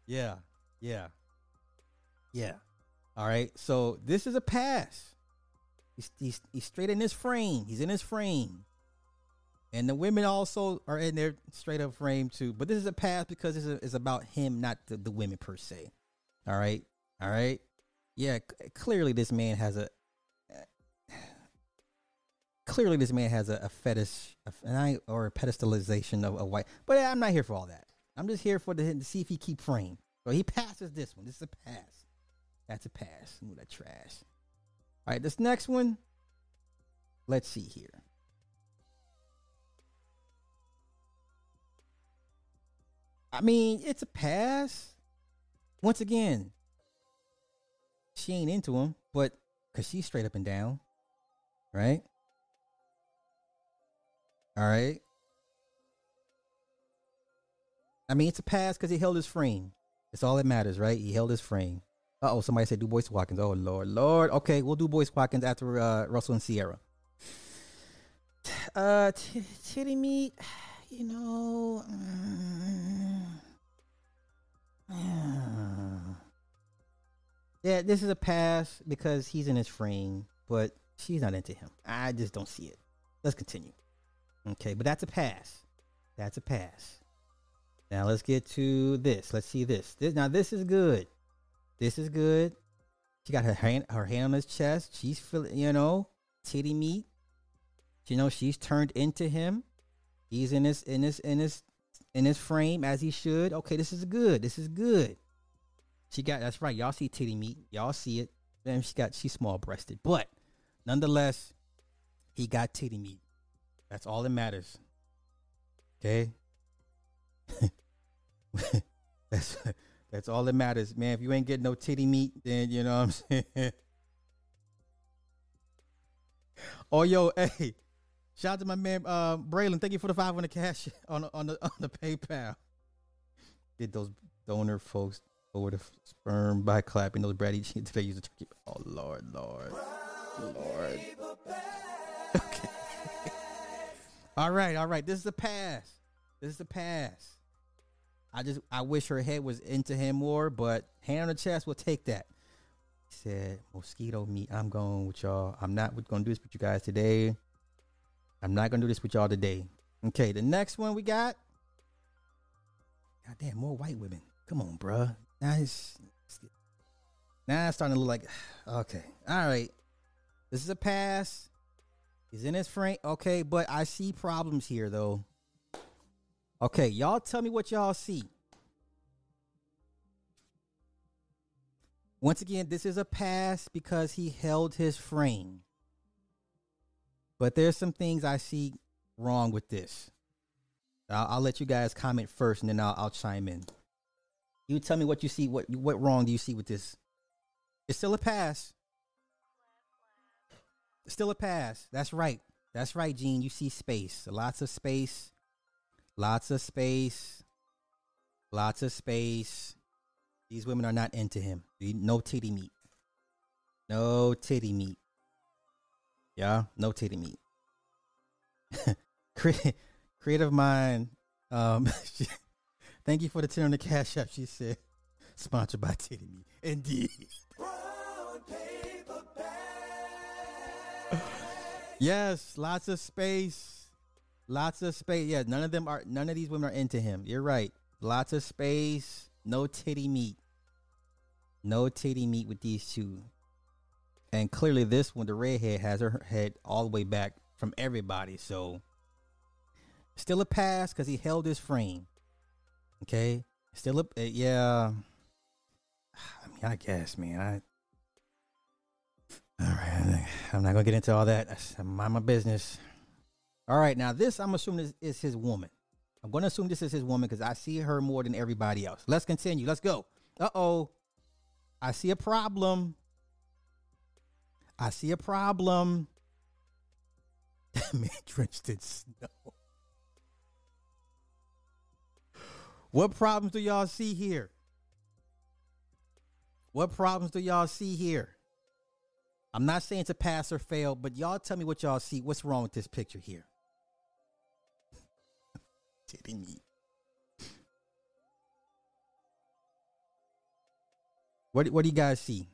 yeah, yeah, yeah. All right. So this is a pass. He's, he's, he's straight in his frame. He's in his frame. And the women also are in their straight up frame too. But this is a pass because it's, a, it's about him, not the, the women per se. All right. All right. Yeah. C- clearly, this man has a. Clearly, this man has a, a fetish a, or a pedestalization of a white. But I'm not here for all that. I'm just here for the to see if he keep frame. So he passes this one. This is a pass. That's a pass. Ooh, that trash. All right, this next one. Let's see here. I mean, it's a pass. Once again, she ain't into him, but because she's straight up and down, right? All right. I mean, it's a pass because he held his frame. It's all that matters, right? He held his frame. Uh oh, somebody said do Boyce Watkins. Oh Lord, Lord. Okay, we'll do Boyce Watkins after uh, Russell and Ciara. Uh, t- titty meat you know. Uh, yeah, this is a pass because he's in his frame, but she's not into him. I just don't see it. Let's continue. Okay, but that's a pass. That's a pass. Now let's get to this. Let's see this. This now this is good. This is good. She got her hand her hand on his chest. She's feeling, you know, titty meat. You know, she's turned into him. He's in his in his in his in his frame as he should. Okay, this is good. This is good. She got that's right. Y'all see titty meat. Y'all see it. Then she got she's small breasted, but nonetheless, he got titty meat. That's all that matters. Okay. that's that's all that matters, man. If you ain't getting no titty meat, then you know what I'm saying. oh yo, hey, Shout out to my man uh, Braylon. Thank you for the 500 cash on on the on the PayPal. Get those donor folks over the sperm by clapping those Brady cheeks. They use the turkey. Oh Lord, Lord, Lord. Okay. all right, all right. This is a pass. This is a pass. I just I wish her head was into him more, but hand on the chest, we'll take that. He said, mosquito meat. I'm going with y'all. I'm not gonna do this with you guys today. I'm not gonna do this with y'all today. Okay, the next one we got. God damn, more white women. Come on, bruh. Now it's, now it's starting to look like okay. All right. This is a pass. He's in his frame. Okay, but I see problems here though. Okay, y'all tell me what y'all see. Once again, this is a pass because he held his frame. But there's some things I see wrong with this. I'll, I'll let you guys comment first, and then I'll, I'll chime in. You tell me what you see. What what wrong do you see with this? It's still a pass. It's still a pass. That's right. That's right, Gene. You see space. Lots of space. Lots of space. Lots of space. These women are not into him. No titty meat. No titty meat. Yeah, no titty meat. Creative mind. Um, thank you for the turn on the cash app. She said, sponsored by Titty Meat. Indeed. yes, lots of space. Lots of space. Yeah, none of them are. None of these women are into him. You're right. Lots of space. No titty meat. No titty meat with these two. And clearly, this one, the redhead, has her head all the way back from everybody. So, still a pass because he held his frame. Okay, still a uh, yeah. I mean, I guess, man. I all right. I'm not gonna get into all that. I mind my business. All right, now this I'm assuming is, is his woman. I'm gonna assume this is his woman because I see her more than everybody else. Let's continue. Let's go. Uh oh. I see a problem. I see a problem. That man drenched in snow. What problems do y'all see here? What problems do y'all see here? I'm not saying to pass or fail, but y'all tell me what y'all see. What's wrong with this picture here? Titty meat. What what do you guys see?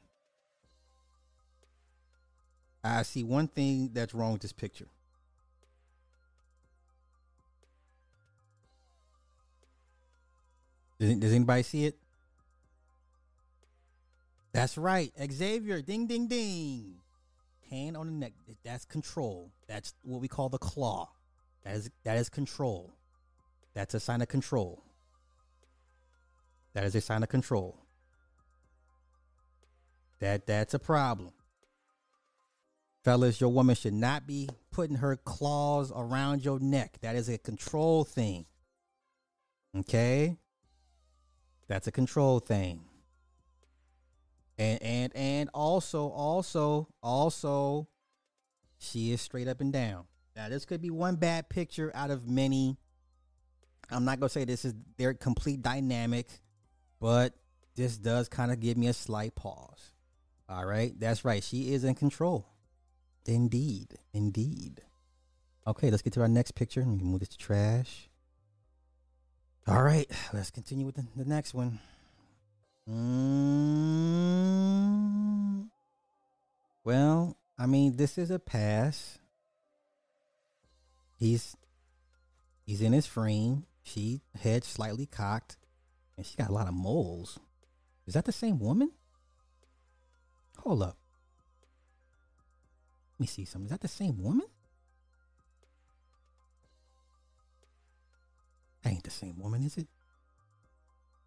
I see one thing that's wrong with this picture. Does, does anybody see it? That's right, Xavier. Ding, ding, ding. Hand on the neck. That's control. That's what we call the claw. That is that is control. That's a sign of control. That is a sign of control. That that's a problem. Fellas, your woman should not be putting her claws around your neck. That is a control thing. Okay? That's a control thing. And and and also also also she is straight up and down. Now this could be one bad picture out of many. I'm not gonna say this is their complete dynamic, but this does kind of give me a slight pause. All right, that's right. She is in control. Indeed, indeed. Okay, let's get to our next picture. Can move this to trash. All right, let's continue with the, the next one. Mm, well, I mean, this is a pass. He's he's in his frame. She head slightly cocked, and she got a lot of moles. Is that the same woman? Hold up. Let me see something. Is that the same woman? That ain't the same woman, is it? Is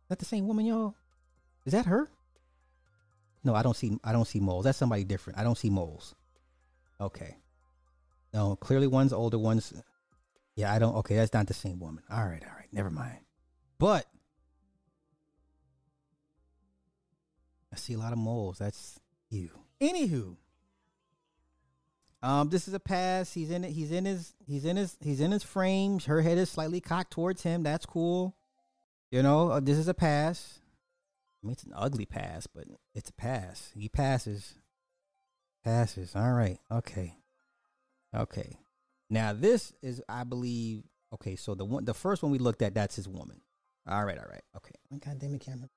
that the same woman, y'all? Is that her? No, I don't see I don't see moles. That's somebody different. I don't see moles. Okay. No, clearly one's older, one's yeah, I don't okay, that's not the same woman. All right, all right, never mind. But I see a lot of moles. That's you. Anywho. Um, this is a pass. He's in it. He's in his. He's in his. He's in his frame. Her head is slightly cocked towards him. That's cool. You know, uh, this is a pass. I mean, it's an ugly pass, but it's a pass. He passes. Passes. All right. Okay. Okay. Now this is, I believe. Okay, so the one, the first one we looked at, that's his woman. All right. All right. Okay. God damn it, camera.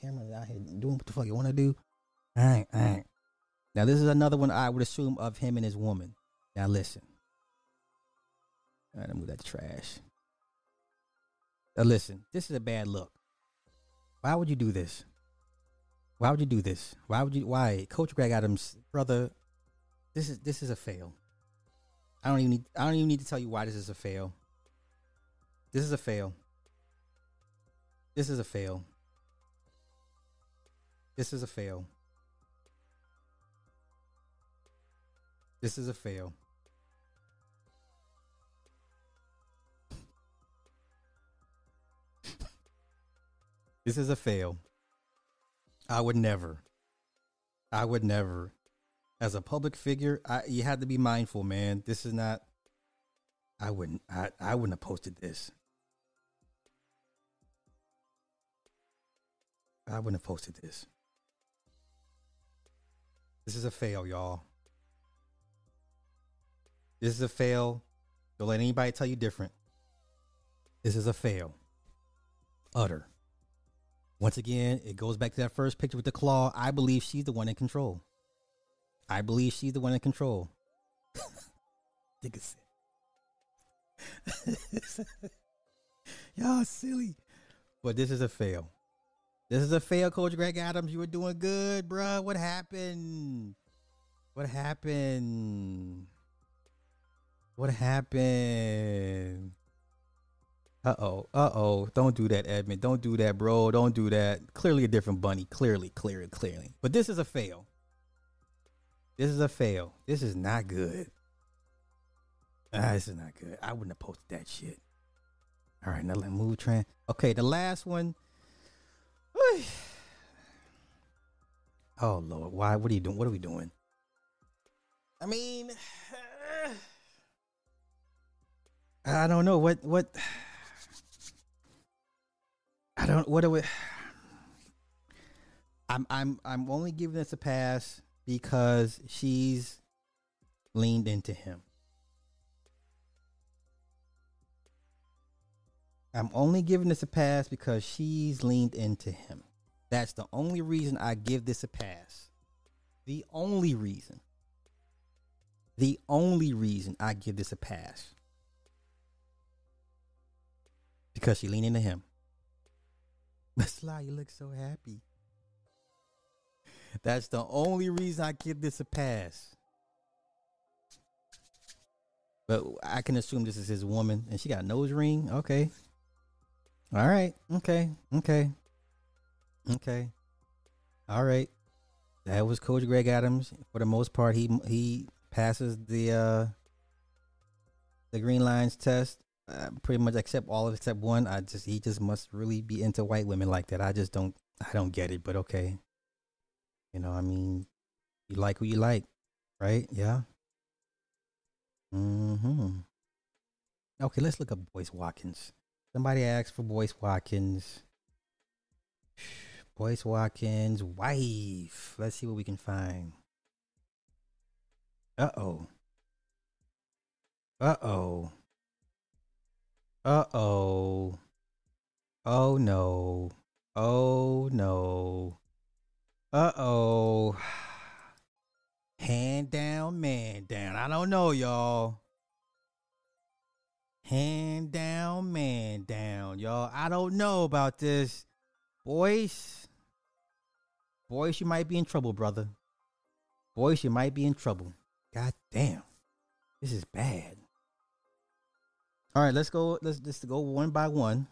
Camera out here doing what the fuck you want to do. All right. All right. Now this is another one I would assume of him and his woman. Now listen. I All right, I move that trash. Now listen, this is a bad look. Why would you do this? Why would you do this? Why would you? Why, Coach Greg Adams, brother? This is this is a fail. I don't even need. I don't even need to tell you why this is a fail. This is a fail. This is a fail. This is a fail. This is a fail. This is a fail. I would never. I would never. As a public figure, I, you had to be mindful, man. This is not. I wouldn't. I, I wouldn't have posted this. I wouldn't have posted this. This is a fail, y'all. This is a fail. Don't let anybody tell you different. This is a fail. Utter. Once again, it goes back to that first picture with the claw. I believe she's the one in control. I believe she's the one in control. Said. Y'all silly. But this is a fail. This is a fail, Coach Greg Adams. You were doing good, bruh. What happened? What happened? What happened? Uh oh. Uh oh. Don't do that, Edmund. Don't do that, bro. Don't do that. Clearly a different bunny. Clearly, clearly, clearly. But this is a fail. This is a fail. This is not good. Ah, this is not good. I wouldn't have posted that shit. All right, now let me move trend. Okay, the last one. Oh Lord, why? What are you doing? What are we doing? I mean, I don't know what what. I don't. What do we? I'm I'm I'm only giving this a pass because she's leaned into him. I'm only giving this a pass because she's leaned into him. That's the only reason I give this a pass. The only reason. The only reason I give this a pass. Because she leaned into him. But Sly, you look so happy. That's the only reason I give this a pass. But I can assume this is his woman and she got a nose ring. Okay. All right. Okay. Okay. Okay. All right. That was Coach Greg Adams. For the most part, he he passes the uh the green lines test. Uh, pretty much except all of it except one. I just he just must really be into white women like that. I just don't I don't get it, but okay. You know, I mean, you like who you like, right? Yeah. Mm-hmm. Okay, let's look up Boyce Watkins. Somebody asked for Boyce Watkins. Boyce Watkins' wife. Let's see what we can find. Uh oh. Uh oh. Uh oh. No. Oh no. Uh oh. Hand down, man down. I don't know, y'all. Hand down, man down, y'all. I don't know about this. Boyce. Boyce, you might be in trouble, brother. Boyce, you might be in trouble. God damn. This is bad. All right, let's go. Let's just go one by one.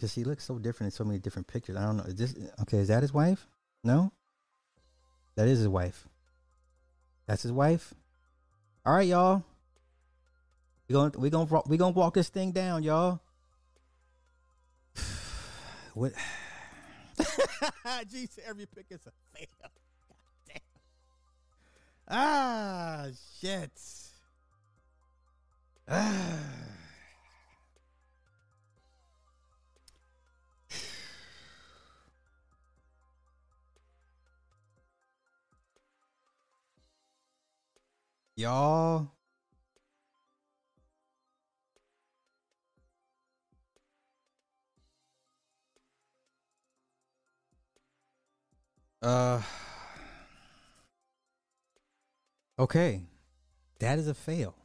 Cause he looks so different in so many different pictures. I don't know. Is this okay? Is that his wife? No. That is his wife. That's his wife. All right, y'all. We gonna we gonna we gonna walk this thing down, y'all. what? Jeez, every pick is a fail. God damn. Ah, shit. Y'all. Uh. Okay, that is a fail.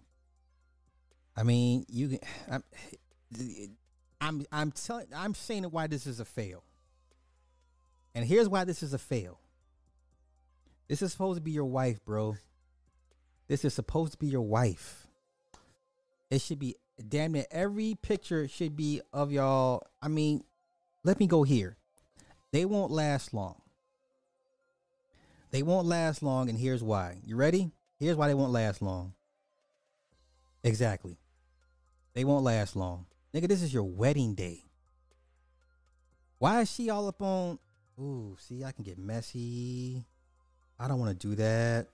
I mean, you can. I'm, I'm, I'm telling. I'm saying why this is a fail. And here's why this is a fail. This is supposed to be your wife, bro. This is supposed to be your wife. It should be damn near every picture should be of y'all. I mean, let me go here. They won't last long. They won't last long, and here's why. You ready? Here's why they won't last long. Exactly. They won't last long. Nigga, this is your wedding day. Why is she all up on? Ooh, see, I can get messy. I don't want to do that.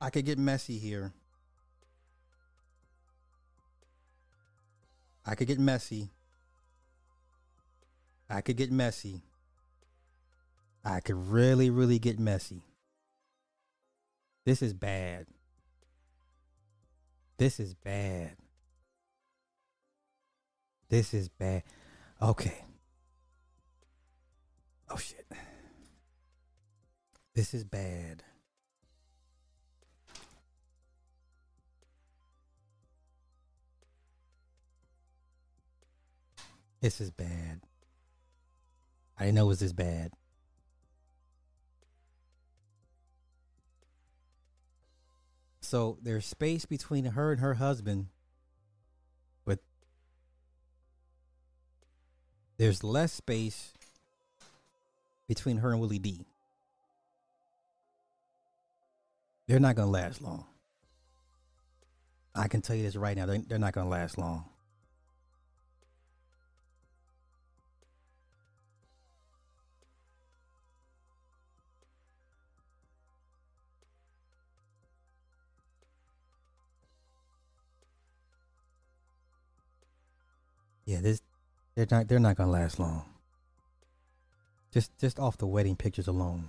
I could get messy here. I could get messy. I could get messy. I could really, really get messy. This is bad. This is bad. This is bad. Okay. Oh shit. This is bad. This is bad. I didn't know it was this bad. So there's space between her and her husband, but there's less space between her and Willie D. They're not going to last long. I can tell you this right now. They're, they're not going to last long. Yeah, this they're not they're not gonna last long. Just just off the wedding pictures alone.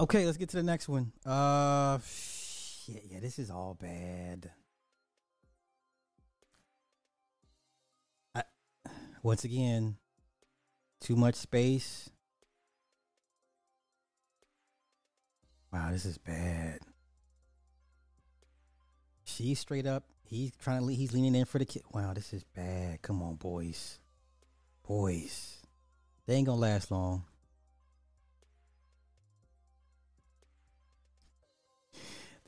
Okay, let's get to the next one. Uh, shit, yeah, this is all bad. I, once again, too much space. Wow, this is bad. She's straight up. He's trying to. Le- he's leaning in for the kid. Wow, this is bad. Come on, boys, boys. They ain't gonna last long.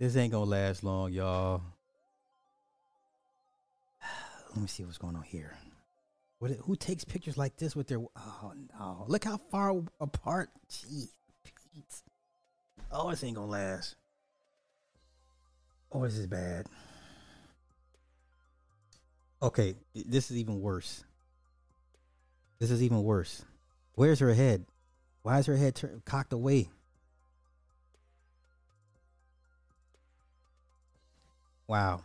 This ain't gonna last long, y'all. Let me see what's going on here. What? Who takes pictures like this with their? Oh no! Look how far apart. Jeez, Pete. Oh, this ain't gonna last. Oh, this is bad. Okay, this is even worse. This is even worse. Where's her head? Why is her head cocked away? Wow.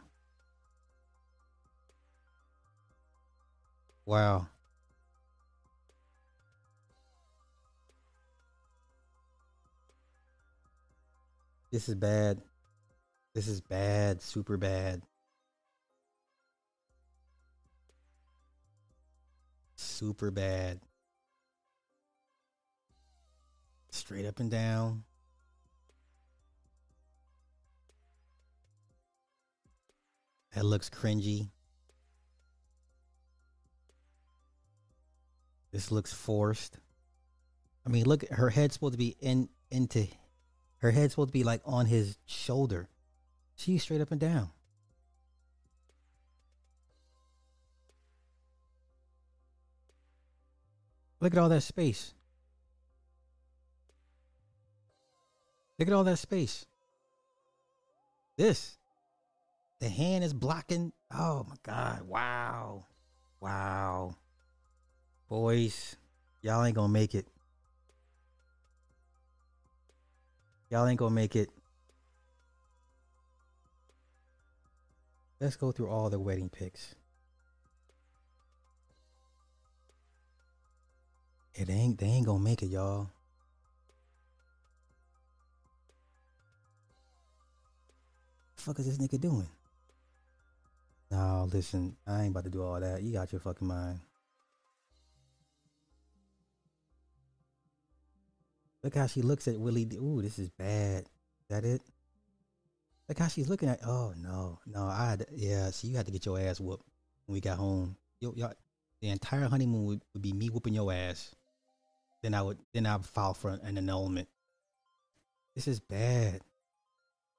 Wow. This is bad. This is bad. Super bad. Super bad. Straight up and down. That looks cringy. This looks forced. I mean, look, at her head's supposed to be in into her head's supposed to be like on his shoulder. She's straight up and down. Look at all that space. Look at all that space. This. The hand is blocking. Oh my God. Wow. Wow. Boys, y'all ain't gonna make it. Y'all ain't gonna make it. Let's go through all the wedding pics. It ain't they ain't gonna make it, y'all. fuck is this nigga doing? No, listen, I ain't about to do all that. You got your fucking mind. Look how she looks at Willie. D- Ooh, this is bad. Is that it? Look how she's looking at. Oh no, no. I had, yeah. See, you had to get your ass whooped when we got home. Yo, yo, the entire honeymoon would, would be me whooping your ass. Then I would, then I would file for an annulment. This is bad.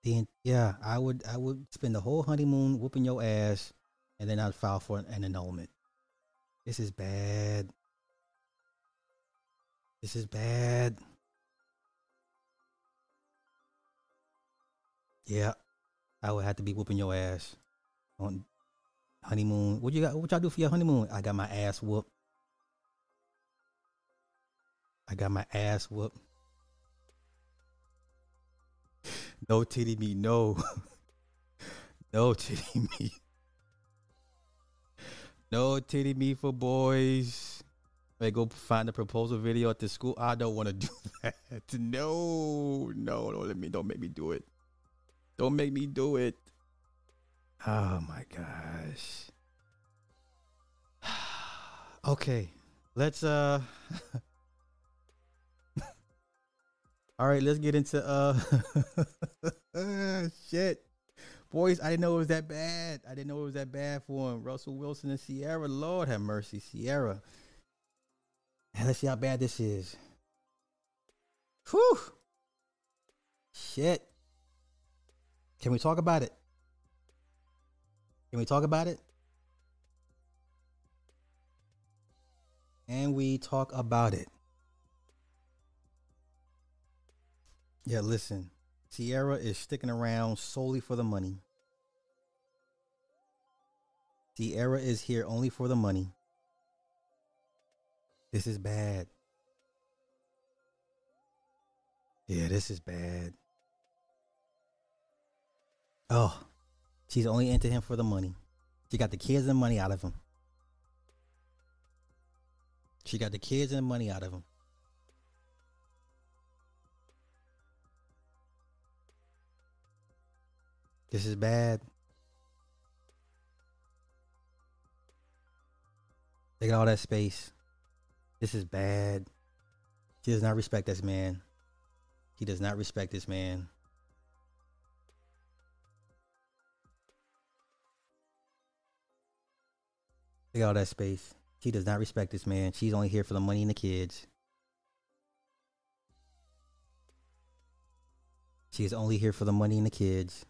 The yeah, I would, I would spend the whole honeymoon whooping your ass, and then I'd file for an, an annulment. This is bad. This is bad. Yeah, I would have to be whooping your ass on honeymoon. What you got? What y'all do for your honeymoon? I got my ass whooped. I got my ass whooped. No titty me, no. no titty me. No titty me for boys. They go find the proposal video at the school. I don't want to do that. No, no, don't let me. Don't make me do it. Don't make me do it. Oh my gosh. okay, let's uh. All right, let's get into uh. shit, boys. I didn't know it was that bad. I didn't know it was that bad for him. Russell Wilson and Ciara. Lord have mercy, Ciara. Let's see how bad this is. Whew. Shit. Can we talk about it? Can we talk about it? And we talk about it. Yeah, listen. Ciara is sticking around solely for the money. Ciara is here only for the money. This is bad. Yeah, this is bad. Oh, she's only into him for the money. She got the kids and money out of him. She got the kids and money out of him. This is bad. Look at all that space. This is bad. She does not respect this man. He does not respect this man. Look at all that space. She does not respect this man. She's only here for the money and the kids. She is only here for the money and the kids.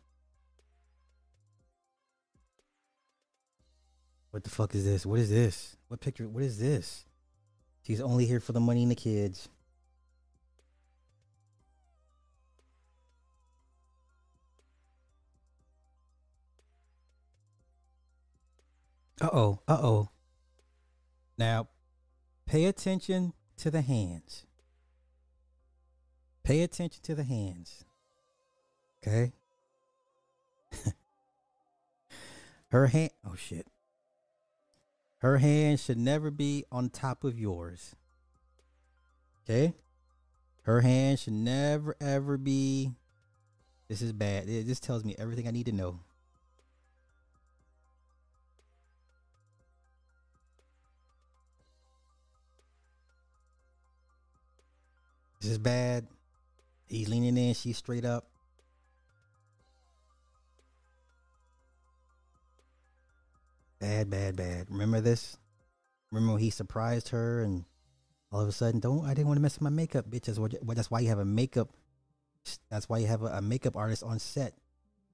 What the fuck is this? What is this? What picture? What is this? She's only here for the money and the kids. Uh oh. Uh oh. Now, pay attention to the hands. Pay attention to the hands. Okay? Her hand. Oh, shit. Her hand should never be on top of yours. Okay? Her hand should never, ever be. This is bad. This tells me everything I need to know. This is bad. He's leaning in. She's straight up. Bad, bad, bad. Remember this? Remember when he surprised her and All of a sudden, don't I didn't want to mess with my makeup, bitches. Well, that's why you have a makeup. That's why you have a, a makeup artist on set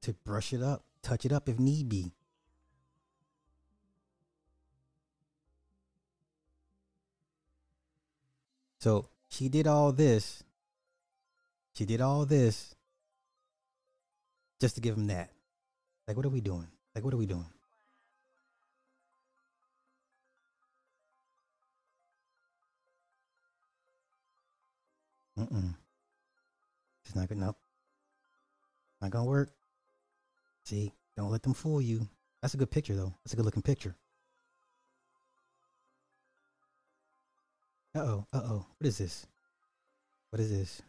to brush it up, touch it up if need be. So she did all this. She did all this just to give him that. Like, what are we doing? Like, what are we doing? Mm-mm. It's not good. Nope. Not gonna work. See, don't let them fool you. That's a good picture, though. That's a good looking picture. Uh oh. Uh oh. What is this? What is this?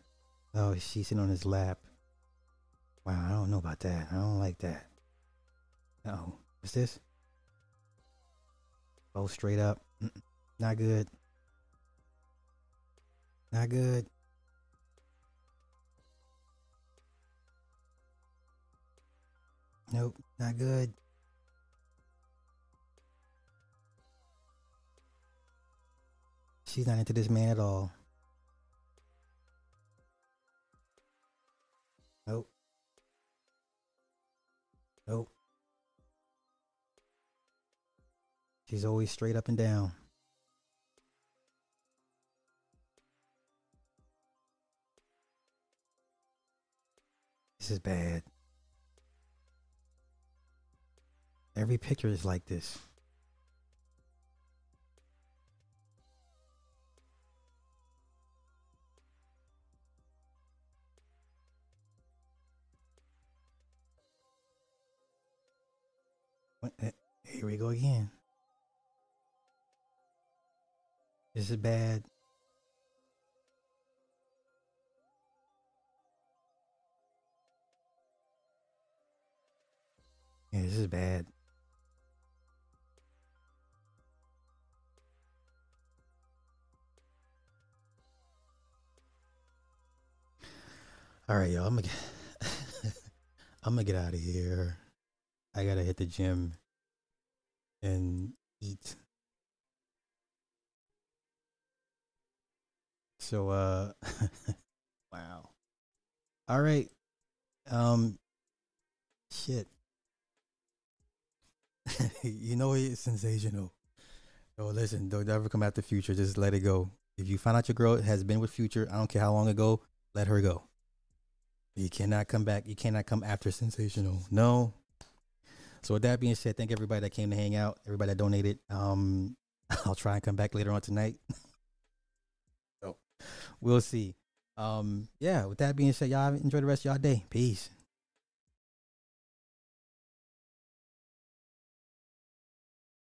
Oh, she's sitting on his lap. Wow, I don't know about that. I don't like that. Uh oh. What's this? Oh, straight up. Mm-mm. Not good. Not good. Nope, not good. She's not into this man at all. Nope. Nope. She's always straight up and down. This is bad. Every picture is like this. Eh, here we go again. This is bad. Yeah, this is bad. All right, y'all. I'm gonna get, I'm gonna get out of here. I gotta hit the gym and eat. So uh wow. All right. Um shit. you know it's sensational. Oh listen, don't ever come after future, just let it go. If you find out your girl has been with future, I don't care how long ago, let her go. You cannot come back. You cannot come after sensational. No. So with that being said, thank everybody that came to hang out, everybody that donated. Um, I'll try and come back later on tonight. so we'll see. Um, yeah, with that being said, y'all enjoy the rest of y'all day. Peace.